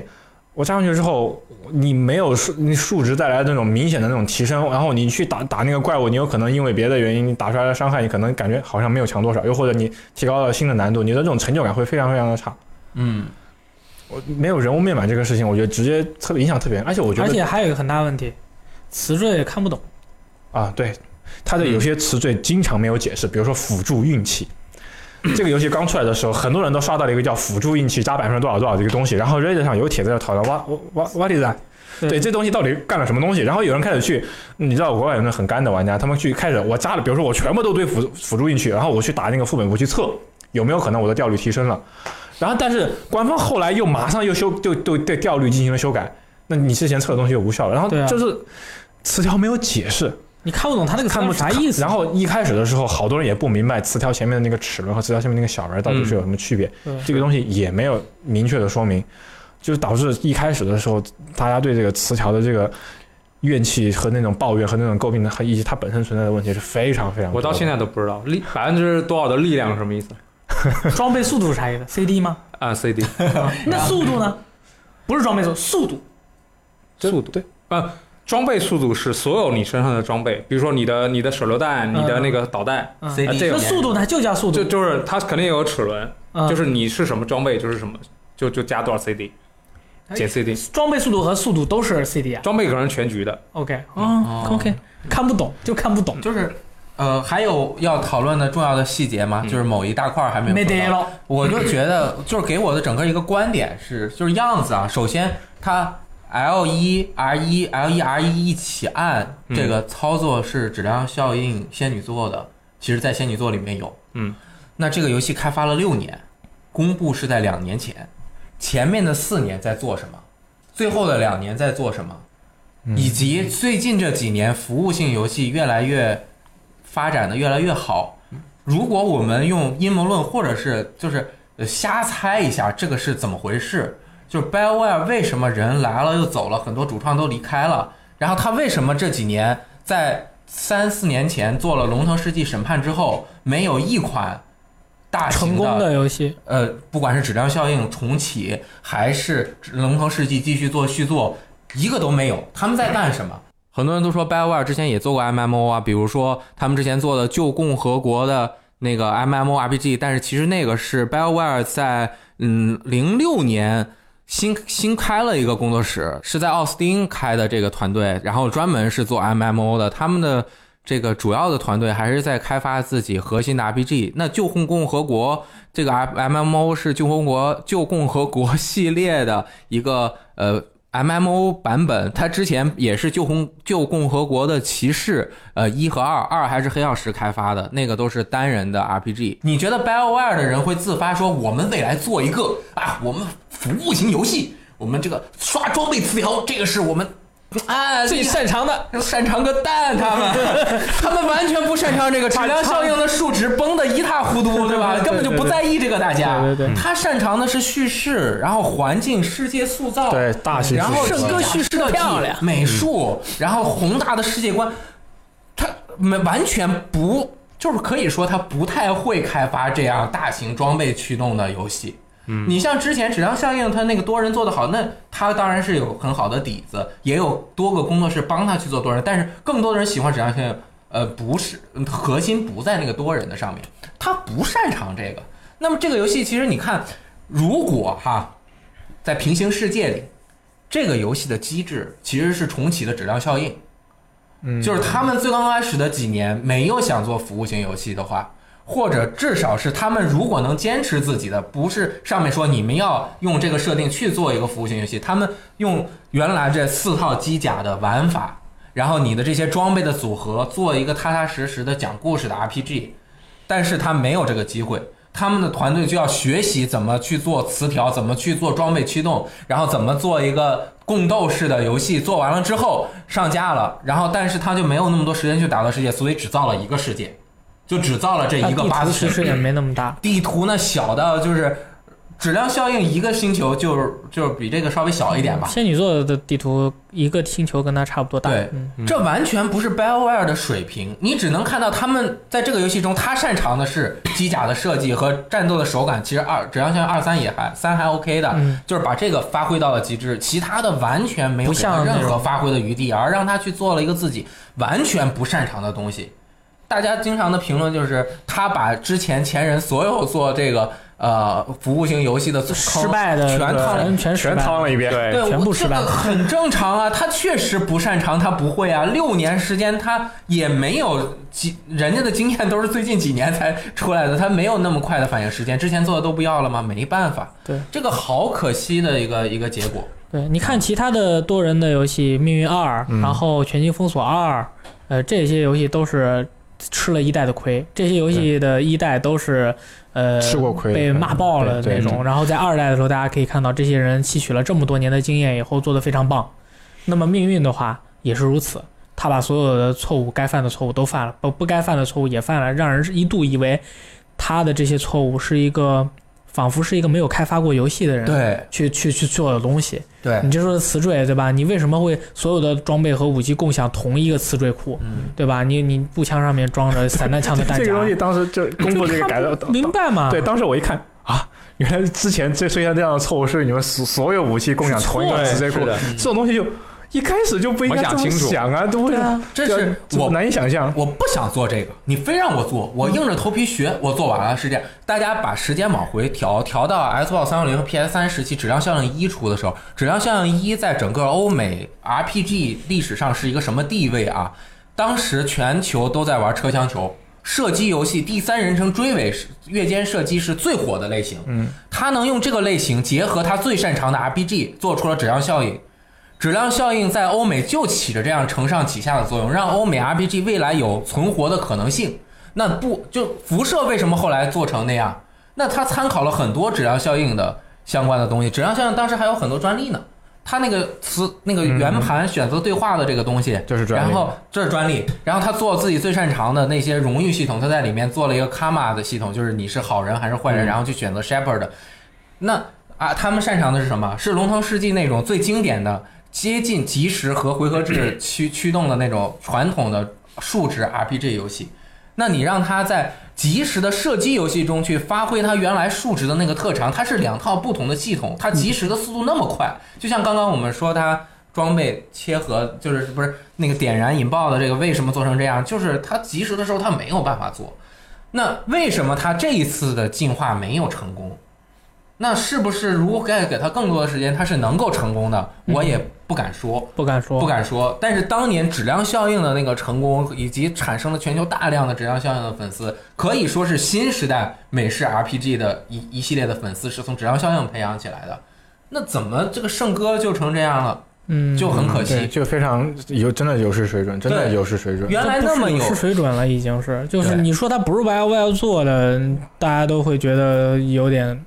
我加上去之后，你没有数你数值带来的那种明显的那种提升，然后你去打打那个怪物，你有可能因为别的原因，你打出来的伤害，你可能感觉好像没有强多少，又或者你提高了新的难度，你的这种成就感会非常非常的差。嗯，我没有人物面板这个事情，我觉得直接特别影响特别，而且我觉得而且还有一个很大问题，词缀看不懂。啊，对，它的有些词缀经常没有解释，比如说辅助运气。这个游戏刚出来的时候，很多人都刷到了一个叫辅助运气加百分之多少多少这个东西，然后 Reddit 上有帖子在讨论，what what what is that？对，这东西到底干了什么东西？然后有人开始去，你知道国外有那很干的玩家，他们去开始我加了，比如说我全部都对辅辅助运气，然后我去打那个副本，我去测有没有可能我的掉率提升了，然后但是官方后来又马上又修，就就对掉率进行了修改，那你之前测的东西就无效了，然后就是词条没有解释，你看不懂他那个词看不啥意思。然后一开始的时候，好多人也不明白词条前面的那个齿轮和词条下面那个小人到底是有什么区别，对这个东西也没有明确的说明，就导致一开始的时候，大家对这个词条的这个怨气和那种抱怨和那种诟病的，和以及它本身存在的问题是非常非常的。我到现在都不知道力百分之多少的力量是什么意思装备速度是啥意思？CD 吗？啊？CD 那速度呢？不是装备速，速度。速度对啊，装备速度是所有你身上的装备，比如说你的你的手榴弹、你的那个导弹，这个速度呢？就叫速度，就就是它肯定有齿轮，嗯就是你是什么装备就是什么，就就加多少 CD，减 CD，装备速度和速度都是 CD 啊。装备可能是全局的。OK，哦哦，OK，看不懂就看不懂，就是呃，还有要讨论的重要的细节吗？嗯就是某一大块还没有没得了。我就觉得，就是给我的整个一个观点是，就是样子啊。首先，它 L 一 R 一 L 一 R 一一起按嗯这个操作是质量效应仙女座的，其实在仙女座里面有。嗯，那这个游戏开发了六年，公布是在两年前，前面的四年在做什么？最后的两年在做什么？以及最近这几年服务性游戏越来越发展的越来越好。如果我们用阴谋论或者是就是呃瞎猜一下，这个是怎么回事？就是 BioWare 为什么人来了又走了，很多主创都离开了，然后他为什么这几年在三四年前做了《龙腾世纪审判》之后，没有一款大型成功的游戏，呃，不管是质量效应重启，还是《龙腾世纪》继续做续作，一个都没有。他们在干什么？很多人都说 BioWare 之前也做过 MMO 啊，比如说他们之前做的《旧共和国》的那个 MMORPG，但是其实那个是 BioWare 在嗯零六年新新开了一个工作室，是在奥斯汀开的这个团队，然后专门是做 MMO 的，他们的。这个主要的团队还是在开发自己核心的 RPG。那《旧共共和国》这个 M M O 是旧共国旧共和国系列的一个呃 M M O 版本，它之前也是旧红旧共和国的骑士，呃一和二，二还是黑曜石开发的，那个都是单人的 RPG。你觉得 BioWare 的人会自发说我们未来做一个啊，我们服务型游戏，我们这个刷装备词条，这个是我们。啊，最擅长的 擅长个蛋，他们他们完全不擅长这个质量效应的数值崩得一塌糊涂，对吧？根本就不在意这个，大家。对对对他擅长的是叙事，然后环境、世界塑造，对大型然后叙事整个叙事的漂亮美术，然后宏大的世界观，他没完全不就是可以说他不太会开发这样大型装备驱动的游戏。嗯，你像之前质量效应，它那个多人做得好，那他当然是有很好的底子，也有多个工作室帮他去做多人，但是更多的人喜欢质量效应，呃，不是核心不在那个多人的上面，他不擅长这个。那么这个游戏其实你看，如果哈在平行世界里，这个游戏的机制其实是重启的质量效应，嗯，就是他们最刚开始的几年没有想做服务型游戏的话，或者至少是他们如果能坚持自己的，不是上面说你们要用这个设定去做一个服务型游戏，他们用原来这四套机甲的玩法，然后你的这些装备的组合，做一个踏踏实实的讲故事的 RPG，但是他没有这个机会。他们的团队就要学习怎么去做词条，怎么去做装备驱动，然后怎么做一个共斗式的游戏。做完了之后上架了，然后但是他就没有那么多时间去打造世界，所以只造了一个世界，就只造了这一个地图八字其实也没那么大。地图呢小到就是质量效应，一个星球就是就是比这个稍微小一点吧。仙女座的地图一个星球跟它差不多大。对嗯，这完全不是 BioWare 的水平，你只能看到他们在这个游戏中，他擅长的是机甲的设计和战斗的手感。其实二质量效应二三也还三还 OK 的，嗯就是把这个发挥到了极致，其他的完全没有任何发挥的余地，而让他去做了一个自己完全不擅长的东西。大家经常的评论就是他把之前前人所有做这个呃服务型游戏的失败的全全全失全败趟了一遍。对对，全部失败这个很正常啊。他确实不擅长，他不会啊。六年时间，他也没有几人家的经验都是最近几年才出来的，他没有那么快的反应时间。之前做的都不要了吗？没办法，对这个好可惜的一个一个结果。对，你看其他的多人的游戏，《命运二》，嗯然后《全境封锁二》，呃，这些游戏都是吃了一代的亏。这些游戏的一代都是呃吃过亏被骂爆了那种。然后在二代的时候，大家可以看到这些人吸取了这么多年的经验以后做的非常棒。那么命运的话也是如此，他把所有的错误该犯的错误都犯了，不不该犯的错误也犯了，让人一度以为他的这些错误是一个仿佛是一个没有开发过游戏的人对去去去做的东西。对，你就说词缀对吧？你为什么会所有的装备和武器共享同一个词缀库，嗯，对吧？你你步枪上面装着 散弹枪的弹夹，这个东西当时就公布这个改的，明白吗？对，当时我一看啊，原来之前这出现这样的错误是你们所所有武器共享同一个词缀库，的这种东西就一开始就不应该这么想清楚想啊，对啊，这是我难以想象。我不想做这个，你非让我做，我硬着头皮学，我做完了是这样。大家把时间往回调，调到 Xbox 三六零和 PS 三时期，质量效应一出的时候，质量效应一在整个欧美 RPG 历史上是一个什么地位啊？当时全球都在玩车厢球。射击游戏第三人称追尾是越肩射击是最火的类型，嗯，他能用这个类型结合他最擅长的 RPG，做出了质量效应。质量效应在欧美就起着这样承上启下的作用，让欧美 RPG 未来有存活的可能性。那不就辐射为什么后来做成那样？那他参考了很多质量效应的相关的东西，质量效应当时还有很多专利呢。他那个词那个圆盘选择对话的这个东西，就是专利然后这是专利，然后他做自己最擅长的那些荣誉系统，他在里面做了一个 karma 的系统，就是你是好人还是坏人，嗯然后去选择 shepherd。那啊，他们擅长的是什么？是龙腾世纪那种最经典的、接近即时和回合制驱驱动的那种传统的数值 RPG 游戏。那你让他在即时的射击游戏中去发挥他原来数值的那个特长，它是两套不同的系统，它即时的速度那么快，就像刚刚我们说它装备切合，就是不是那个点燃引爆的这个为什么做成这样，就是它即时的时候它没有办法做。那为什么它这一次的进化没有成功？那是不是如果再给他更多的时间，他是能够成功的？我也不敢说。不敢说，不敢说，但是当年质量效应的那个成功，以及产生了全球大量的质量效应的粉丝，可以说是新时代美式 RPG 的一一系列的粉丝是从质量效应培养起来的。那怎么这个圣歌就成这样了？嗯，就很可对，惜。就非常有真的有失水准，真的有失水准。原来那么有有失水准了，已经是，就是你说他不是 YY 做的，大家都会觉得有点。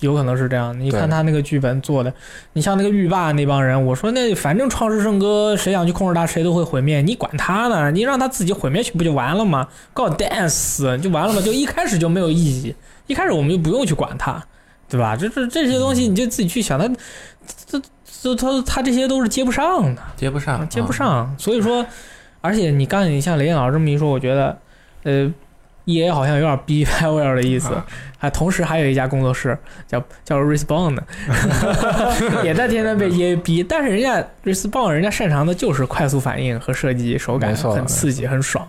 有可能是这样，你看他那个剧本做的，你像那个浴霸那帮人，我说那反正创世圣歌谁想去控制他，谁都会毁灭，你管他呢？你让他自己毁灭去不就完了吗？God dance 就完了吗？就一开始就没有意义，一开始我们就不用去管他，对吧？这这这些东西你就自己去想，他这这他他这些都是接不上的。接不上，接不嗯。上。所以说，而且你刚才你像雷电老师这么一说，我觉得，呃，E A 好像有点逼 BioWare 的意思，还同时还有一家工作室叫叫 Respawn 的，也在天天被 E A 逼，但是人家 Respawn 人家擅长的就是快速反应和射击，手感很刺激，很爽。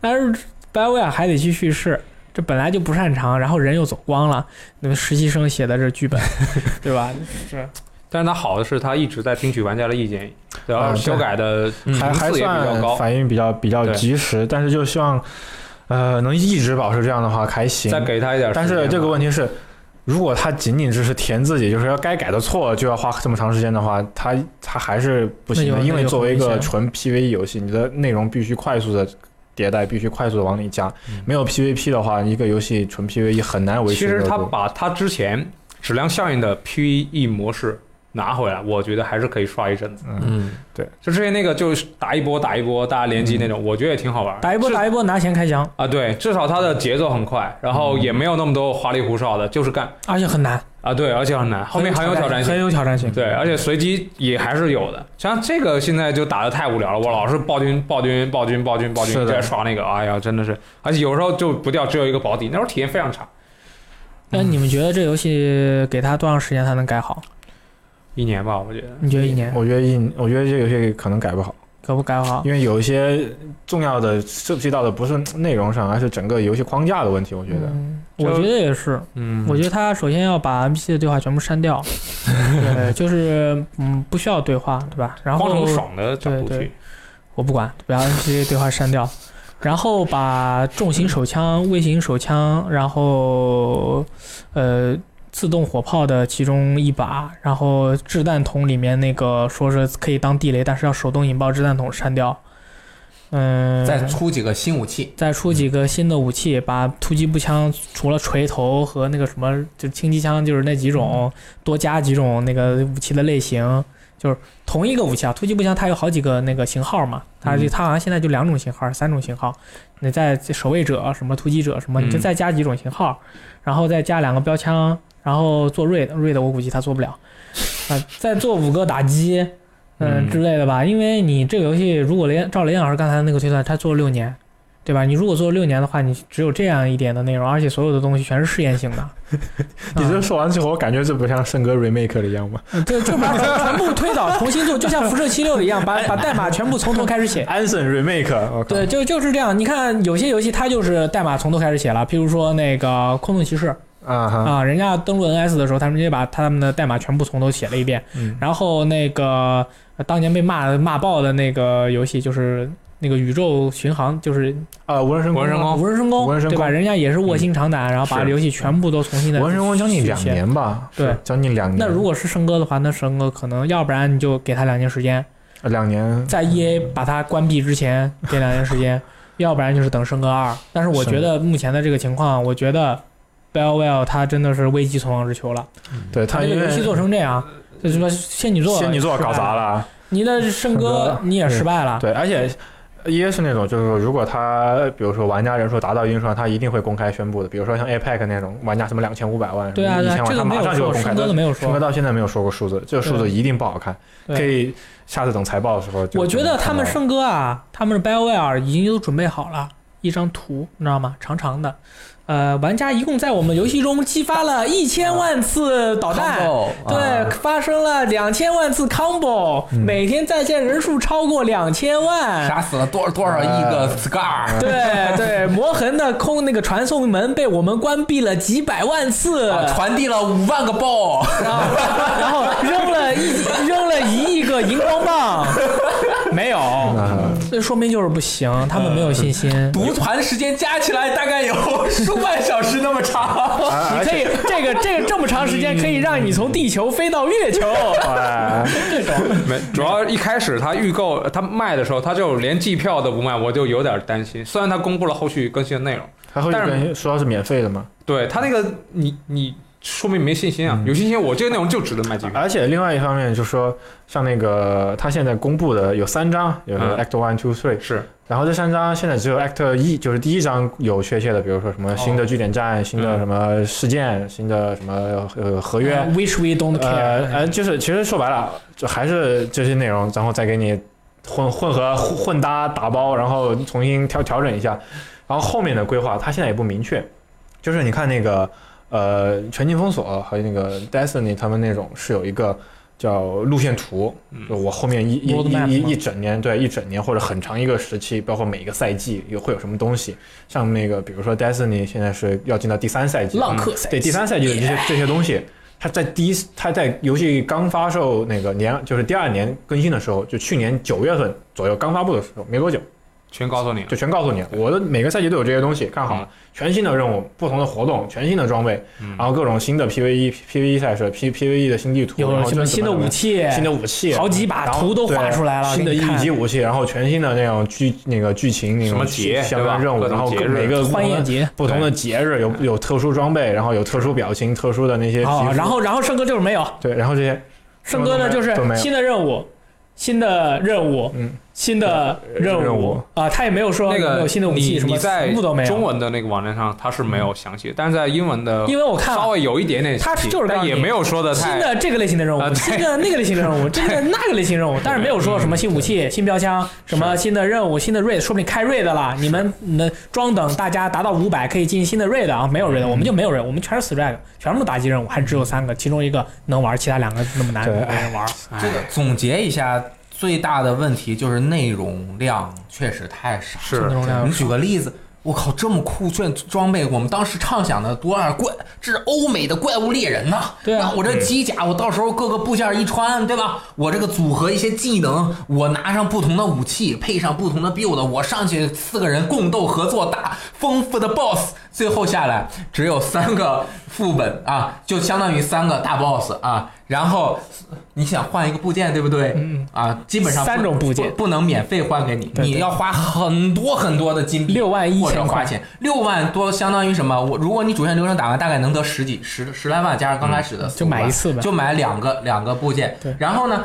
但是 BioWare 还得去叙事。这本来就不擅长，然后人又走光了，那个实习生写的这剧本，对吧？是但是它好的是，它一直在听取玩家的意见，然后修改的嗯还还算高。反应比较比较及时，但是就希望呃能一直保持这样的话还行。再给他一点但是这个问题是，如果他仅仅只是填自己，就是要该改的错就要花这么长时间的话，他他还是不行的。因为作为一个纯 PVE 游戏，你的内容必须快速的迭代，必须快速的往里加。没有 PVP 的话，一个游戏纯 PVE 很难维持其实他。把他之前质量效应的 PVE 模式拿回来，我觉得还是可以刷一阵子。嗯，对，就之前那个就是打一波打一波，大家联机那种，我觉得也挺好玩。打一波打一波拿钱开箱，啊，对，至少它的节奏很快，然后也没有那么多花里胡哨的，就是干而且很难，啊，对，而且很难，后面很有挑战性很。有挑战性。对，而且随机也还是有的。像这个现在就打的太无聊了，我老是暴君、暴君、暴君、暴君、暴君，在刷那个，哎呀，真的是，而且有时候就不掉，只有一个保底，那时候体验非常差。那你们觉得这游戏给他多长时间才能改好？一年吧，我觉得。你觉得一年？我觉得一，我觉得这个游戏可能改不好。可不改好。因为有一些重要的涉及到的不是内容上，而是整个游戏框架的问题。我觉得，嗯，我觉得也是。嗯我觉得他首先要把 NPC 的对话全部删掉，对，就是嗯不需要对话，对吧？然后光从爽的角度对对去，我不管，把 NPC 对话删掉，然后把重型手枪、微型手枪，然后呃自动火炮的其中一把，然后掷弹筒里面那个说是可以当地雷，但是要手动引爆掷弹筒删掉。嗯，再出几个新武器，再出几个新的武器，把突击步枪除了锤头和那个什么，就轻机枪，就是那几种，多加几种那个武器的类型，就是同一个武器啊。突击步枪它有好几个那个型号嘛，它就嗯它好像现在就两种型号，三种型号。你再守卫者什么突击者什么，你就嗯再加几种型号，然后再加两个标枪，然后做 raid raid 我估计他做不了，啊、再做五个打击。嗯嗯之类的吧，因为你这个游戏如果雷照雷老师刚才那个推算，他做了六年，对吧？你如果做了六年的话，你只有这样一点的内容，而且所有的东西全是试验性的。你这说完之后，我感觉这不像圣歌 remake 的一样吗？对就就把全部推倒重新做，就像辐射七六一样，把 把代码全部从头开始写。安森 remake，对，就就是这样。你看有些游戏它就是代码从头开始写了，譬如说那个空洞骑士啊哈，啊，人家登录 NS 的时候，他们直接把他们的代码全部从头写了一遍。嗯然后那个呃当年被骂骂爆的那个游戏就是那个宇宙巡航，就是啊，无人升无人升空，无人神宫对吧？人家也是卧薪尝胆，然后把是游戏全部都重新的。无人神宫将近两。年吧，对将近两年。那如果是升哥的话，那升哥可能要不然你就给他两年时间，呃两年，在 EA 把它关闭之前给两年时间，要不然就是等升哥二。但是我觉得目前的这个情况，我觉得 BioWare 他真的是危机存亡之秋了。对他游戏做成这样，就什么仙女座，仙女座搞砸了，你的圣歌你也失败了。对，而且 E A 是那种，就是说，如果他比如说玩家人数达到一定数量，他一定会公开宣布的。比如说像 APEC 那种玩家什么两千五百万、对啊，一千万，他马上就会说，公开都没有圣哥。到现在没有说过数字，这个数字一定不好看，对可以下次等财报的时候。我觉得他们圣哥啊，他们的 BioWare 已经都准备好了一张图，你知道吗？长长的。呃，玩家一共在我们游戏中激发了一千万次导弹，Combo，对，啊。发生了两千万次 combo，、嗯。每天在线人数超过两千万。杀死了多少多少亿个 scar，对对，魔痕的空那个传送门被我们关闭了几百万次，啊传递了五万个 ball，然后然后扔了一扔了一亿个荧光棒，没有，啊，这说明就是不行，他们没有信心。读团时间加起来大概有 数万小时那么长。啊你可以这个这个这么长时间可以让你从地球飞到月球，哎，这种没，主要一开始他预购他卖的时候，他就连季票都不卖，我就有点担心。虽然他公布了后续更新的内容，但是跟说是免费的嘛？对他那个你你说明没信心啊，有信心我这个内容就值得卖几个。而且另外一方面就是说，像那个他现在公布的有三张，有嗯。Act One、Two、Three，是。然后这三张现在只有 Act 一，就是第一张有确切的，比如说什么新的据点站、新的什么事件、新的什么呃合约，Wish we don't 呃 care。呃，就是其实说白了，就还是这些内容，然后再给你混混合混混搭打包，然后重新调调整一下，然后后面的规划它现在也不明确，就是你看那个呃全境封锁还有那个 Destiny 他们那种是有一个。叫路线图，就我后面一一一一一整年，对一整年或者很长一个时期，包括每一个赛季有会有什么东西，像那个比如说 Destiny 现在是要进到第三赛季，浪客赛对第三赛季的这些这些东西，它在第一，它在游戏刚发售那个年，就是第二年更新的时候，就去年九月份左右刚发布的时候，没多久全告诉你就。全告诉你了。我的每个赛季都有这些东西，看好了，全新的任务、不同的活动、全新的装备，嗯。然后各种新的 PVE、PVE 赛事、P PVE 的新地图，有什么新的武器？新的武器，好几把图都画出来了新的一级武器，然后全新的那种剧那个剧情那什种么节相关任务，然后每个不同的欢宴节。不同的节日有有特殊装备，然后有特殊表情、特殊的那些哦，然后然后圣哥就是没有，对，然后这些圣哥呢就是新的任务，新的任务，嗯，新的任任务。啊，他也没有说那个有没有新的武器你什么，你在全部都没有。中文的那个网站上它是没有详细，但是在英文的因为我看了稍微有一点点他就是也没有说的新的这个类型的任务，新的那个类型的任务，这个那个类型任务，但是没有说什么新武器、新标枪、什么新的任务、新的 raid，说不定开 raid 了，你们那装等大家达到五百可以进新的 raid 啊，没有 raid，我们就没有 raid，我们全是 strike，全部打击任务，还只有三个，其中一个能玩，其他两个那么难对没人玩。这个总结一下，最大的问题就是内容量确实太少。是内容量你举个例子，我靠，这么酷炫装备，我们当时畅想的多少怪，这是欧美的怪物猎人呐！对啊那我这机甲，我到时候各个部件一穿，对吧？我这个组合一些技能，我拿上不同的武器，配上不同的 build，我上去四个人共斗合作打丰富的 boss，最后下来只有三个副本啊，就相当于三个大 boss 啊。然后你想换一个部件，对不对？嗯啊，基本上不三种部件不不能免费换给你，你要花很多很多的金币，六万一或者千块，花钱，六万多相当于什么？我如果你主线流程打完，大概能得十几十十来万，加上刚开始的四就买一次呗就买两个两个部件对。然后呢，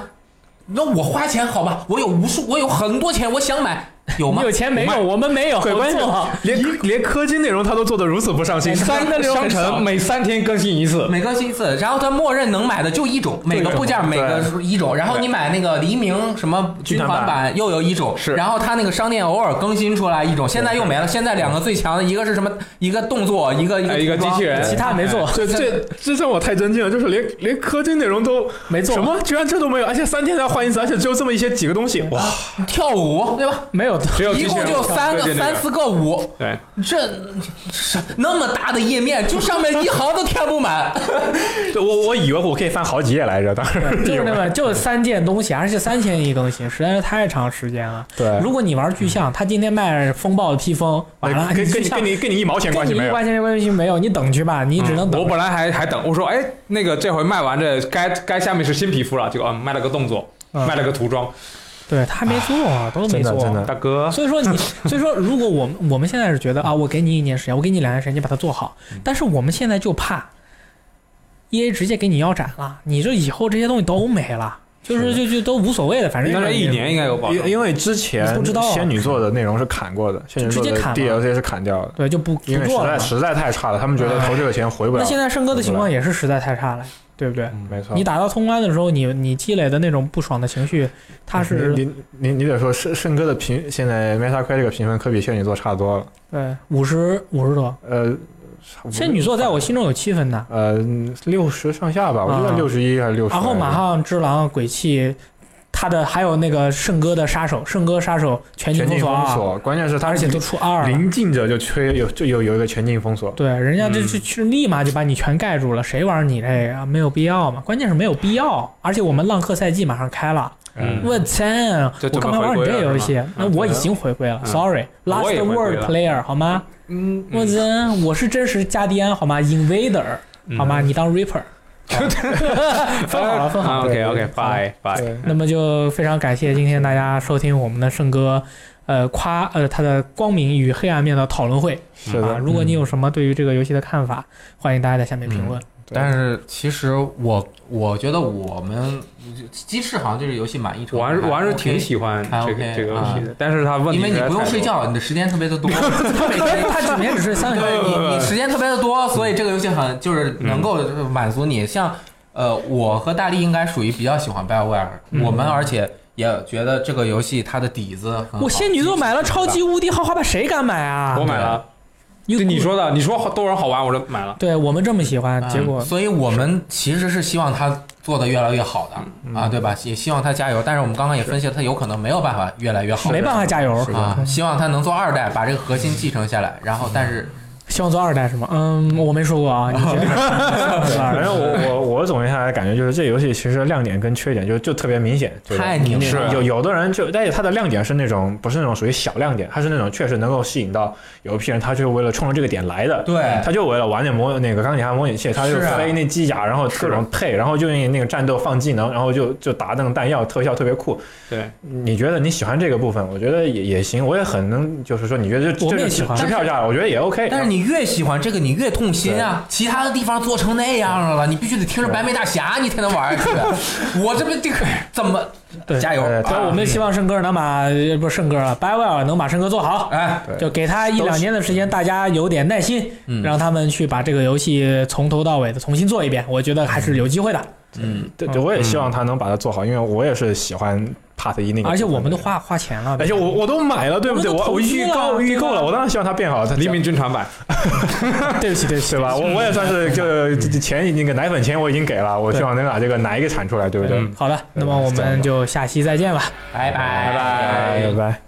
那我花钱好吧？我有无数，我有很多钱，我想买，有吗你有？钱没有？我们没有，对，关。连连氪金内容他都做的如此不上心，三商城每三天更新一次，每更新一次，然后他默认能买的就一种，每个部件每个一种，然后你买那个黎明什么军团版又有一种，是然后他那个商店偶尔更新出来一种，现在又没了。现在两个最强的一个是什么？一个动作，一个一个机器人其他没做，这这这让我太尊敬了，就是连连氪金内容都没做什么，居然这都没有，而且三天才换一次，而且只有这么一些几个东西，哇！跳舞，对吧？没有。只有一共就三个三四个五，对，这是那么大的页面，就上面一行都填不满。对我我以为我可以翻好几页来着，当时就是那么就三件东西，而且三千一更新，实在是太长时间了。对如果你玩巨像，他今天卖风暴的披风，完了跟跟你跟你跟你一毛钱关系没有。一关系关系没有，你等去吧，你只能等。我本来还还等，我说哎，那个这回卖完这该该下面是新皮肤了，结果啊卖了个动作，嗯卖了个涂装，对他还没做，都没做。真的大哥，所以说你，所以说，如果我们我们现在是觉得啊，我给你一年时间，我给你两年时间，你把它做好。但是我们现在就怕，E A 直接给你腰斩了，你这以后这些东西都没了，就是就就都无所谓的，反正应该一年应该有保证因。因为之前不知道啊仙女座的内容是砍过的，仙女座的直接砍了 DLC 是砍掉的，对就不不因为实做了嘛。在实在太差了，他们觉得投这个钱回不了。那现在圣哥的情况也是实在太差了，对不对？嗯没错，你打到通关的时候，你你积累的那种不爽的情绪，它是你你你得说圣圣哥的评，现在 Metacritic 这个评分可比仙女座差多了。对五十五十多，呃，仙女座在我心中有七分的，呃六十上下吧，我觉得啊六十一还是六十。然后马上之狼鬼泣，他的还有那个圣歌的杀手，圣歌杀手全境封锁二，封锁，关键是他而且都出二了。临近者就缺有就有有一个全境封锁。对，人家这嗯这是立马就把你全盖住了，谁玩你这个没有必要嘛？关键是没有必要，而且我们浪客赛季马上开了，嗯我天！我干嘛玩你这游戏？那我已经回归了嗯，Sorry，Last 我也回归 Word Player 好吗？嗯，我真，我是真实加迪安好吗？Invader 好吗？你当 Reaper，分好了，分好了。OK OK，拜拜。对，那么就非常感谢今天大家收听我们的圣哥，呃，夸呃他的光明与黑暗面的讨论会。啊，是的。如果你有什么对于这个游戏的看法，欢迎大家在下面评论。但是其实我我觉得我们鸡翅好像对这个游戏满意程度我还是我还是挺喜欢还这 OK，个这个游戏的，但是他问题因为你不用睡觉，你的时间特别的多，他每天他只每天只睡三个小时。你你时间特别的多，所以这个游戏很就是能够满足你。像呃，我和大力应该属于比较喜欢 BioWare，、嗯我们而且也觉得这个游戏它的底子很好。我仙女座买了超级无敌豪华版，谁敢买啊？我买了，你就你说的，你说好多人好玩，我就买了。对我们这么喜欢，嗯结果所以我们其实是希望它做的越来越好的、嗯啊，对吧？也希望它加油。但是我们刚刚也分析了，它有可能没有办法越来越好，没办法加油。啊。希望它能做二代，把这个核心继承下来。然后，但是希望做二代是吗？嗯，我没说过啊。你觉得反正我我我总结下来感觉就是这游戏其实亮点跟缺点就就特别明显，就是太明你显了有有的人就，但是它的亮点是那种不是那种属于小亮点，它是那种确实能够吸引到有一批人，他就是为了冲着这个点来的。对他就为了玩点模那个钢铁侠模拟器，他就飞那机甲，然后各种配，然后就用那个战斗放技能，然后就就打那种弹药特效特别酷。对，你觉得你喜欢这个部分，我觉得也也行，我也很能，就是说你觉得就就是喜欢支票价，我觉得也 OK。但是你越喜欢这个，你越痛心啊！其他的地方做成那样了，你必须得听着白眉大侠，你才能玩下去。我这边这个怎么对加油？呃对，我们希望圣哥能把呃不是圣哥啊 b i w e l l 能把圣哥做好。哎，对就给他一两年的时间，大家有点耐心，嗯让他们去把这个游戏从头到尾的重新做一遍，我觉得还是有机会的。嗯，对对，我也希望他能把它做好，因为我也是喜欢 Part 一那个，而且我们都，花花钱了，而且我我都买了，对不对？我我我预投资了告预购了，我当然希望它变好，它黎明军团版，对不起对不起 对吧？我我也算是就这钱那个奶粉钱我已经给了，我希望能把这个奶给产出来，对不对？嗯好的，那么我们就下期再见吧。拜拜拜拜拜拜。